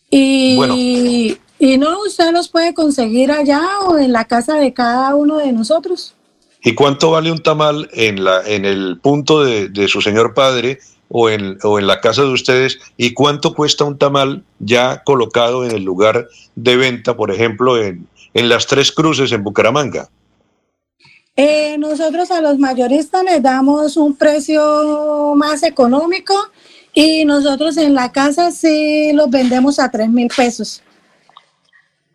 Y, Bueno. y no, usted los puede conseguir allá o en la casa de cada uno de nosotros. ¿Y cuánto vale un tamal en, la, en el punto de, de su señor padre o en, o en la casa de ustedes? ¿Y cuánto cuesta un tamal ya colocado en el lugar de venta, por ejemplo, en, en las Tres Cruces en Bucaramanga? Eh, nosotros a los mayoristas les damos un precio más económico y nosotros en la casa sí los vendemos a tres mil pesos.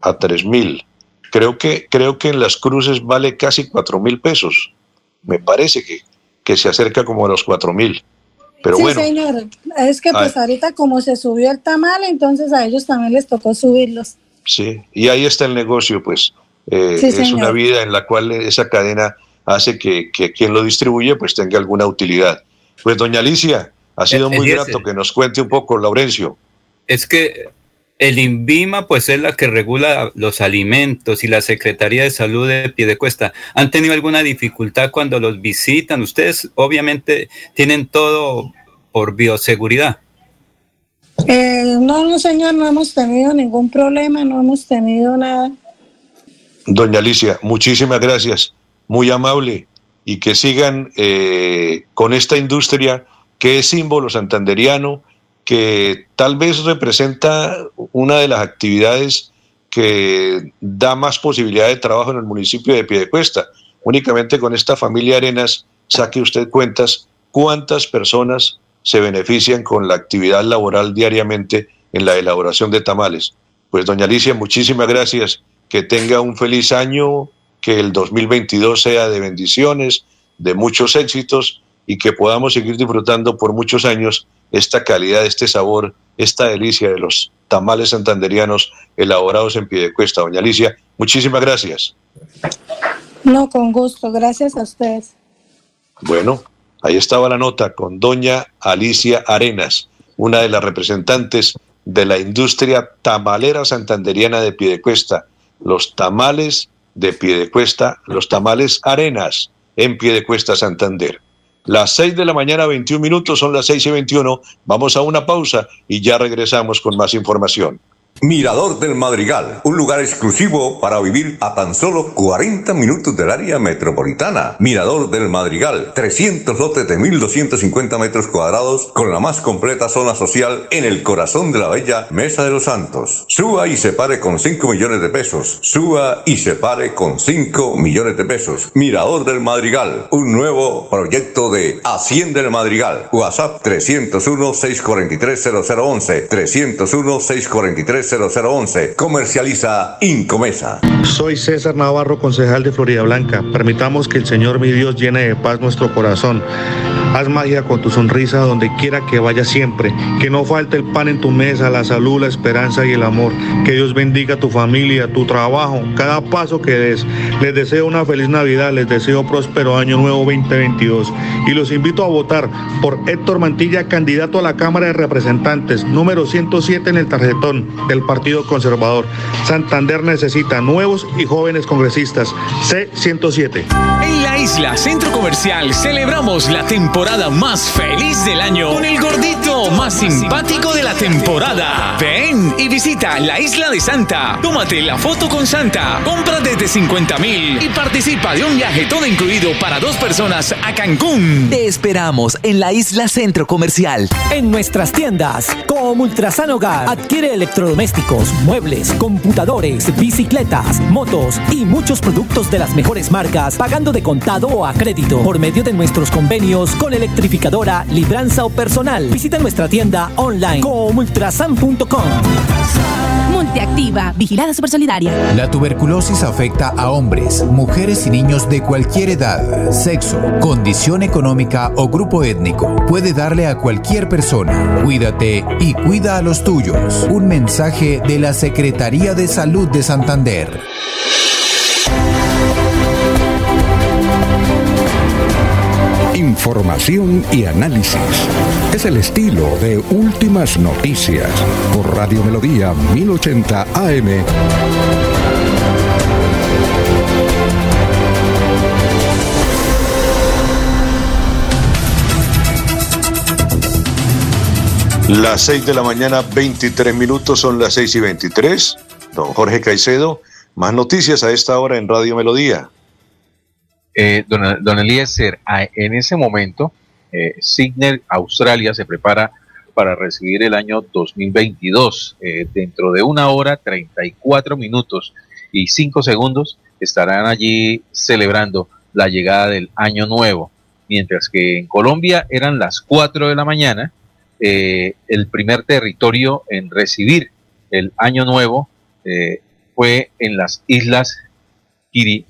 A tres mil. Creo que, creo que en las cruces vale casi cuatro mil pesos. Me parece que, que se acerca como a los cuatro mil. Pero sí, bueno, señor. Es que pues Ah. ahorita como se subió el tamal, entonces a ellos también les tocó subirlos. Sí. Y ahí está el negocio, pues. Eh, Sí, es señor. una vida en la cual esa cadena hace que, que quien lo distribuye pues tenga alguna utilidad. Pues doña Alicia, ha sido Eh, muy eh, grato que nos cuente un poco, Laurencio. Es que el INVIMA pues es la que regula los alimentos y la Secretaría de Salud de Piedecuesta. ¿Han tenido alguna dificultad cuando los visitan? Ustedes obviamente tienen todo por bioseguridad. Eh, no, no, señor, no hemos tenido ningún problema, no hemos tenido nada. Doña Alicia, muchísimas gracias, muy amable y que sigan eh, con esta industria que es símbolo santanderiano, que tal vez representa una de las actividades que da más posibilidad de trabajo en el municipio de Piedecuesta. Únicamente con esta familia Arenas, saque usted cuentas cuántas personas se benefician con la actividad laboral diariamente en la elaboración de tamales. Pues doña Alicia, muchísimas gracias, que tenga un feliz año, que el 2022 sea de bendiciones, de muchos éxitos y que podamos seguir disfrutando por muchos años esta calidad, este sabor, esta delicia de los tamales santanderianos elaborados en Piedecuesta. Doña Alicia, muchísimas gracias. No, con gusto, gracias a ustedes. Bueno, ahí estaba la nota con doña Alicia Arenas, una de las representantes de la industria tamalera santanderiana de Piedecuesta, los tamales de Piedecuesta, los tamales Arenas en Piedecuesta, Santander. Las 6 de la mañana, 21 minutos, son las 6 y 21. Vamos a una pausa y ya regresamos con más información. Mirador del Madrigal, un lugar exclusivo para vivir a tan solo 40 minutos del área metropolitana. Mirador del Madrigal, 300 lotes de 1.250 metros cuadrados con la más completa zona social en el corazón de la bella Mesa de los Santos. Suba y se pare con 5 millones de pesos. Suba y se pare con 5 millones de pesos. Mirador del Madrigal, un nuevo proyecto de Hacienda del Madrigal. WhatsApp 301-643-0011. 301-643-0011. Comercializa Incomesa. Soy César Navarro, concejal de Florida Blanca. Permitamos que el Señor mi Dios llene de paz nuestro corazón. Haz magia con tu sonrisa donde quiera que vaya siempre. Que no falte el pan en tu mesa, la salud, la esperanza y el amor. Que Dios bendiga tu familia, tu trabajo, cada paso que des. Les deseo una feliz Navidad, les deseo próspero año nuevo 2022. Y los invito a votar por Héctor Mantilla, candidato a la Cámara de Representantes, número 107 en el tarjetón del Partido Conservador. Santander necesita nuevos y jóvenes congresistas. C107. En la isla Centro Comercial celebramos la temporada más feliz del año con el gordito más simpático de la temporada. Ven y visita la isla de Santa. Tómate la foto con Santa. Compra desde 50 mil y participa de un viaje todo incluido para dos personas a Cancún. Te esperamos en la isla Centro Comercial. En nuestras tiendas, como Ultrasan Hogar, adquiere electrodomésticos, muebles, computadores, bicicletas, motos y muchos productos de las mejores marcas, pagando de contado o a crédito por medio de nuestros convenios con electrificadora, libranza o personal. Visita nuestra tienda online como ultrasan.com. Multiactiva, vigilada supersolidaria. La tuberculosis afecta a hombres, mujeres y niños de cualquier edad, sexo, condición económica o grupo étnico. Puede darle a cualquier persona. Cuídate y cuida a los tuyos. Un mensaje de la Secretaría de Salud de Santander. Información y análisis. Es el estilo de Últimas Noticias por Radio Melodía 1080 AM. Las 6 de la mañana, 23 minutos, son las 6 y 23. Don Jorge Caicedo, más noticias a esta hora en Radio Melodía. Eh, don, don, Eliezer, en ese momento, eh, Australia se prepara para recibir el año 2022. Eh, dentro de una hora, 34 minutos y 5 segundos estarán allí celebrando la llegada del año nuevo. Mientras que en Colombia eran las 4 de la mañana, eh, el primer territorio en recibir el año nuevo eh, fue en las islas Kiri,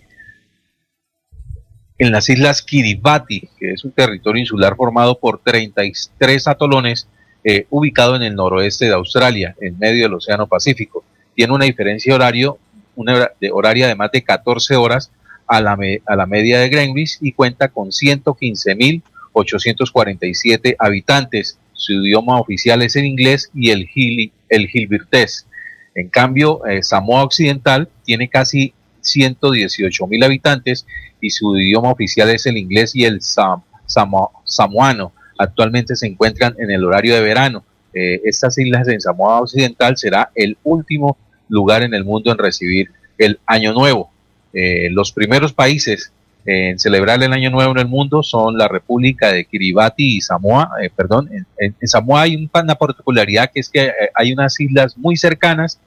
en las islas Kiribati, que es un territorio insular formado por 33 atolones eh, ubicado en el noroeste de Australia, en medio del Océano Pacífico. Tiene una diferencia horario, una de horaria de más de 14 horas a la, me, a la media de Greenwich y cuenta con 115.847 habitantes. Su idioma oficial es el inglés y el, gili, el gilbertés. En cambio, eh, Samoa Occidental tiene casi 118 mil habitantes y su idioma oficial es el inglés y el sam, samo, samoano. Actualmente se encuentran en el horario de verano. Eh, estas islas en Samoa Occidental será el último lugar en el mundo en recibir el Año Nuevo. Eh, los primeros países en celebrar el Año Nuevo en el mundo son la República de Kiribati y Samoa. Eh, perdón, en, en, Samoa hay una particularidad que es que hay unas islas muy cercanas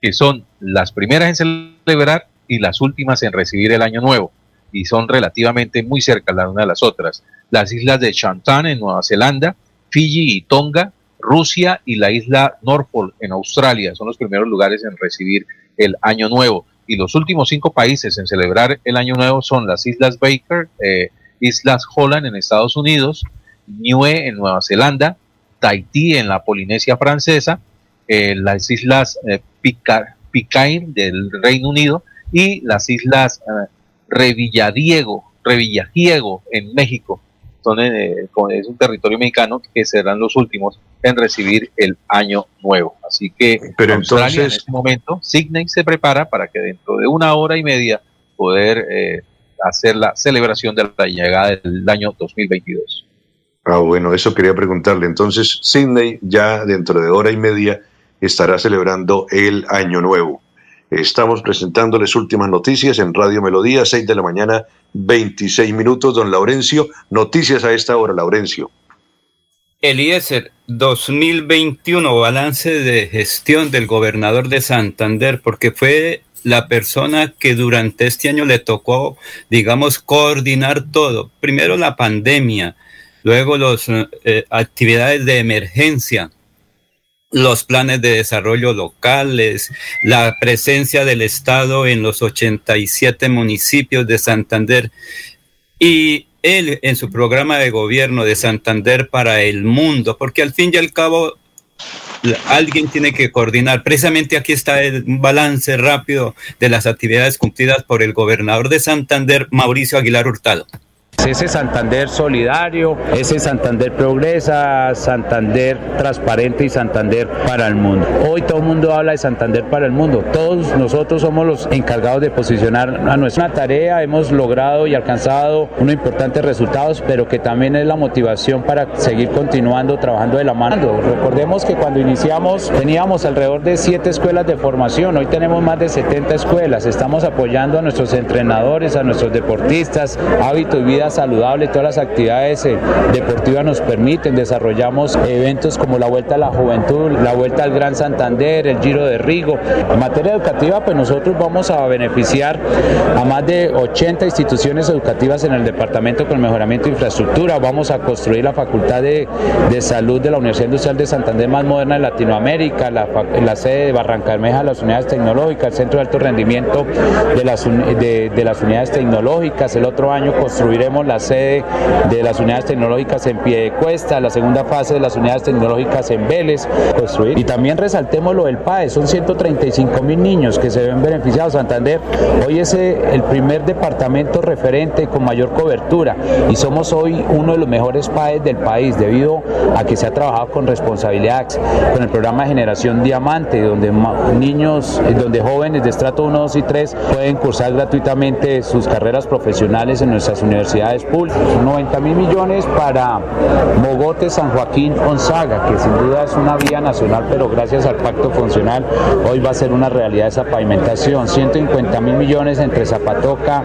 que son las primeras en celebrar y las últimas en recibir el Año Nuevo, y son relativamente muy cerca las una de las otras. Las islas de Chantan en Nueva Zelanda, Fiji y Tonga, Rusia y la isla Norfolk en Australia son los primeros lugares en recibir el Año Nuevo. Y los últimos cinco países en celebrar el Año Nuevo son las Islas Baker, eh, Islas Holland en Estados Unidos, Niue en Nueva Zelanda, Tahití en la Polinesia Francesa, eh, las Islas eh, Pitcairn del Reino Unido y las Islas eh, Revilladiego, Revillagiego en México. Son, eh, es un territorio mexicano que serán los últimos en recibir el año nuevo. Así que Pero Australia entonces, en este momento, Sydney se prepara para que dentro de una hora y media poder eh, hacer la celebración de la llegada del año 2022. Ah, bueno, eso quería preguntarle. Entonces, Sydney ya dentro de hora y media estará celebrando el Año Nuevo. Estamos presentándoles últimas noticias en Radio Melodía, 6 de la mañana, 26 minutos. Don Laurencio, noticias a esta hora, Laurencio. Eliezer, 2021, balance de gestión del gobernador de Santander, porque fue la persona que durante este año le tocó, digamos, coordinar todo. Primero la pandemia, luego las eh, actividades de emergencia, los planes de desarrollo locales, la presencia del Estado en los 87 municipios de Santander y él en su programa de gobierno de Santander para el mundo, porque al fin y al cabo alguien tiene que coordinar. Precisamente aquí está el balance rápido de las actividades cumplidas por el gobernador de Santander, Mauricio Aguilar Hurtado. Ese Santander solidario, ese Santander progresa, Santander transparente y Santander para el mundo. Hoy todo el mundo habla de Santander para el mundo. Todos nosotros somos los encargados de posicionar a nuestra tarea. Hemos logrado y alcanzado unos importantes resultados, pero que también es la motivación para seguir continuando trabajando de la mano. Recordemos que cuando iniciamos teníamos alrededor de siete escuelas de formación, hoy tenemos más de 70 escuelas. Estamos apoyando a nuestros entrenadores, a nuestros deportistas, hábito y vida saludable, todas las actividades eh, deportivas nos permiten. Desarrollamos eventos como la Vuelta a la Juventud, la Vuelta al Gran Santander, el Giro de Rigo. En materia educativa, pues nosotros vamos a beneficiar a más de 80 instituciones educativas en el departamento con mejoramiento de infraestructura. Vamos a construir la Facultad de, de Salud de la Universidad Industrial de Santander más moderna de Latinoamérica, la, la sede de Barranca Bermeja, las unidades tecnológicas, el Centro de Alto Rendimiento de las, de, de las unidades tecnológicas. El otro año construiremos la sede de las unidades tecnológicas en Piedecuesta, la segunda fase de las unidades tecnológicas en Vélez, construir. Y también resaltemos lo del PAE, son 135 mil niños que se ven beneficiados. Santander hoy es eh, el primer departamento referente con mayor cobertura y somos hoy uno de los mejores PAEs del país debido a que se ha trabajado con responsabilidad con el programa Generación Diamante, donde niños, eh, donde jóvenes de estrato 1, 2 y 3 pueden cursar gratuitamente sus carreras profesionales en nuestras universidades públicas. 90 mil millones para Mogote San Joaquín Onzaga, que sin duda es una vía nacional, pero gracias al pacto funcional hoy va a ser una realidad esa pavimentación. 150 mil millones entre Zapatoca,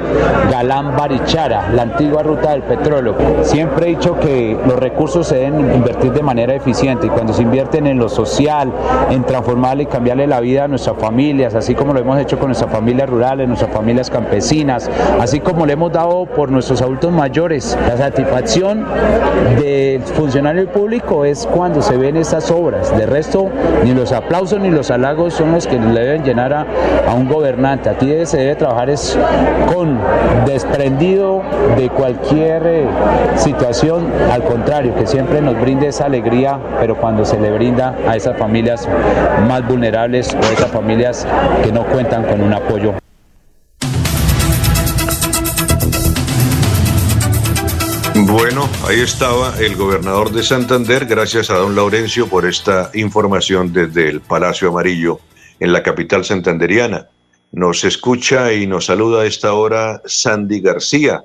Galán, Barichara, la antigua ruta del petróleo. Siempre he dicho que los recursos se deben invertir de manera eficiente y cuando se invierten en lo social, en transformarle y cambiarle la vida a nuestras familias, así como lo hemos hecho con nuestras familias rurales, nuestras familias campesinas, así como le hemos dado por nuestros adultos mayores. La satisfacción del funcionario público es cuando se ven estas obras. De resto, ni los aplausos ni los halagos son los que le deben llenar a, a un gobernante. Aquí se debe trabajar es con desprendido de cualquier eh, situación, al contrario, que siempre nos brinde esa alegría, pero cuando se le brinda a esas familias más vulnerables o esas familias que no cuentan con un apoyo. Bueno, ahí estaba el gobernador de Santander. Gracias a don Laurencio por esta información desde el Palacio Amarillo en la capital santanderiana. Nos escucha y nos saluda a esta hora Sandy García.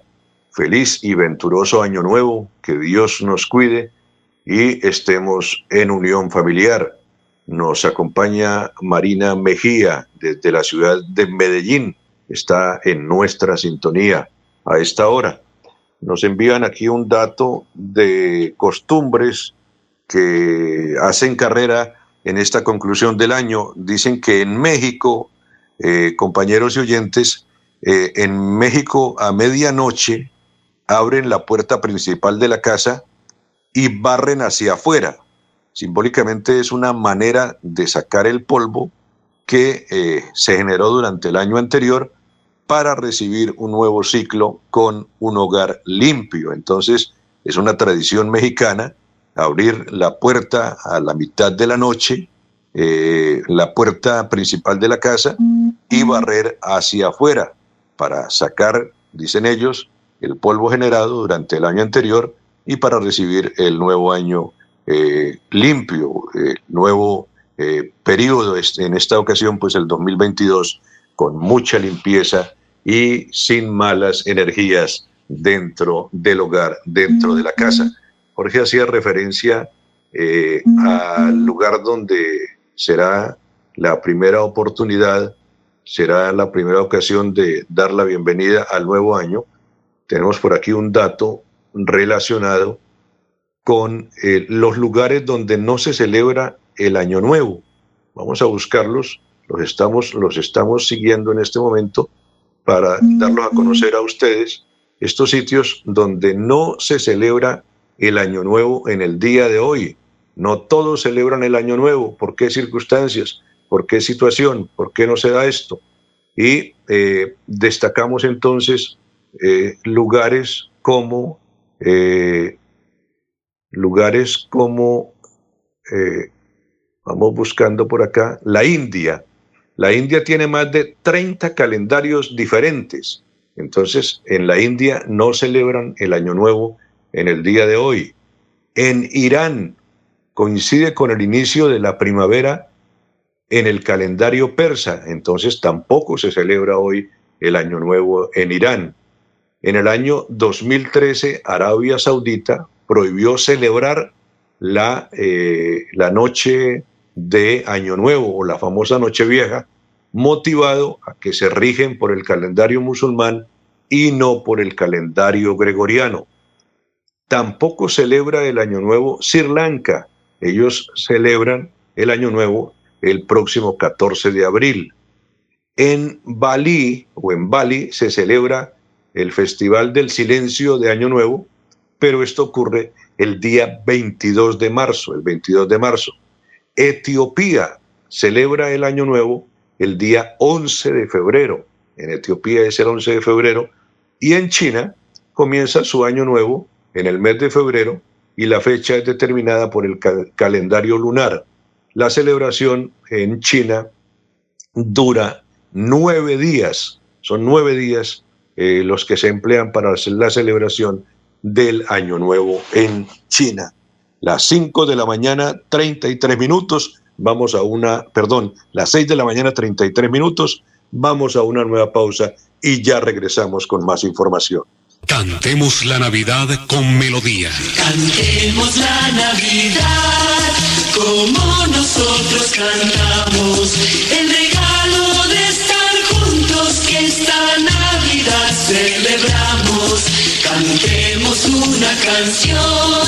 Feliz y venturoso año nuevo, que Dios nos cuide y estemos en unión familiar. Nos acompaña Marina Mejía desde la ciudad de Medellín. Está en nuestra sintonía a esta hora. Nos envían aquí un dato de costumbres que hacen carrera en esta conclusión del año. Dicen que en México, eh, compañeros y oyentes, eh, en México a medianoche abren la puerta principal de la casa y barren hacia afuera. Simbólicamente es una manera de sacar el polvo que eh, se generó durante el año anterior para recibir un nuevo ciclo con un hogar limpio. Entonces, es una tradición mexicana abrir la puerta a la mitad de la noche, eh, la puerta principal de la casa y barrer hacia afuera para sacar, dicen ellos, el polvo generado durante el año anterior y para recibir el nuevo año eh, limpio, el nuevo eh, periodo, en esta ocasión pues el 2022, con mucha limpieza y sin malas energías dentro del hogar, dentro de la casa. Jorge hacía referencia eh, al lugar donde será la primera oportunidad, será la primera ocasión de dar la bienvenida al nuevo año. Tenemos por aquí un dato relacionado con eh, los lugares donde no se celebra el año nuevo. Vamos a buscarlos, los estamos, los estamos siguiendo en este momento para darlos a conocer a ustedes, estos sitios donde no se celebra el Año Nuevo en el día de hoy. No todos celebran el Año Nuevo. ¿Por qué circunstancias? ¿Por qué situación? ¿Por qué no se da esto? Y eh, destacamos entonces eh, lugares como eh, lugares como vamos buscando por acá la India. La India tiene más de 30 calendarios diferentes Entonces, en la India no celebran el Año Nuevo en el día de hoy. En Irán coincide con el inicio de la primavera en el calendario persa, entonces tampoco se celebra hoy el Año Nuevo en Irán. En el año 2013, Arabia Saudita prohibió celebrar la, eh, la noche de Año Nuevo o la famosa Noche Vieja, motivado a que se rigen por el calendario musulmán y no por el calendario gregoriano. Tampoco celebra el Año Nuevo Sri Lanka. Ellos celebran el Año Nuevo el próximo 14 de abril. En Bali o en Bali se celebra el Festival del Silencio de Año Nuevo, pero esto ocurre el día 22 de marzo, el 22 de marzo. Etiopía celebra el Año Nuevo el día 11 de febrero. En Etiopía es el 11 de febrero. Y en China comienza su Año Nuevo en el mes de febrero y la fecha es determinada por el calendario lunar. La celebración en China dura nueve días, son nueve días eh, los que se emplean para la celebración del Año Nuevo en China. Las 5 de la mañana, 33 minutos, vamos a una, perdón, las 6 de la mañana, 33 minutos, vamos a una nueva pausa y ya regresamos con más información. Cantemos la Navidad con melodía. Cantemos la Navidad como nosotros cantamos. El regalo de estar juntos que esta Navidad celebramos. Cantemos una canción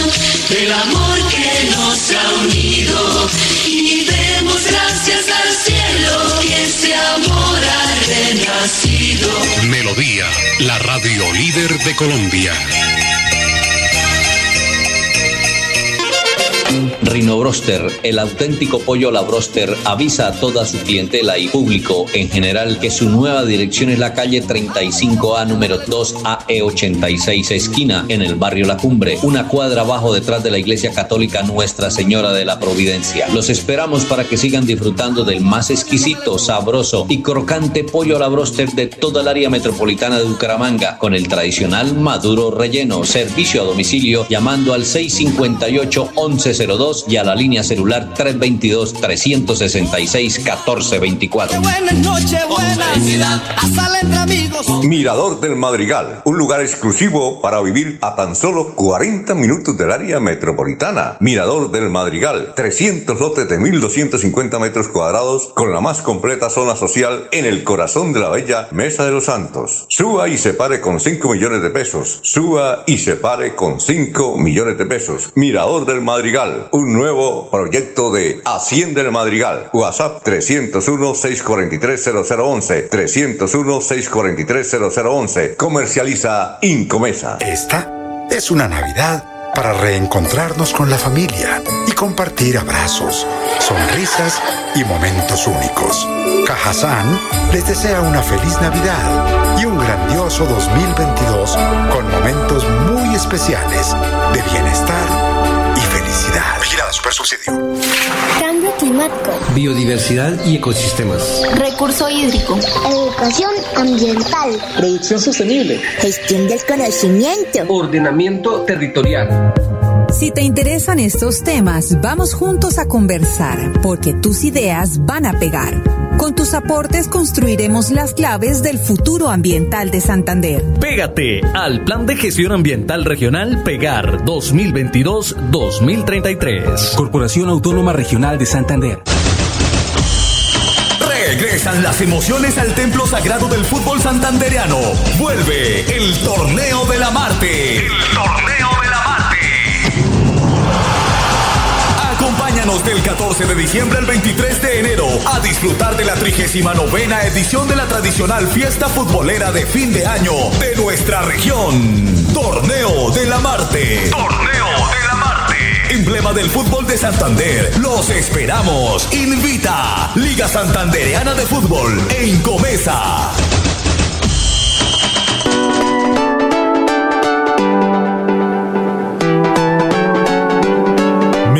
del amor que nos ha unido y demos gracias al cielo que ese amor ha renacido. Melodía, la radio líder de Colombia. Rino Broster, el auténtico pollo la Broster, avisa a toda su clientela y público en general que su nueva dirección es la calle 35A número 2 AE86 esquina en el barrio La Cumbre, una cuadra abajo detrás de la iglesia católica Nuestra Señora de la Providencia. Los esperamos para que sigan disfrutando del más exquisito, sabroso y crocante pollo a la Broster de toda el área metropolitana de Bucaramanga con el tradicional maduro relleno, servicio a domicilio llamando al 658 1102 y a la línea celular 322-366-1424. Buenas noches, buenas. entre amigos. Mirador del Madrigal, un lugar exclusivo para vivir a tan solo 40 minutos del área metropolitana. Mirador del Madrigal, 300 lotes de 1.250 metros cuadrados con la más completa zona social en el corazón de la bella Mesa de los Santos. Suba y se pare con 5 millones de pesos. Suba y se pare con 5 millones de pesos. Mirador del Madrigal, un nuevo proyecto de Hacienda el Madrigal. WhatsApp 301-643-0011. 301-643-0011. Comercializa Incomesa. Esta es una Navidad para reencontrarnos con la familia y compartir abrazos, sonrisas y momentos únicos. Cajazán les desea una feliz Navidad y un grandioso 2022 con momentos muy especiales de bienestar felicidad. Vigilada Super Subsidio. Cambio climático. Biodiversidad y ecosistemas. Recurso hídrico. Educación ambiental. Producción sostenible. Gestión del conocimiento. Ordenamiento territorial. Si te interesan estos temas, vamos juntos a conversar, porque tus ideas van a pegar. Con tus aportes construiremos las claves del futuro ambiental de Santander. Pégate al Plan de Gestión Ambiental Regional Pegar 2022-2033. Corporación Autónoma Regional de Santander. Regresan las emociones al templo sagrado del fútbol santandereano. Vuelve el torneo de la Marte. El torneo Acompáñanos del 14 de diciembre al 23 de enero a disfrutar de la 39 edición de la tradicional fiesta futbolera de fin de año de nuestra región. Torneo de la Marte. Torneo de la Marte. Emblema del fútbol de Santander. Los esperamos. Invita Liga Santandereana de Fútbol en Comesa.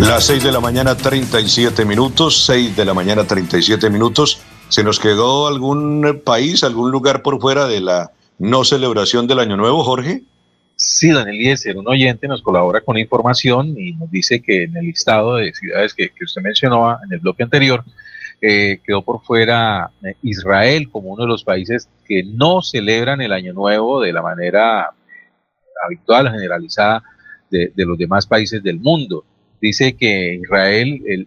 Las 6 de la mañana 37 minutos, 6 de la mañana 37 minutos. ¿Se nos quedó algún país, algún lugar por fuera de la no celebración del Año Nuevo, Jorge? Sí, Daniel Eliezer, un oyente nos colabora con información y nos dice que en el listado de ciudades que, usted mencionó en el bloque anterior, eh, quedó por fuera eh, Israel como uno de los países que no celebran el Año Nuevo de la manera habitual, generalizada de, de los demás países del mundo dice que en Israel eh,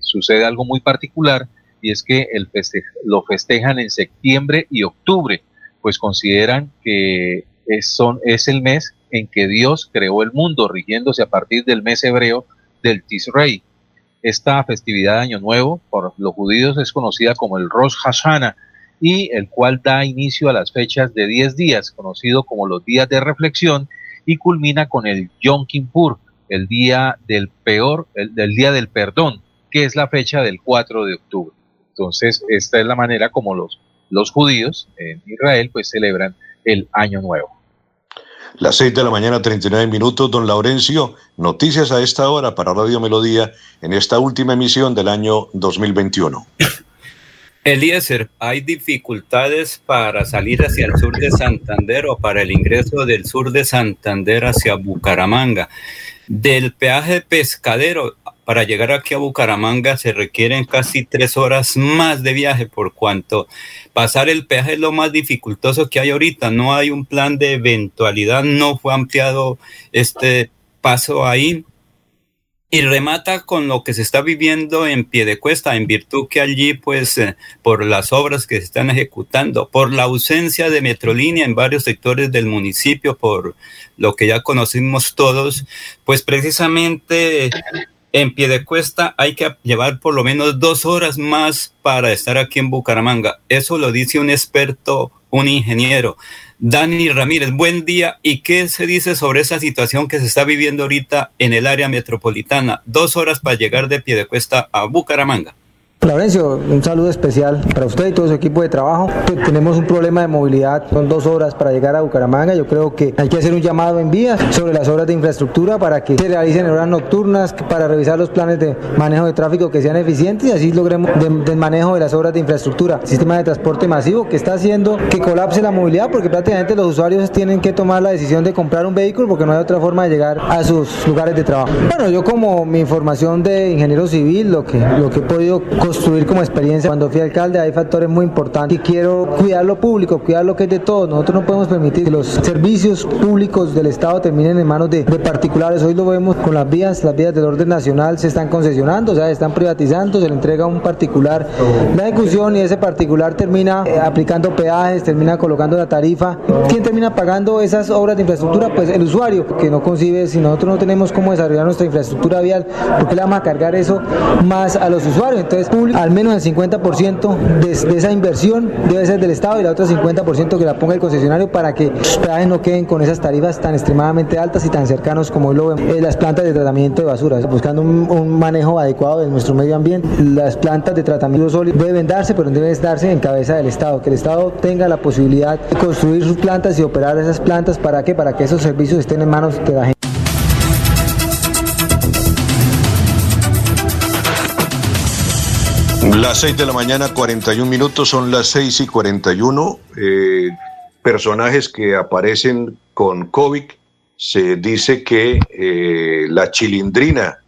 sucede algo muy particular y es que lo festejan en septiembre y octubre, pues consideran que es, son, es el mes en que Dios creó el mundo, rigiéndose a partir del mes hebreo del Tisrei. Esta festividad de Año Nuevo por los judíos es conocida como el Rosh Hashanah y el cual da inicio a las fechas de 10 días, conocido como los días de reflexión, y culmina con el Yom Kippur, el día del peor, el, del día del perdón, que es la fecha del 4 de octubre. Entonces, esta es la manera como los, los judíos en Israel pues celebran el Año Nuevo. Las 6 de la mañana, 39 minutos, don Laurencio, noticias a esta hora para Radio Melodía en esta última emisión del año 2021. Eliezer, ¿hay dificultades para salir hacia el sur de Santander o para el ingreso del sur de Santander hacia Bucaramanga? Del peaje pescadero para llegar aquí a Bucaramanga se requieren casi tres horas más de viaje por cuanto pasar el peaje es lo más dificultoso que hay ahorita. No hay un plan de eventualidad, no fue ampliado este paso ahí y remata con lo que se está viviendo en Piedecuesta, en virtud que allí, pues, eh, por las obras que se están ejecutando, por la ausencia de Metrolínea en varios sectores del municipio, por lo que ya conocimos todos, pues precisamente en Piedecuesta hay que llevar por lo menos dos horas más para estar aquí en Bucaramanga. Eso lo dice un experto, un ingeniero. Dani Ramírez, buen día. ¿Y qué se dice sobre esa situación que se está viviendo ahorita en el área metropolitana? Dos horas para llegar de pie de cuesta a Bucaramanga. Laurencio, un saludo especial para usted y todo su equipo de trabajo. Tenemos un problema de movilidad, son dos horas para llegar a Bucaramanga. Yo creo que hay que hacer un llamado en vías sobre las obras de infraestructura para que se realicen horas nocturnas, para revisar los planes de manejo de tráfico que sean eficientes y así logremos del manejo de las obras de infraestructura. Sistema de transporte masivo que está haciendo que colapse la movilidad porque prácticamente los usuarios tienen que tomar la decisión de comprar un vehículo porque no hay otra forma de llegar a sus lugares de trabajo. Bueno, yo como mi información de ingeniero civil, lo que, lo que he podido construir como experiencia. Cuando fui alcalde hay factores muy importantes y quiero cuidar lo público, cuidar lo que es de todos. Nosotros no podemos permitir que los servicios públicos del Estado terminen en manos de, particulares. Hoy lo vemos con las vías, las vías del orden nacional se están concesionando, o sea, se están privatizando, se le entrega a un particular la ejecución y ese particular termina eh, aplicando peajes, termina colocando la tarifa. ¿Quién termina pagando esas obras de infraestructura? Pues el usuario, que no concibe, si nosotros no tenemos cómo desarrollar nuestra infraestructura vial, ¿por qué le vamos a cargar eso más a los usuarios? Entonces, al menos el 50% de, esa inversión debe ser del Estado y la otra 50% que la ponga el concesionario para que los peajes no queden con esas tarifas tan extremadamente altas y tan cercanos como hoy lo vemos. Eh, las plantas de tratamiento de basura, buscando un, manejo adecuado de nuestro medio ambiente. Las plantas de tratamiento sólido deben darse, pero deben darse en cabeza del Estado, que el Estado tenga la posibilidad de construir sus plantas y operar esas plantas para que para que esos servicios estén en manos de la gente. Las 6 de la mañana, 41 minutos, son las 6 y 41. Eh, personajes que aparecen con COVID. Se dice que eh, la chilindrina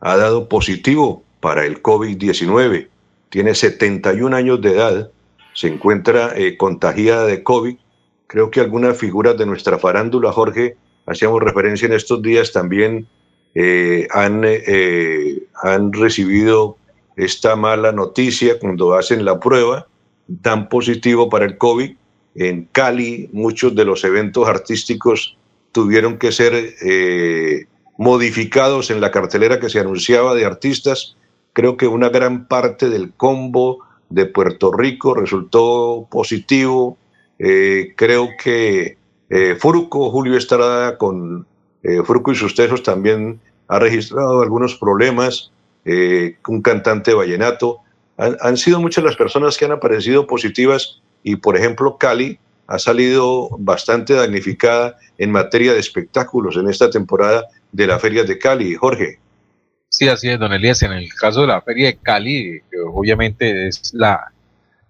ha dado positivo para el COVID-19. Tiene 71 años de edad. Se encuentra eh, contagiada de COVID. Creo que algunas figuras de nuestra farándula, Jorge, hacíamos referencia en estos días, también han, han recibido esta mala noticia cuando hacen la prueba, tan positivo para el COVID, en Cali muchos de los eventos artísticos tuvieron que ser eh, modificados en la cartelera que se anunciaba de artistas. Creo que una gran parte del combo de Puerto Rico resultó positivo. Eh, creo que eh, Furco, Julio Estrada con eh, Furco y sus tesos también ha registrado algunos problemas. Un cantante vallenato. Han, han sido muchas las personas que han aparecido positivas y, por ejemplo, Cali ha salido bastante damnificada en materia de espectáculos en esta temporada de la Feria de Cali. Jorge. Sí, así es, don Elías. En el caso de la Feria de Cali, que obviamente es la,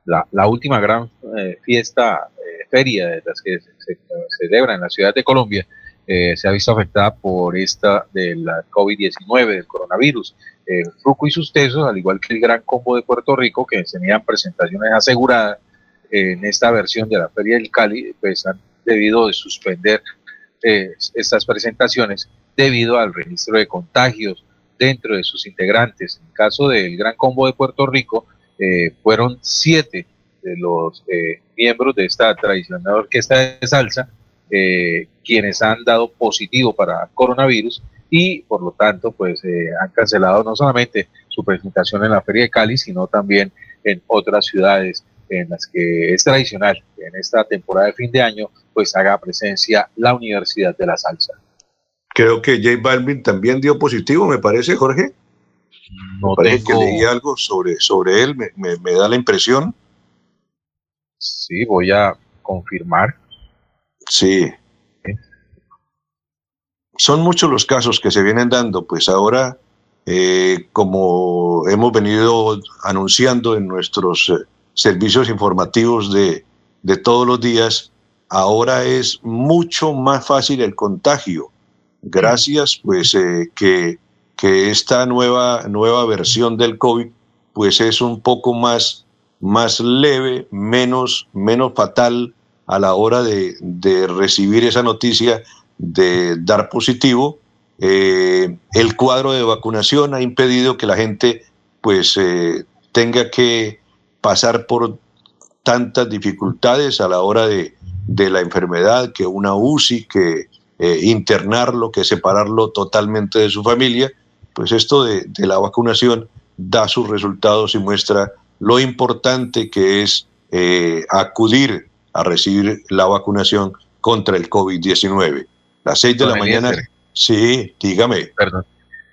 la, última gran eh, fiesta, eh, feria de las que se, celebra en la ciudad de Colombia, eh, se ha visto afectada por esta de la COVID-19, del coronavirus. Fruco y sus tesos, al igual que el Gran Combo de Puerto Rico, que tenían presentaciones aseguradas en esta versión de la Feria del Cali, pues han debido de suspender estas presentaciones debido al registro de contagios dentro de sus integrantes. En el caso del Gran Combo de Puerto Rico, eh, fueron siete de los eh, miembros de esta tradicional orquesta de salsa eh, quienes han dado positivo para coronavirus y por lo tanto pues han cancelado no solamente su presentación en la Feria de Cali, sino también en otras ciudades en las que es tradicional en esta temporada de fin de año pues haga presencia la Universidad de la Salsa. Creo que J Balvin también dio positivo, me parece, Jorge. No me parece que leí algo sobre, sobre él, me, me, da la impresión. Sí, voy a confirmar. Sí. Son muchos los casos que se vienen dando, pues ahora, eh, como hemos venido anunciando en nuestros eh, servicios informativos de, todos los días, ahora es mucho más fácil el contagio. Gracias pues eh, que, esta nueva, nueva versión del COVID pues es un poco más, más leve, menos, menos fatal a la hora de recibir esa noticia de dar positivo. Eh, el cuadro de vacunación ha impedido que la gente pues eh, tenga que pasar por tantas dificultades a la hora de, de la enfermedad, que una UCI, que eh, internarlo que separarlo totalmente de su familia, pues esto de, la vacunación da sus resultados y muestra lo importante que es acudir a recibir la vacunación contra el COVID-19. Las seis de la mañana. Sí, dígame. Perdón.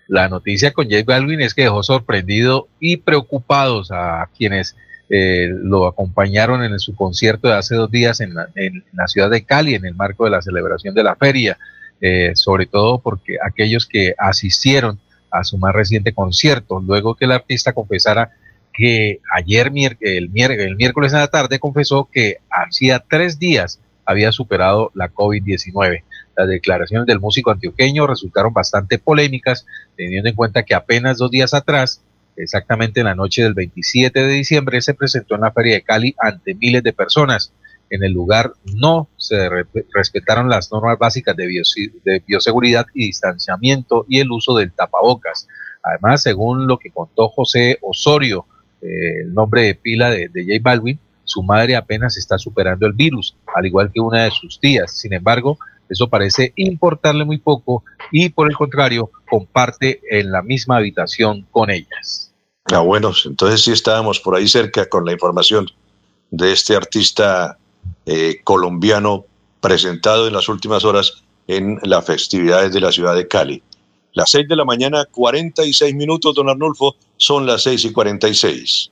La noticia con J Balvin es que dejó sorprendido y preocupados a quienes eh, lo acompañaron en su concierto de hace dos días en la, ciudad de Cali, en el marco de la celebración de la feria, eh, sobre todo porque aquellos que asistieron a su más reciente concierto, luego que el artista confesara que ayer, el, el miércoles en la tarde, confesó que hacía tres días había superado la COVID-19. Las declaraciones del músico antioqueño resultaron bastante polémicas, teniendo en cuenta que apenas dos días atrás exactamente en la noche del 27 de diciembre, se presentó en la Feria de Cali ante miles de personas. En el lugar no se respetaron las normas básicas de, bioseguridad y distanciamiento y el uso del tapabocas. Además, según lo que contó José Osorio, eh, el nombre de pila de, de J su madre apenas está superando el virus, al igual que una de sus tías. Sin embargo, eso parece importarle muy poco y por el contrario, comparte en la misma habitación con ellas. Ah, bueno, entonces sí estábamos por ahí cerca con la información de este artista eh, colombiano presentado en las últimas horas en las festividades de la ciudad de Cali. Las seis de la mañana, 46 minutos, don Arnulfo, son las seis y 46.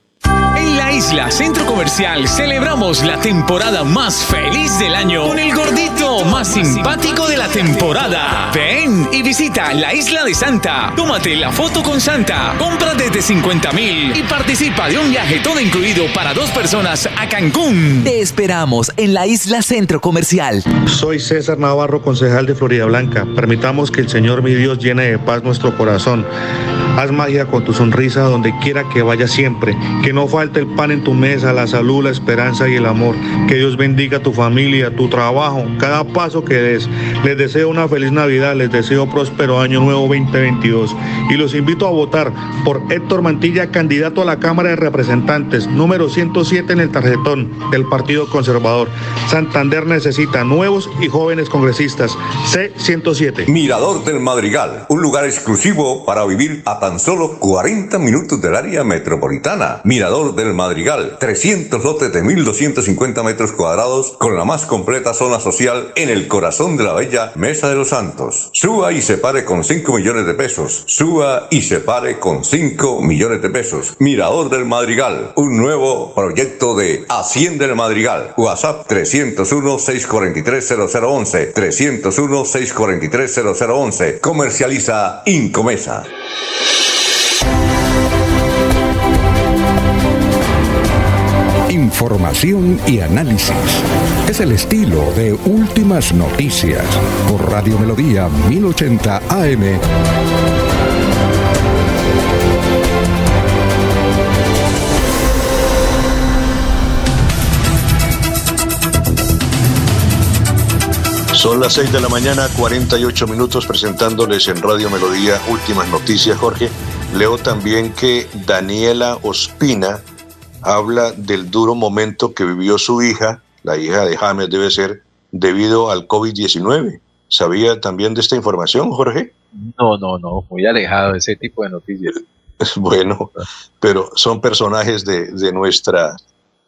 En la isla Centro Comercial celebramos la temporada más feliz del año con el gordito más simpático de la temporada. Ven y visita la isla de Santa. Tómate la foto con Santa. Compra desde 50 mil y participa de un viaje todo incluido para dos personas a Cancún. Te esperamos en la isla Centro Comercial. Soy César Navarro, concejal de Florida Blanca. Permitamos que el Señor mi Dios llene de paz nuestro corazón Haz magia con tu sonrisa donde quiera que vayas siempre. Que no falte el pan en tu mesa, la salud, la esperanza y el amor. Que Dios bendiga tu familia, tu trabajo, cada paso que des. Les deseo una feliz Navidad, les deseo próspero año nuevo 2022. Y los invito a votar por Héctor Mantilla, candidato a la Cámara de Representantes, número 107 en el tarjetón del Partido Conservador. Santander necesita nuevos y jóvenes congresistas. C107. Mirador del Madrigal, un lugar exclusivo para vivir a tan solo 40 minutos del área metropolitana. Mirador del Madrigal, 300 lotes de 1.250 metros cuadrados con la más completa zona social en el corazón de la bella Mesa de los Santos. Suba y se pare con 5 millones de pesos. Suba y se pare con 5 millones de pesos. Mirador del Madrigal, un nuevo proyecto de Hacienda del Madrigal. WhatsApp 301-643-0011. 301-643-0011. Comercializa Incomesa. Información y análisis. Es el estilo de Últimas Noticias por Radio Melodía 1080 AM. Son las 6 de la mañana, 48 minutos presentándoles en Radio Melodía últimas noticias, Jorge. Leo también que Daniela Ospina habla del duro momento que vivió su hija, la hija de James debe ser, debido al COVID-19. ¿Sabía también de esta información, Jorge? No, no, no, muy alejado de ese tipo de noticias. Bueno, pero son personajes de, de nuestra,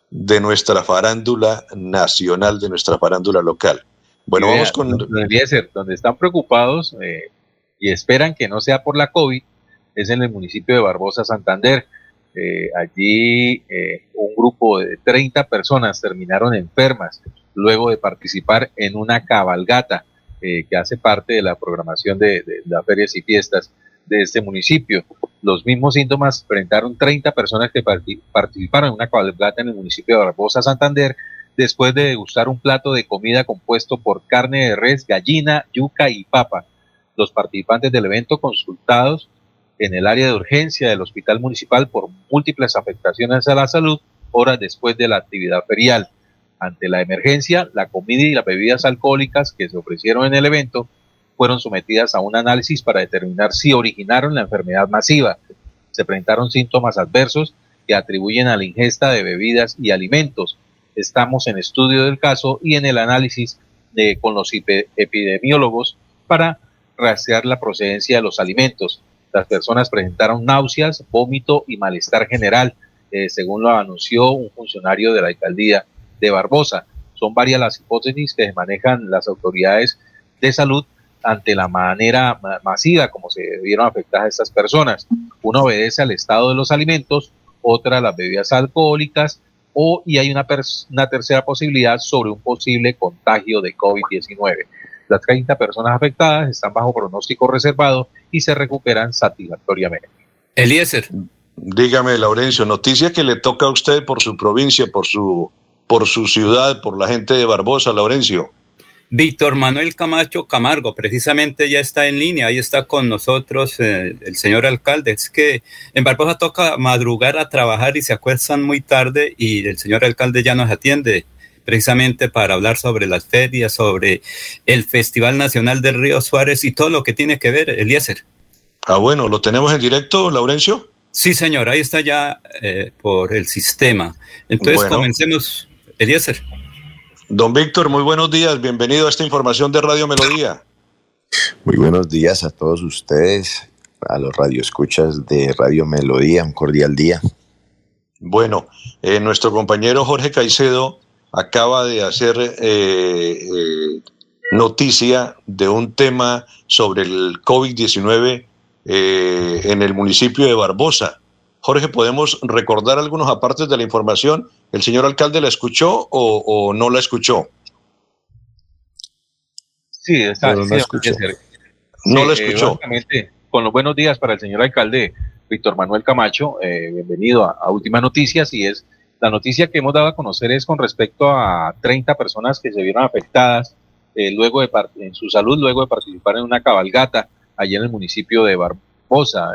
de nuestra farándula nacional, de nuestra farándula local. Bueno, vamos con... Donde, debería ser, donde están preocupados eh, y esperan que no sea por la COVID, es en el municipio de Barbosa, Santander. Eh, allí eh, un grupo de 30 personas terminaron enfermas luego de participar en una cabalgata eh, que hace parte de la programación de, de las ferias y fiestas de este municipio. Los mismos síntomas presentaron 30 personas que parti- participaron en una cabalgata en el municipio de Barbosa, Santander, después de degustar un plato de comida compuesto por carne de res, gallina, yuca y papa. Los participantes del evento consultados en el área de urgencia del hospital municipal por múltiples afectaciones a la salud horas después de la actividad ferial. Ante la emergencia, la comida y las bebidas alcohólicas que se ofrecieron en el evento fueron sometidas a un análisis para determinar si originaron la enfermedad masiva. Se presentaron síntomas adversos que atribuyen a la ingesta de bebidas y alimentos. Estamos en estudio del caso y en el análisis con los epi- epidemiólogos para rastrear la procedencia de los alimentos. Las personas presentaron náuseas, vómito y malestar general, eh, según lo anunció un funcionario de la alcaldía de Barbosa. Son varias las hipótesis que manejan las autoridades de salud ante la manera ma- masiva como se vieron afectadas estas personas. Una obedece al estado de los alimentos, otra las bebidas alcohólicas, o y hay una, una tercera posibilidad sobre un posible contagio de COVID-19. Las 30 personas afectadas están bajo pronóstico reservado y se recuperan satisfactoriamente. Eliezer. Dígame, Laurencio, noticia que le toca a usted por su provincia, por su, por su ciudad, por la gente de Barbosa, Laurencio. Víctor Manuel Camacho Camargo, precisamente ya está en línea, ahí está con nosotros eh, el señor alcalde. Es que en Barbosa toca madrugar a trabajar y se acuestan muy tarde y el señor alcalde ya nos atiende precisamente para hablar sobre las ferias, sobre el Festival Nacional del Río Suárez y todo lo que tiene que ver, Eliezer. Ah, bueno, ¿lo tenemos en directo, Laurencio? Sí, señor, ahí está ya eh, por el sistema. Entonces Bueno. comencemos, Eliezer. Don Víctor, muy buenos días, bienvenido a esta información de Radio Melodía. Muy buenos días a todos ustedes, a los radioescuchas de Radio Melodía, un cordial día. Bueno, eh, nuestro compañero Jorge Caicedo acaba de hacer eh, eh, noticia de un tema sobre el COVID-19 eh, en el municipio de Barbosa. Jorge, ¿podemos recordar algunos apartes de la información? ¿El señor alcalde la escuchó o, o no la escuchó? Sí, está, no sí, escuchó. puede ser. No la eh, escuchó. con los buenos días para el señor alcalde Víctor Manuel Camacho, eh, bienvenido a, a Últimas Noticias y es la noticia que hemos dado a conocer es con respecto a 30 personas que se vieron afectadas eh, luego de en su salud luego de participar en una cabalgata allí en el municipio de, Bar- Barbosa.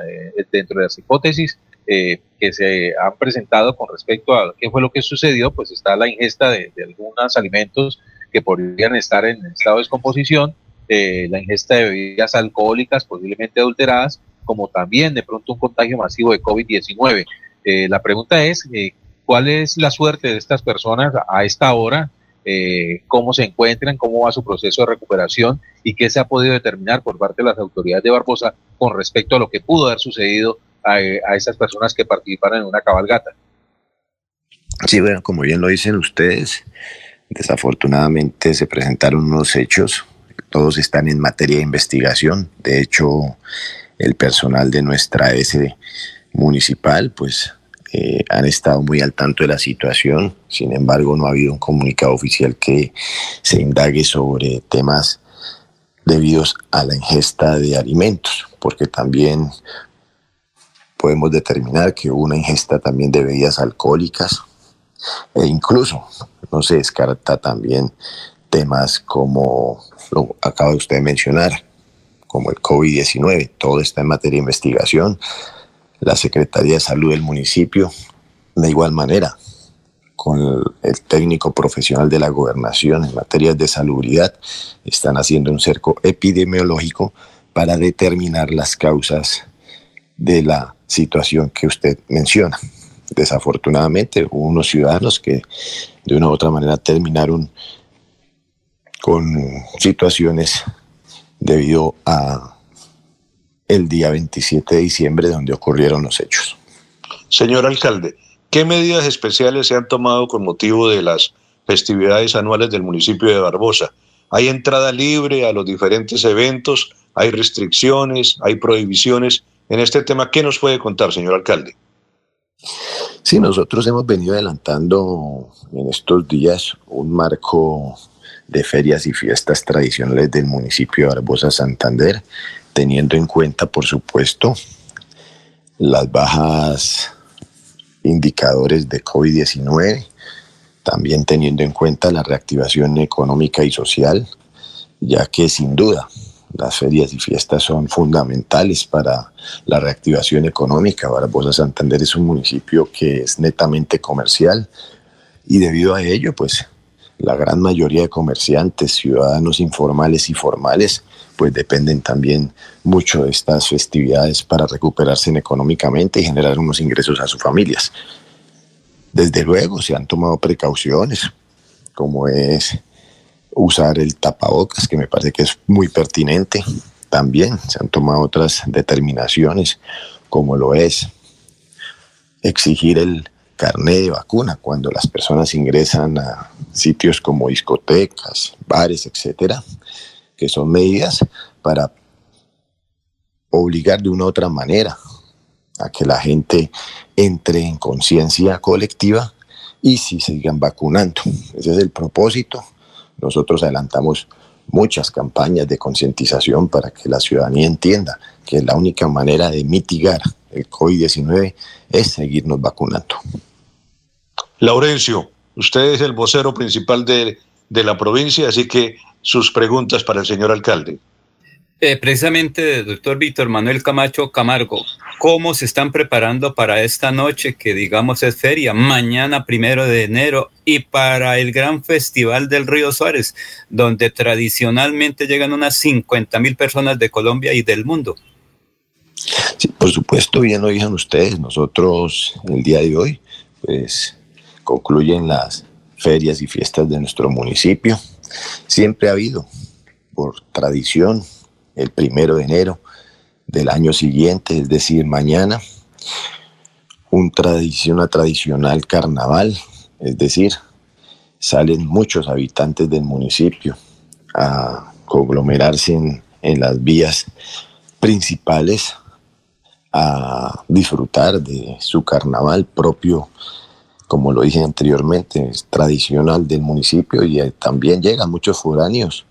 dentro de las hipótesis que se han presentado con respecto a qué fue lo que sucedió, pues está la ingesta de, de algunos alimentos que podrían estar en estado de descomposición, la ingesta de bebidas alcohólicas posiblemente adulteradas, como también de pronto un contagio masivo de COVID-19. la pregunta es, ¿cuál es la suerte de estas personas a esta hora? Eh, cómo se encuentran, cómo va su proceso de recuperación y qué se ha podido determinar por parte de las autoridades de Barbosa con respecto a lo que pudo haber sucedido a, esas personas que participaron en una cabalgata. Sí, bueno, como bien lo dicen ustedes, desafortunadamente se presentaron unos hechos, todos están en materia de investigación, de hecho el personal de nuestra S municipal pues eh, han estado muy al tanto de la situación, sin embargo no ha habido un comunicado oficial que se indague sobre temas debidos a la ingesta de alimentos, porque también podemos determinar que una ingesta también de bebidas alcohólicas e incluso no se descarta también temas como lo acaba usted de mencionar, como el COVID-19, todo está en materia de investigación la Secretaría de Salud del municipio, de igual manera, con el técnico profesional de la gobernación en materias de salubridad, están haciendo un cerco epidemiológico para determinar las causas de la situación que usted menciona. Desafortunadamente, hubo unos ciudadanos que de una u otra manera terminaron con situaciones debido a el día 27 de diciembre donde ocurrieron los hechos. Señor alcalde, ¿qué medidas especiales se han tomado con motivo de las festividades anuales del municipio de Barbosa? ¿Hay entrada libre a los diferentes eventos? ¿Hay restricciones? ¿Hay prohibiciones? En este tema, ¿qué nos puede contar, señor alcalde? Sí, nosotros hemos venido adelantando en estos días un marco de ferias y fiestas tradicionales del municipio de Barbosa Santander, teniendo en cuenta, por supuesto, las bajas indicadores de COVID-19, también teniendo en cuenta la reactivación económica y social, ya que sin duda las ferias y fiestas son fundamentales para la reactivación económica. Barbosa Santander es un municipio que es netamente comercial y debido a ello, pues la gran mayoría de comerciantes, ciudadanos informales y formales, pues dependen también mucho de estas festividades para recuperarse económicamente y generar unos ingresos a sus familias. Desde luego se han tomado precauciones, como es usar el tapabocas, que me parece que es muy pertinente. También se han tomado otras determinaciones, como lo es exigir el carné de vacuna cuando las personas ingresan a sitios como discotecas, bares, etcétera, que son medidas para obligar de una u otra manera a que la gente entre en conciencia colectiva y si sigan vacunando. Ese es el propósito. Nosotros adelantamos muchas campañas de concientización para que la ciudadanía entienda que la única manera de mitigar el COVID-19 es seguirnos vacunando. Laurencio, usted es el vocero principal de, de la provincia, así que sus preguntas para el señor alcalde. Eh, precisamente, doctor Víctor Manuel Camacho Camargo, ¿cómo se están preparando para esta noche que digamos es feria, mañana primero de enero y para el gran festival del Río Suárez, donde tradicionalmente llegan unas 50 mil personas de Colombia y del mundo? Sí, por supuesto, bien lo dijeron ustedes, nosotros el día de hoy, pues concluyen las ferias y fiestas de nuestro municipio Siempre ha habido, por tradición, el primero de enero del año siguiente, es decir, mañana, un una tradicional carnaval, es decir, salen muchos habitantes del municipio a conglomerarse en las vías principales a disfrutar de su carnaval propio como lo dije anteriormente, es tradicional del municipio y eh, también llegan muchos foráneos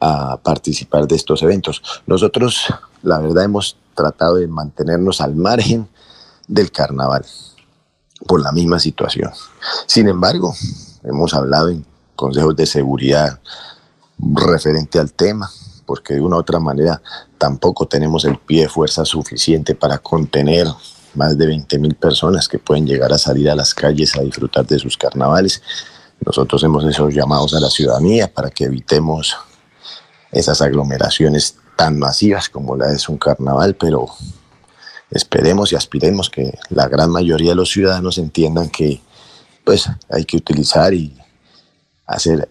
a participar de estos eventos. Nosotros, la verdad, hemos tratado de mantenernos al margen del carnaval por la misma situación. Sin embargo, hemos hablado en consejos de seguridad referente al tema. porque de una u otra manera tampoco tenemos el pie de fuerza suficiente para contener más de 20 mil personas que pueden llegar a salir a las calles a disfrutar de sus carnavales. Nosotros hemos hecho llamados a la ciudadanía para que evitemos esas aglomeraciones tan masivas como la es un carnaval, pero esperemos y aspiremos que la gran mayoría de los ciudadanos entiendan que pues hay que utilizar y hacer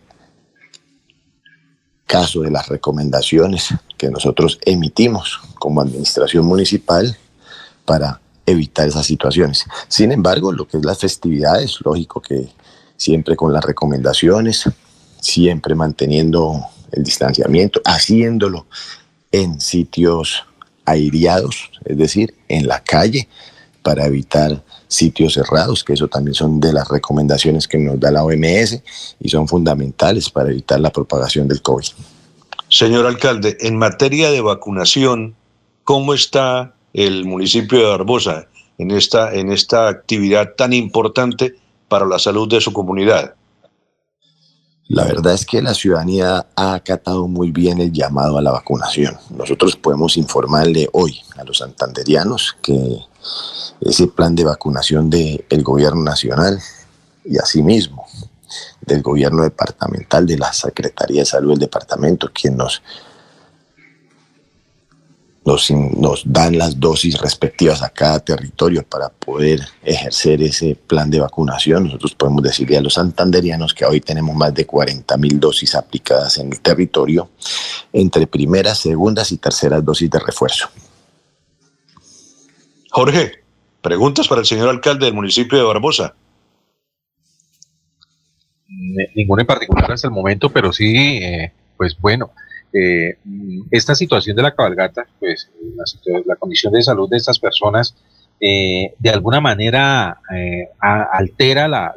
caso de las recomendaciones que nosotros emitimos como administración municipal para evitar esas situaciones. Sin embargo, lo que es las festividades, lógico que siempre con las recomendaciones, siempre manteniendo el distanciamiento, haciéndolo en sitios aireados, es decir, en la calle, para evitar sitios cerrados, que eso también son de las recomendaciones que nos da la OMS y son fundamentales para evitar la propagación del COVID. Señor alcalde, en materia de vacunación, ¿cómo está el municipio de Barbosa en esta, en esta actividad tan importante para la salud de su comunidad? La verdad es que la ciudadanía ha acatado muy bien el llamado a la vacunación. Nosotros podemos informarle hoy a los santanderianos que ese plan de vacunación del gobierno nacional y asimismo del gobierno departamental, de la Secretaría de Salud del departamento, quien nos nos, dan las dosis respectivas a cada territorio para poder ejercer ese plan de vacunación. Nosotros podemos decirle a los santanderianos que hoy tenemos más de 40 mil dosis aplicadas en el territorio, entre primeras, segundas y terceras dosis de refuerzo. Jorge, preguntas para el señor alcalde del municipio de Barbosa. Ninguno en particular hasta el momento, pero sí, eh, pues bueno, eh, esta situación de la cabalgata, pues la, condición de salud de estas personas, eh, de alguna manera eh, altera la,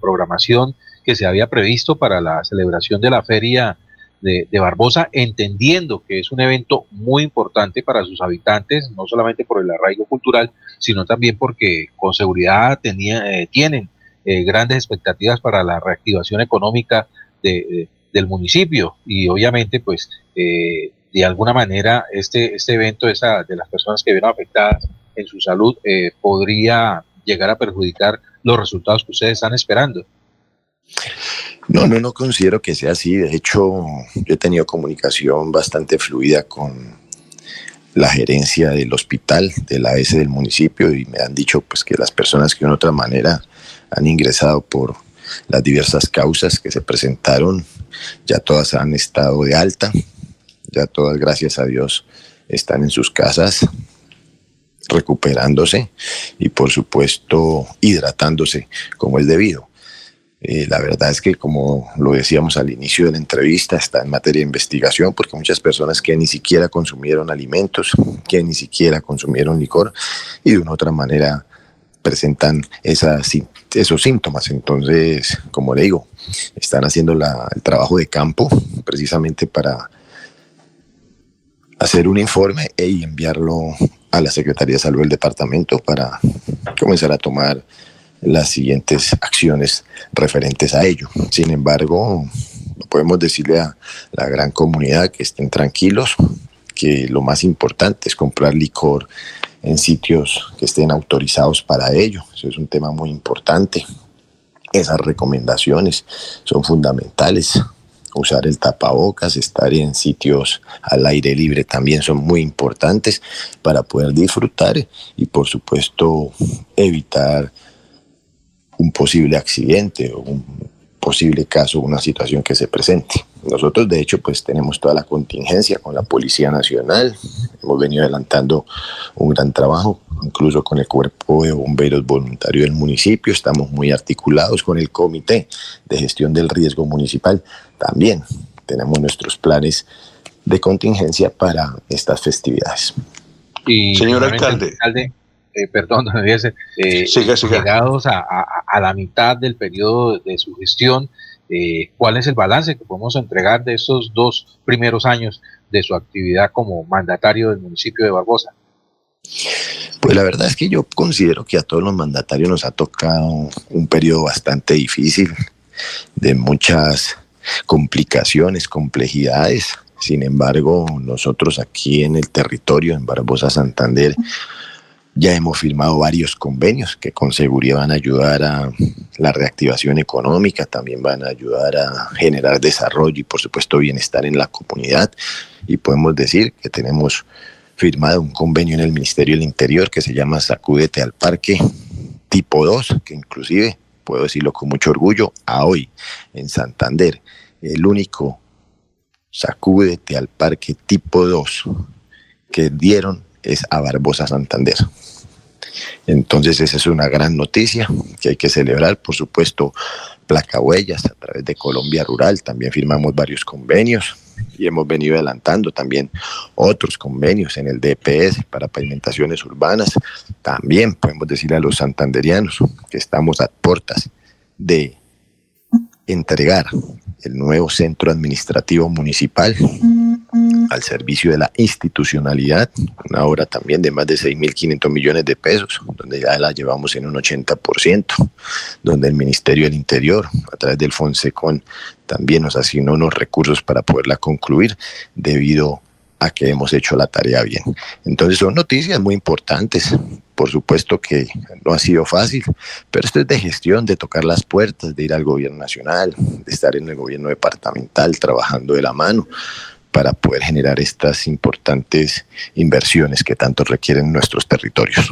programación que se había previsto para la celebración de la feria de, Barbosa, entendiendo que es un evento muy importante para sus habitantes, no solamente por el arraigo cultural, sino también porque con seguridad tenía, tienen grandes expectativas para la reactivación económica de, del municipio y obviamente pues eh, de alguna manera este, este evento esa, de las personas que vieron afectadas en su salud eh, podría llegar a perjudicar los resultados que ustedes están esperando. No, no, no considero que sea así. De hecho, yo he tenido comunicación bastante fluida con la gerencia del hospital de la AS del municipio y me han dicho pues que las personas que de otra manera han ingresado por las diversas causas que se presentaron, ya todas han estado de alta, ya todas, gracias a Dios, están en sus casas recuperándose y por supuesto hidratándose como es debido. Eh, la verdad es que como lo decíamos al inicio de la entrevista, está en materia de investigación porque muchas personas que ni siquiera consumieron alimentos, que ni siquiera consumieron licor y de una otra manera presentan esas, esos síntomas. Entonces, como le digo, están haciendo el trabajo de campo precisamente para hacer un informe e enviarlo a la Secretaría de Salud del departamento para comenzar a tomar las siguientes acciones referentes a ello. Sin embargo, podemos decirle a la gran comunidad que estén tranquilos, que lo más importante es comprar licor en sitios que estén autorizados para ello. Eso es un tema muy importante. Esas recomendaciones son fundamentales. Usar el tapabocas, estar en sitios al aire libre también son muy importantes para poder disfrutar y por supuesto evitar un posible accidente o un posible caso, una situación que se presente. Nosotros, de hecho, pues tenemos toda la contingencia con la Policía Nacional. Hemos venido adelantando un gran trabajo, incluso con el Cuerpo de Bomberos Voluntarios del municipio. Estamos muy articulados con el Comité de Gestión del Riesgo Municipal. También tenemos nuestros planes de contingencia para estas festividades. Y Señor alcalde, eh, perdón, eh, llegados a, a, la mitad del periodo de su gestión, eh, ¿cuál es el balance que podemos entregar de estos dos primeros años de su actividad como mandatario del municipio de Barbosa? Pues la verdad es que yo considero que a todos los mandatarios nos ha tocado un periodo bastante difícil, de muchas complicaciones, complejidades, Sin embargo, nosotros aquí en el territorio, en Barbosa Santander, ya hemos firmado varios convenios que con seguridad van a ayudar a la reactivación económica, también van a ayudar a generar desarrollo y por supuesto bienestar en la comunidad. Y podemos decir que tenemos firmado un convenio en el Ministerio del Interior que se llama Sacúdete al Parque tipo 2, que inclusive, puedo decirlo con mucho orgullo, a hoy en Santander, el único Sacúdete al Parque tipo 2 que dieron es a Barbosa Santander. Entonces esa es una gran noticia que hay que celebrar. Por supuesto, placa huellas a través de Colombia Rural. También firmamos varios convenios y hemos venido adelantando también otros convenios en el DPS para pavimentaciones urbanas. También podemos decir a los santanderianos que estamos a puertas de entregar el nuevo centro administrativo municipal al servicio de la institucionalidad, una obra también de más de 6.500 millones de pesos, donde ya la llevamos en un 80%, donde el Ministerio del Interior, a través del Fonsecon, también nos asignó unos recursos para poderla concluir debido a que hemos hecho la tarea bien. Entonces son noticias muy importantes. Por supuesto que no ha sido fácil, pero esto es de gestión, de tocar las puertas, de ir al gobierno nacional, de estar en el gobierno departamental trabajando de la mano para poder generar estas importantes inversiones que tanto requieren nuestros territorios.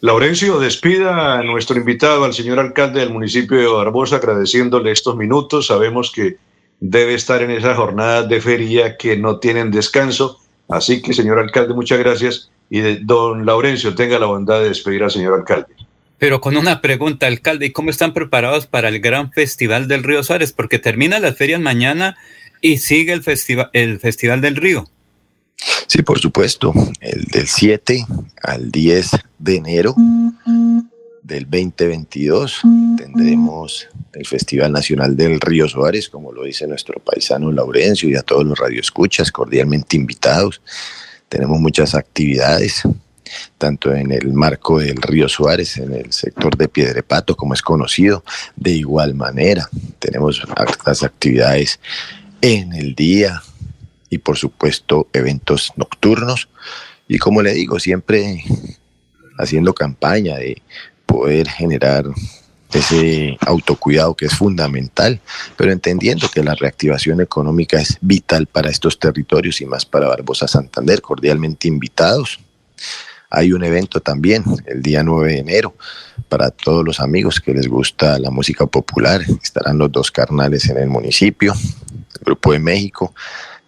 Laurencio, despida a nuestro invitado, al señor alcalde del municipio de Barbosa, agradeciéndole estos minutos. Sabemos que debe estar en esa jornada de feria que no tienen descanso. Así que, señor alcalde, muchas gracias. Y don Laurencio, tenga la bondad de despedir al señor alcalde. Pero con una pregunta, alcalde, ¿y cómo están preparados para el gran festival del Río Suárez? Porque termina las ferias mañana y sigue el, festival el Festival del Río. Sí, por supuesto. El del 7 al 10 de enero del 2022 tendremos el Festival Nacional del Río Suárez, como lo dice nuestro paisano Laurencio y a todos los radioescuchas cordialmente invitados. Tenemos muchas actividades, tanto en el marco del Río Suárez, en el sector de Piedrepato, como es conocido. De igual manera, tenemos estas actividades en el día y por supuesto eventos nocturnos. Y como le digo, siempre haciendo campaña de poder generar ese autocuidado que es fundamental, pero entendiendo que la reactivación económica es vital para estos territorios y más para Barbosa Santander, cordialmente invitados. Hay un evento también el día 9 de enero para todos los amigos que les gusta la música popular. Estarán los dos carnales en el municipio, el Grupo de México,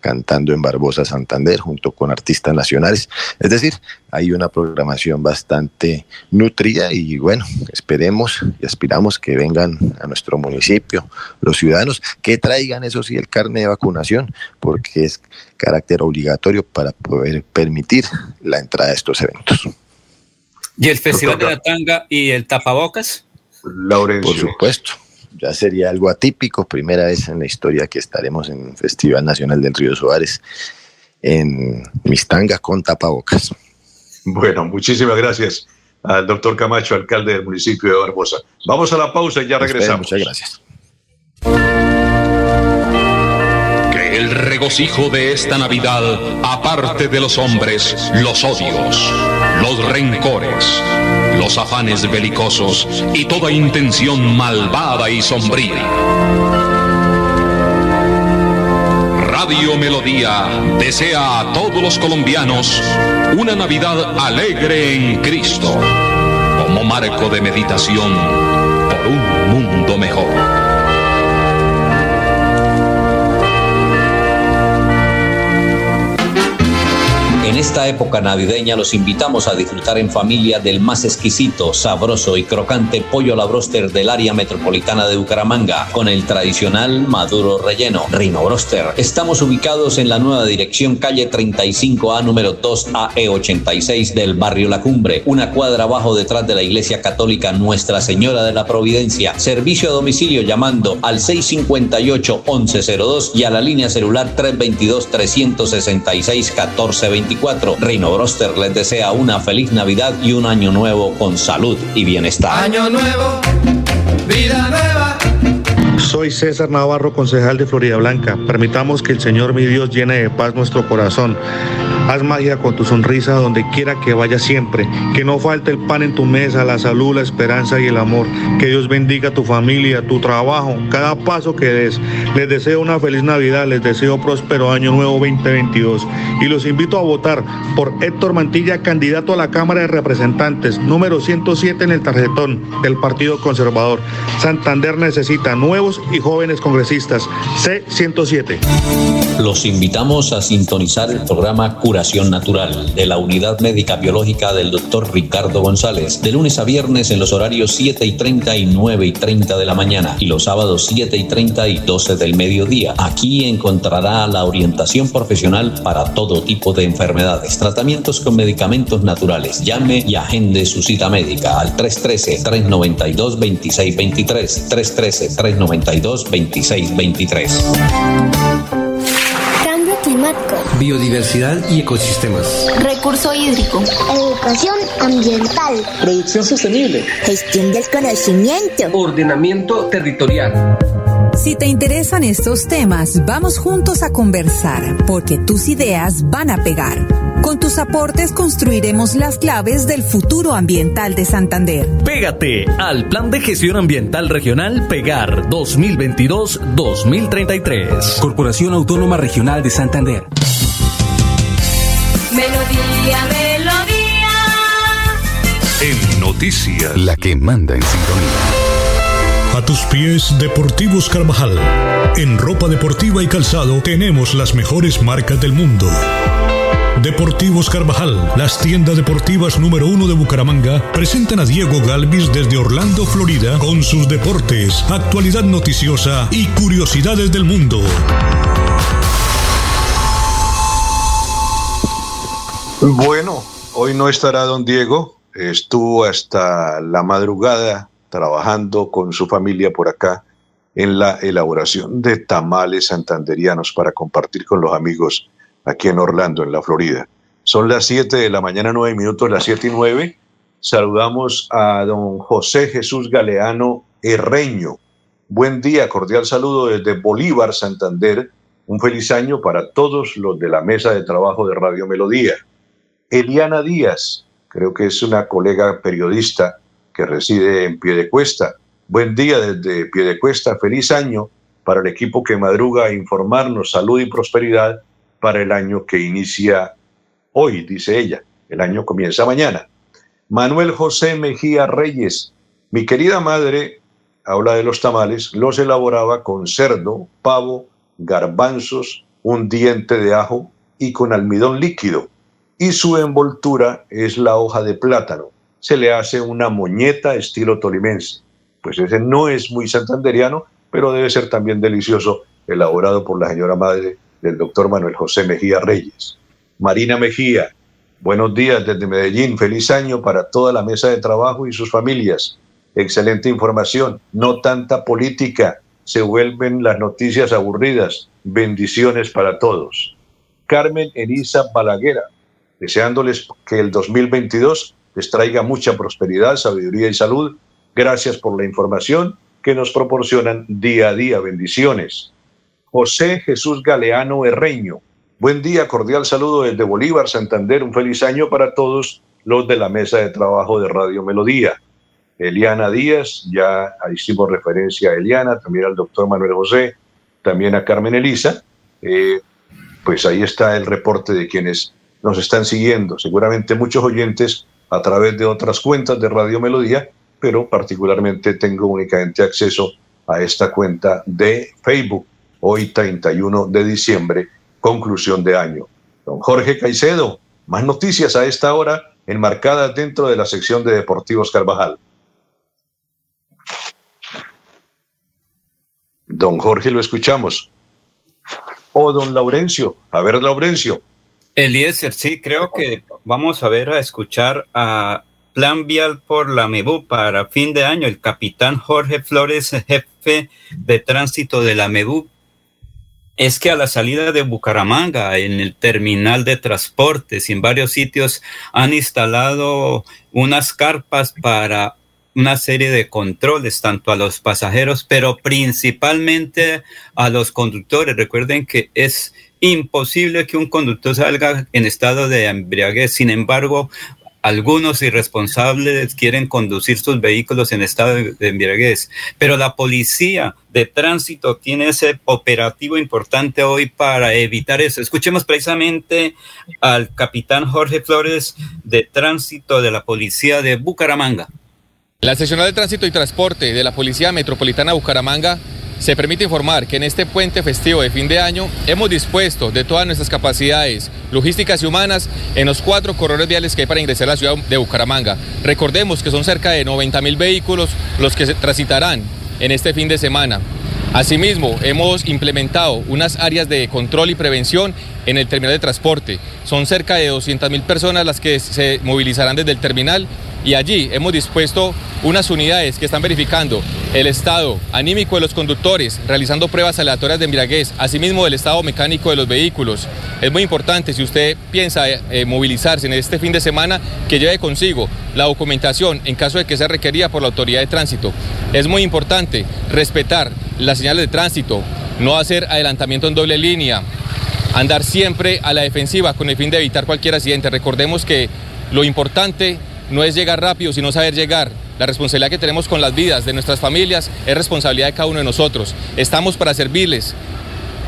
cantando en Barbosa Santander junto con artistas nacionales. Es decir, hay una programación bastante nutrida y bueno, esperemos y aspiramos que vengan a nuestro municipio los ciudadanos, que traigan eso sí el carne de vacunación, porque es carácter obligatorio para poder permitir la entrada de estos eventos. ¿Y el Festival de la Tanga y el Tapabocas? Laurencio. Por supuesto ya sería algo atípico, primera vez en la historia que estaremos en el Festival Nacional del Río Suárez en Mistanga con tapabocas. Bueno, muchísimas gracias al doctor Camacho, alcalde del municipio de Barbosa. Vamos a la pausa y ya regresamos. Muchas gracias. El regocijo de esta Navidad aparte de los hombres los odios, los rencores los afanes belicosos y toda intención malvada y sombría. Radio Melodía desea a todos los colombianos una Navidad alegre en Cristo, como marco de meditación por un mundo mejor. En esta época navideña los invitamos a disfrutar en familia del más exquisito, sabroso y crocante pollo a la broster del área metropolitana de Bucaramanga, con el tradicional maduro relleno, Rino Broster. Estamos ubicados en la nueva dirección calle 35A número 2AE86 del barrio La Cumbre, una cuadra abajo detrás de la iglesia católica Nuestra Señora de la Providencia. Servicio a domicilio llamando al 658-1102 y a la línea celular 322-366-1424. Reino Broster les desea una feliz Navidad y un año nuevo con salud y bienestar. Año nuevo, vida nueva. Soy soy César Navarro, concejal de Florida Blanca. Permitamos que el Señor mi Dios llene de paz nuestro corazón. Haz magia con tu sonrisa donde quiera que vaya siempre. Que no falte el pan en tu mesa, la salud, la esperanza y el amor. Que Dios bendiga tu familia, tu trabajo, cada paso que des. Les deseo una feliz Navidad, les deseo próspero año nuevo 2022. Y los invito a votar por Héctor Mantilla, candidato a la Cámara de Representantes, número 107 en el tarjetón del Partido Conservador. Santander necesita nuevos y jóvenes congresistas. C107. Los invitamos a sintonizar el programa Curación Natural de la Unidad Médica Biológica del Dr. Ricardo González, de lunes a viernes en los horarios 7 y 30 y 9 y 30 de la mañana y los sábados 7 y 30 y 12 del mediodía. Aquí encontrará la orientación profesional para todo tipo de enfermedades, tratamientos con medicamentos naturales. Llame y agende su cita médica al 313-392-2623. 313-392-2623 climático, biodiversidad y ecosistemas, recurso hídrico, educación ambiental, producción sostenible, gestión del conocimiento, ordenamiento territorial. Si te interesan estos temas, vamos juntos a conversar, porque tus ideas van a pegar. Con tus aportes construiremos las claves del futuro ambiental de Santander. Pégate al Plan de Gestión Ambiental Regional Pegar 2022-2033. Corporación Autónoma Regional de Santander. Melodía, melodía. En noticias. La que manda en sintonía. A tus pies, Deportivos Carvajal. En ropa deportiva y calzado tenemos las mejores marcas del mundo. Deportivos Carvajal, las tiendas deportivas número uno de Bucaramanga, presentan a Diego Galvis desde Orlando, Florida, con sus deportes, actualidad noticiosa y curiosidades del mundo. Bueno, hoy no estará don Diego, estuvo hasta la madrugada trabajando con su familia por acá en la elaboración de tamales santanderianos para compartir con los amigos aquí en Orlando, en la Florida. Son las 7 de la mañana, 9 minutos, las 7 y 9. Saludamos a don José Jesús Galeano Herreño. Buen día, cordial saludo desde Bolívar, Santander. Un feliz año para todos los de la mesa de trabajo de Radio Melodía. Eliana Díaz, creo que es una colega periodista que reside en Piedecuesta. Buen día desde Piedecuesta, feliz año para el equipo que madruga a informarnos salud y prosperidad para el año que inicia hoy, dice ella. El año comienza mañana. Manuel José Mejía Reyes, mi querida madre, habla de los tamales, los elaboraba con cerdo, pavo, garbanzos, un diente de ajo y con almidón líquido. Y su envoltura es la hoja de plátano se le hace una moñeta estilo tolimense. Pues ese no es muy santanderiano, pero debe ser también delicioso, elaborado por la señora madre del doctor Manuel José Mejía Reyes. Marina Mejía, buenos días desde Medellín, feliz año para toda la mesa de trabajo y sus familias. Excelente información, no tanta política, se vuelven las noticias aburridas. Bendiciones para todos. Carmen Elisa Balaguera, deseándoles que el 2022 les traiga mucha prosperidad, sabiduría y salud. Gracias por la información que nos proporcionan día a día. Bendiciones. José Jesús Galeano Herreño. Buen día, cordial saludo desde Bolívar, Santander. Un feliz año para todos los de la mesa de trabajo de Radio Melodía. Eliana Díaz, ya hicimos referencia a Eliana, también al doctor Manuel José, también a Carmen Elisa. Eh, pues ahí está el reporte de quienes nos están siguiendo. Seguramente muchos oyentes a través de otras cuentas de Radio Melodía, pero particularmente tengo únicamente acceso a esta cuenta de Facebook, hoy 31 de diciembre, conclusión de año. Don Jorge Caicedo, más noticias a esta hora enmarcadas dentro de la sección de Deportivos Carvajal. Don Jorge, lo escuchamos. O don Laurencio. A ver, Laurencio. Eliezer, sí, creo que vamos a ver a escuchar a Plan Vial por la MEBU para fin de año. El capitán Jorge Flores, jefe de tránsito de la MEBU, es que a la salida de Bucaramanga, en el terminal de transportes en varios sitios han instalado unas carpas para una serie de controles tanto a los pasajeros, pero principalmente a los conductores. Recuerden que es imposible que un conductor salga en estado de embriaguez. Sin embargo, algunos irresponsables quieren conducir sus vehículos en estado de embriaguez, pero la policía de tránsito tiene ese operativo importante hoy para evitar eso. Escuchemos precisamente al capitán Jorge Flores de tránsito de la policía de Bucaramanga. La seccional de tránsito y transporte de la Policía Metropolitana Bucaramanga se permite informar que en este puente festivo de fin de año hemos dispuesto de todas nuestras capacidades logísticas y humanas en los cuatro corredores viales que hay para ingresar a la ciudad de Bucaramanga. Recordemos que son cerca de 90 mil vehículos los que transitarán en este fin de semana. Asimismo, hemos implementado unas áreas de control y prevención en el terminal de transporte. Son cerca de 200 mil personas las que se movilizarán desde el terminal y allí hemos dispuesto unas unidades que están verificando el estado anímico de los conductores, realizando pruebas aleatorias de embriaguez, asimismo del estado mecánico de los vehículos. Es muy importante, si usted piensa eh, movilizarse en este fin de semana, que lleve consigo la documentación en caso de que sea requerida por la autoridad de tránsito. Es muy importante respetar las señales de tránsito, no hacer adelantamiento en doble línea, andar siempre a la defensiva con el fin de evitar cualquier accidente. Recordemos que lo importante no es llegar rápido, sino saber llegar. La responsabilidad que tenemos con las vidas de nuestras familias es responsabilidad de cada uno de nosotros. Estamos para servirles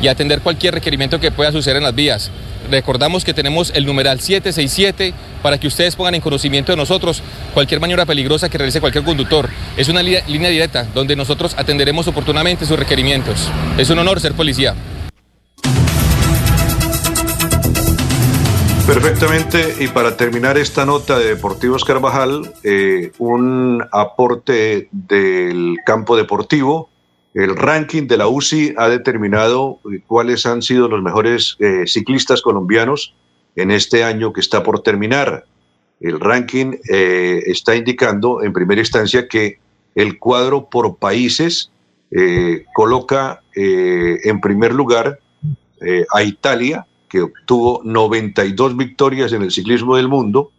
y atender cualquier requerimiento que pueda suceder en las vías. Recordamos que tenemos el numeral 767 para que ustedes pongan en conocimiento de nosotros cualquier maniobra peligrosa que realice cualquier conductor. Es una línea directa donde nosotros atenderemos oportunamente sus requerimientos. Es un honor ser policía. Perfectamente, y para terminar esta nota de Deportivos Carvajal, eh, un aporte del campo deportivo. El ranking de la UCI ha determinado eh, cuáles han sido los mejores eh, ciclistas colombianos en este año que está por terminar. El ranking está indicando en primera instancia que el cuadro por países coloca en primer lugar a Italia, que obtuvo 92 victorias en el ciclismo del mundo.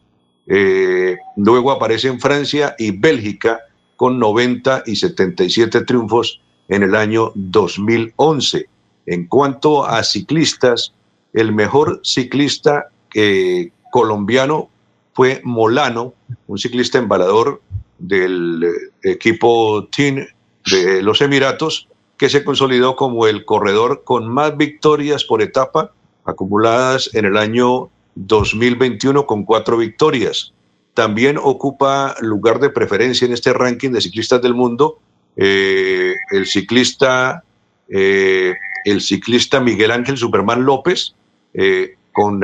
Eh, luego aparecen Francia y Bélgica con 90 y 77 triunfos en el año 2011. En cuanto a ciclistas, el mejor ciclista eh, colombiano fue Molano, un ciclista embalador del eh, equipo Team de los Emiratos, que se consolidó como el corredor con más victorias por etapa acumuladas en el año 2021 con cuatro victorias. También ocupa lugar de preferencia en este ranking de ciclistas del mundo eh, el ciclista eh, el ciclista Miguel Ángel Superman López eh, con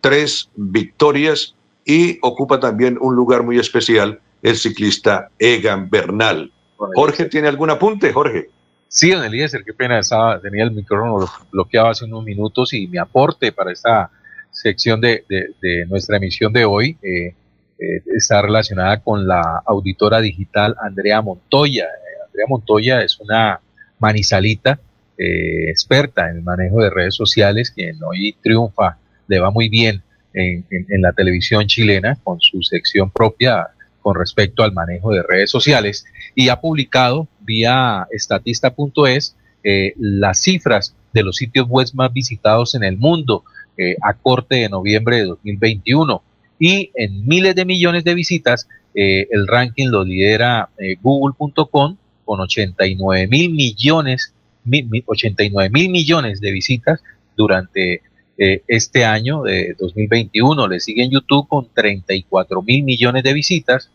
tres victorias y ocupa también un lugar muy especial el ciclista Egan Bernal. Jorge, ¿tiene algún apunte, Jorge? Sí, don Eliezer, qué pena, estaba, tenía el micrófono bloqueado hace unos minutos y mi aporte para esta sección de, nuestra emisión de hoy eh, eh, está relacionada con la auditora digital Andrea Montoya. Eh, Andrea Montoya es una manizalita experta en el manejo de redes sociales, quien hoy triunfa, le va muy bien en, en la televisión chilena con su sección propia con respecto al manejo de redes sociales y ha publicado vía estatista.es eh, las cifras de los sitios web más visitados en el mundo eh, a corte de noviembre de 2021 y en miles de millones de visitas eh, el ranking lo lidera google.com con 89 mil millones 89 mil millones de visitas durante este año de 2021 le sigue en YouTube con 34 mil millones de visitas.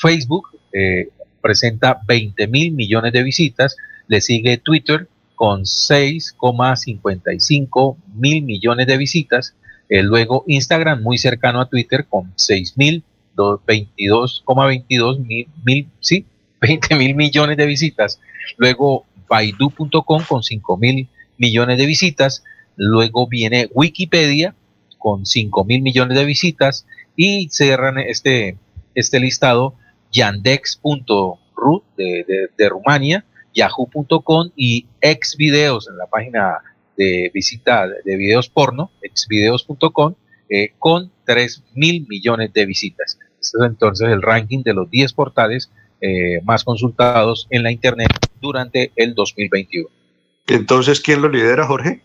Facebook eh, presenta 20 mil millones de visitas, le sigue Twitter con 6,55 mil millones de visitas, eh, luego Instagram muy cercano a Twitter con 6 mil 22,22 mil, mil, sí, 20 mil millones de visitas, luego Baidu.com con 5 mil millones de visitas, luego viene Wikipedia con 5 mil millones de visitas y cerran este este listado yandex.ru de, de, Rumania, yahoo.com y exvideos en la página de visita de videos porno, exvideos.com, eh, con 3 mil millones de visitas. Este es entonces el ranking de los 10 portales eh, más consultados en la Internet durante el 2021. Entonces, ¿quién lo lidera, Jorge?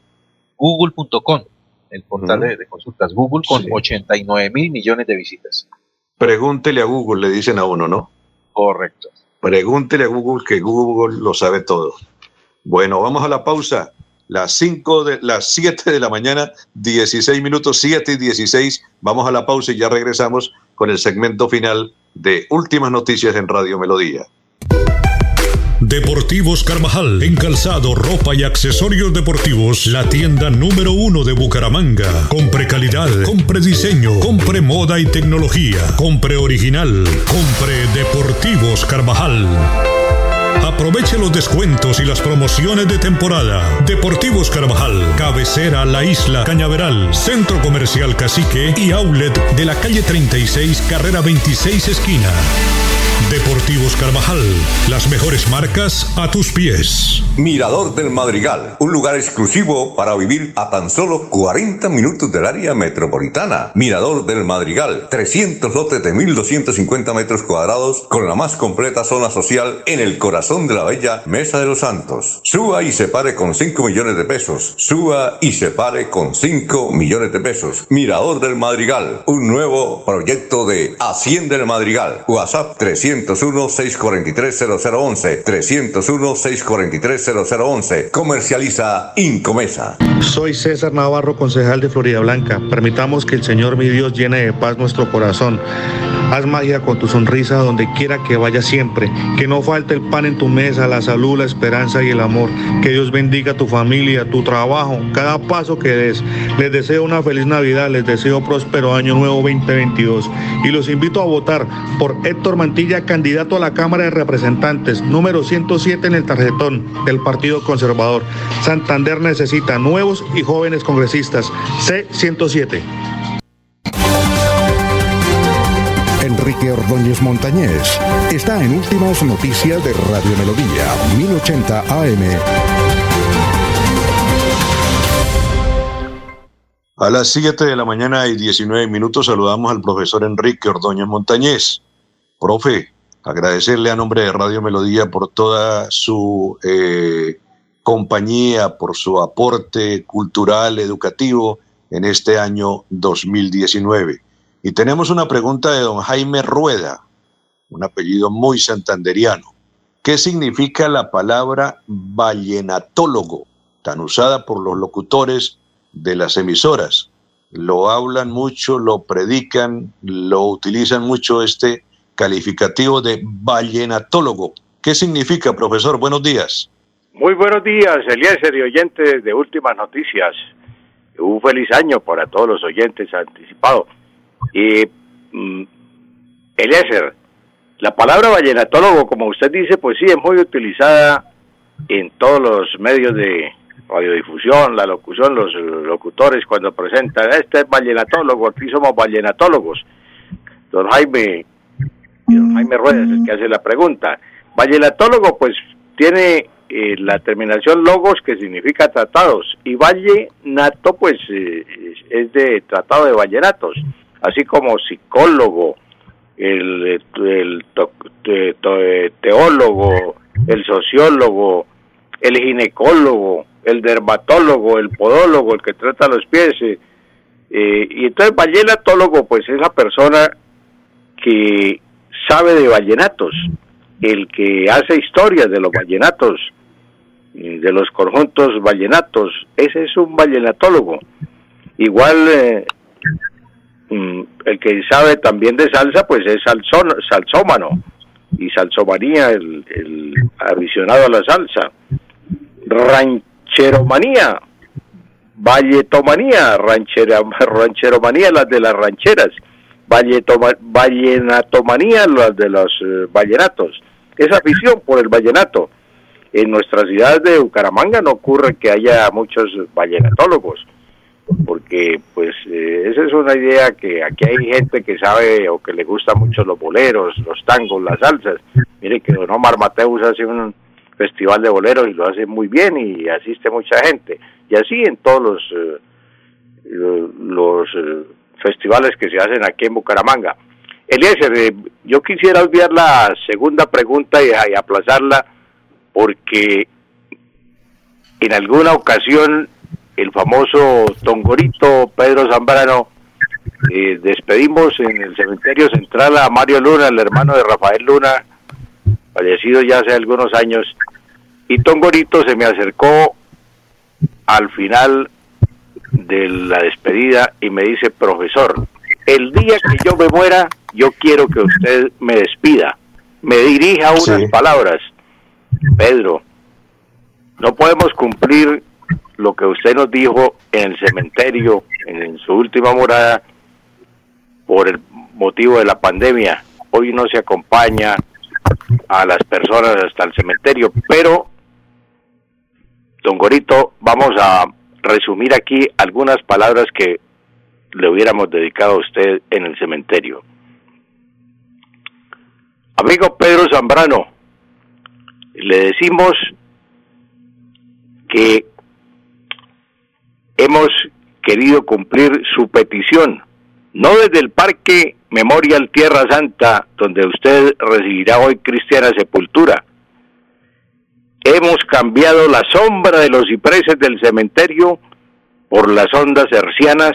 Google.com, el portal de, de consultas Google con 89 mil millones de visitas. Pregúntele a Google, le dicen a uno, ¿no? Correcto. Pregúntele a Google que Google lo sabe todo. Bueno, vamos a la pausa. Las 5 de las 7 de la mañana, 16 minutos, 7 y 16. Vamos a la pausa y ya regresamos con el segmento final de Últimas Noticias en Radio Melodía. Deportivos Carvajal, en calzado, ropa y accesorios deportivos, la tienda número uno de Bucaramanga. Compre calidad, compre diseño, compre moda y tecnología, compre original, compre Deportivos Carvajal. Aproveche los descuentos y las promociones de temporada. Deportivos Carvajal, cabecera La Isla, Cañaveral, Centro Comercial Cacique y Outlet de la calle 36, carrera 26 esquina. Deportivos Carvajal, las mejores marcas a tus pies. Mirador del Madrigal, un lugar exclusivo para vivir a tan solo 40 minutos del área metropolitana. Mirador del Madrigal, 300 lotes de 1.250 metros cuadrados con la más completa zona social en el corazón de la bella Mesa de los Santos. Suba y se pare con 5 millones de pesos. Suba y se pare con 5 millones de pesos. Mirador del Madrigal, un nuevo proyecto de Hacienda del Madrigal. WhatsApp 301-643-0011. 301-643-0011. Comercializa Incomesa. Soy César Navarro, concejal de Florida Blanca. Permitamos que el Señor mi Dios llene de paz nuestro corazón. Haz magia con tu sonrisa donde quiera que vaya siempre. Que no falte el pan en tu mesa, la salud, la esperanza y el amor. Que Dios bendiga tu familia, tu trabajo, cada paso que des. Les deseo una feliz Navidad, les deseo próspero año nuevo 2022. Y los invito a votar por Héctor Mantilla, candidato a la Cámara de Representantes, número 107 en el tarjetón del Partido Conservador. Santander necesita nuevos y jóvenes congresistas. C107. Enrique Ordóñez Montañés está en Últimas Noticias de Radio Melodía, 1080 AM. A las 7 de la mañana y 19 minutos saludamos al profesor Enrique Ordóñez Montañés. Profe, agradecerle a nombre de Radio Melodía por toda su eh, compañía, por su aporte cultural, educativo en este año 2019. Y tenemos una pregunta de don Jaime Rueda, un apellido muy santanderiano. ¿Qué significa la palabra vallenatólogo, tan usada por los locutores de las emisoras? Lo hablan mucho, lo predican, lo utilizan mucho este calificativo de vallenatólogo. ¿Qué significa, profesor? Buenos días. Muy buenos días, Eliezer y oyentes de Últimas Noticias. Un feliz año para todos los oyentes anticipados. Y mm, Eliezer, la palabra vallenatólogo, como usted dice, pues sí, es muy utilizada en todos los medios de radiodifusión, la locución, los locutores cuando presentan, este es vallenatólogo, aquí somos vallenatólogos. Don Jaime, don Jaime Rueda es el que hace la pregunta. Vallenatólogo, pues tiene eh, la terminación logos que significa tratados y vallenato, pues eh, es de tratado de vallenatos así como psicólogo, el, el to, teólogo, el sociólogo, el ginecólogo, el dermatólogo, el podólogo, el que trata los pies. Eh, eh, y entonces vallenatólogo, pues es la persona que sabe de vallenatos, el que hace historias de los vallenatos, de los conjuntos vallenatos, ese es un vallenatólogo. Igual eh, el que sabe también de salsa, pues es salsón, salsómano y salsomanía, el, el aficionado a la salsa. Rancheromanía, valletomanía, ranchera, rancheromanía, las de las rancheras, valletoma, vallenatomanía, las de los eh, vallenatos. Esa afición por el vallenato. En nuestra ciudad de Bucaramanga no ocurre que haya muchos vallenatólogos porque pues eh, esa es una idea que aquí hay gente que sabe o que le gusta mucho los boleros, los tangos, las salsas. Mire que don Omar Mateus hace un festival de boleros y lo hace muy bien y asiste mucha gente. Y así en todos los, eh, los eh, festivales que se hacen aquí en Bucaramanga. Eliezer, eh, yo quisiera olvidar la segunda pregunta y aplazarla porque en alguna ocasión el famoso Tongorito Pedro Zambrano. Eh, despedimos en el cementerio central a Mario Luna, el hermano de Rafael Luna, fallecido ya hace algunos años, y Tongorito se me acercó al final de la despedida y me dice, profesor, el día que yo me muera, yo quiero que usted me despida, me dirija unas palabras. Pedro, no podemos cumplir lo que usted nos dijo en el cementerio, en su última morada, por el motivo de la pandemia. Hoy no se acompaña a las personas hasta el cementerio, pero, don Gorito, vamos a resumir aquí algunas palabras que le hubiéramos dedicado a usted en el cementerio. Amigo Pedro Zambrano, le decimos que hemos querido cumplir su petición, no desde el Parque Memorial Tierra Santa, donde usted recibirá hoy cristiana sepultura. Hemos cambiado la sombra de los cipreses del cementerio por las ondas hercianas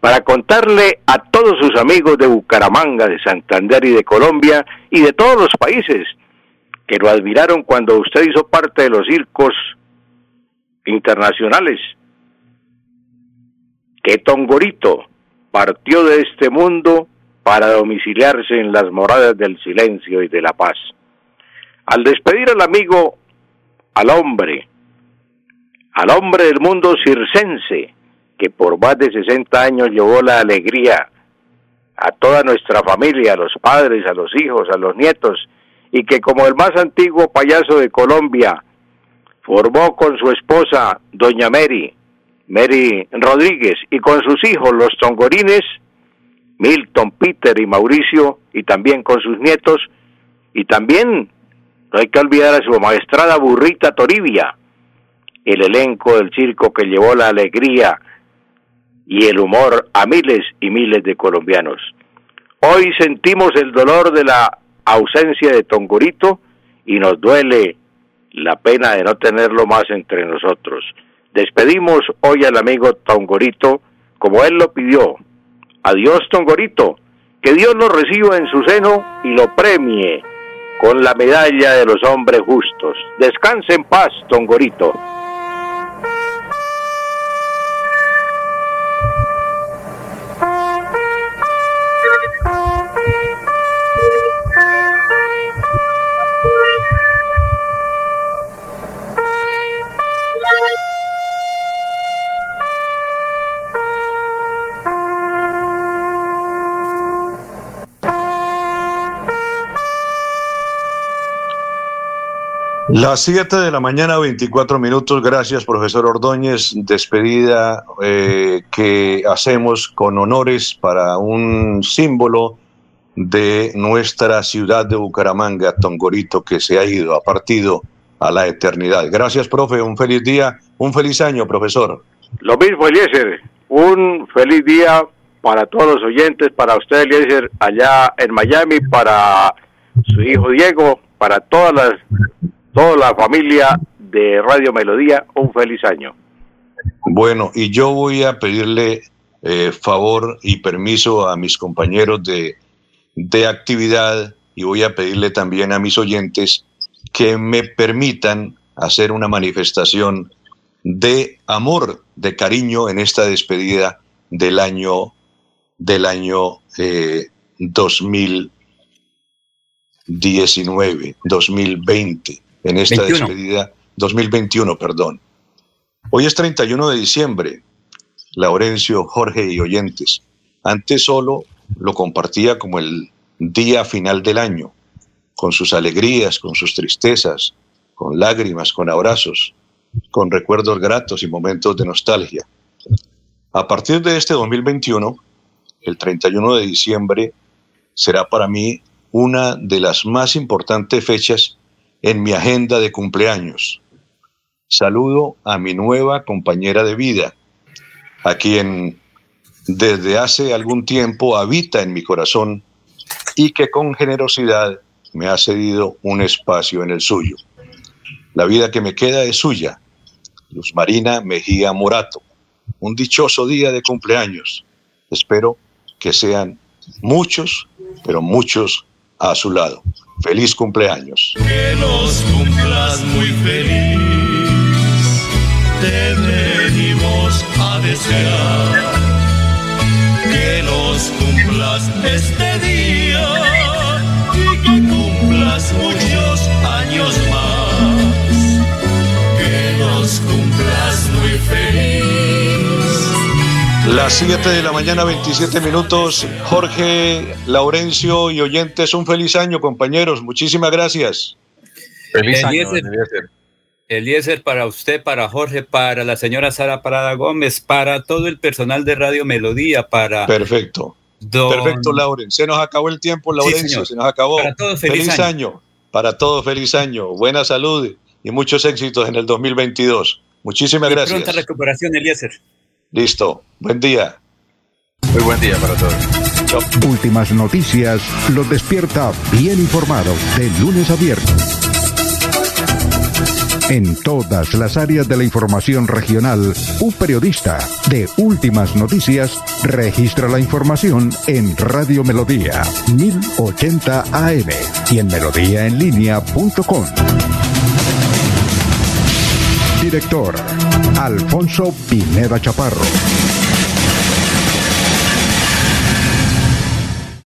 para contarle a todos sus amigos de Bucaramanga, de Santander y de Colombia y de todos los países que lo admiraron cuando usted hizo parte de los circos internacionales que Tongorito partió de este mundo para domiciliarse en las moradas del silencio y de la paz. Al despedir al amigo, al hombre, al hombre del mundo circense, que por más de 60 años llevó la alegría a toda nuestra familia, a los padres, a los hijos, a los nietos, y que como el más antiguo payaso de Colombia, formó con su esposa, doña Mary, Mary Rodríguez, y con sus hijos, los tongorines, Milton, Peter y Mauricio, y también con sus nietos, y también no hay que olvidar a su maestrada burrita Toribia, el elenco del circo que llevó la alegría y el humor a miles y miles de colombianos. Hoy sentimos el dolor de la ausencia de Tongorito y nos duele la pena de no tenerlo más entre nosotros. Despedimos hoy al amigo Tongorito como él lo pidió. Adiós Tongorito, que Dios lo reciba en su seno y lo premie con la medalla de los hombres justos. Descanse en paz, Tongorito. Las 7 de la mañana, 24 minutos. Gracias, profesor Ordóñez. Despedida eh, que hacemos con honores para un símbolo de nuestra ciudad de Bucaramanga, Tongorito, que se ha ido, ha partido a la eternidad. Gracias, profe. Un feliz día, un feliz año, profesor. Lo mismo, Eliezer. Un feliz día para todos los oyentes, para usted, Eliezer, allá en Miami, para su hijo Diego, para todas las toda la familia de Radio Melodía, un feliz año. Bueno, y yo voy a pedirle eh, favor y permiso a mis compañeros de, de actividad y voy a pedirle también a mis oyentes que me permitan hacer una manifestación de amor, de cariño en esta despedida del año del año eh, 2019, 2020 en esta despedida 2021, perdón. Hoy es 31 de diciembre, Laurencio, Jorge y oyentes. Antes solo lo compartía como el día final del año, con sus alegrías, con sus tristezas, con lágrimas, con abrazos, con recuerdos gratos y momentos de nostalgia. A partir de este 2021, el 31 de diciembre será para mí una de las más importantes fechas en mi agenda de cumpleaños. Saludo a mi nueva compañera de vida, a quien desde hace algún tiempo habita en mi corazón y que con generosidad me ha cedido un espacio en el suyo. La vida que me queda es suya. Luz Marina Mejía Morato. Un dichoso día de cumpleaños. Espero que sean muchos, pero muchos a su lado. Feliz cumpleaños. Que los cumplas muy feliz. Te venimos a desear. Que los cumplas este día y que cumplas muchos Las 7 de la mañana, 27 minutos. Jorge, Laurencio y oyentes, un feliz año, compañeros. Muchísimas gracias. Feliz año, Eliezer, don Eliezer. Eliezer, para usted, para Jorge, para la señora Sara Parada Gómez, para todo el personal de Radio Melodía, para Perfecto. don- Perfecto, Lauren. Se nos acabó el tiempo, Laurencio. se nos acabó. Para todos, feliz año. año. Para todos, feliz año. Buena salud y muchos éxitos en el 2022. Muchísimas y gracias. pronta recuperación, Eliezer. Listo. Buen día. Muy buen día para todos. Últimas noticias los despierta bien informados de lunes a viernes. En todas las áreas de la información regional, un periodista de Últimas Noticias registra la información en Radio Melodía 1080 AM y en melodíaenlínea.com. Director Alfonso Pineda Chaparro.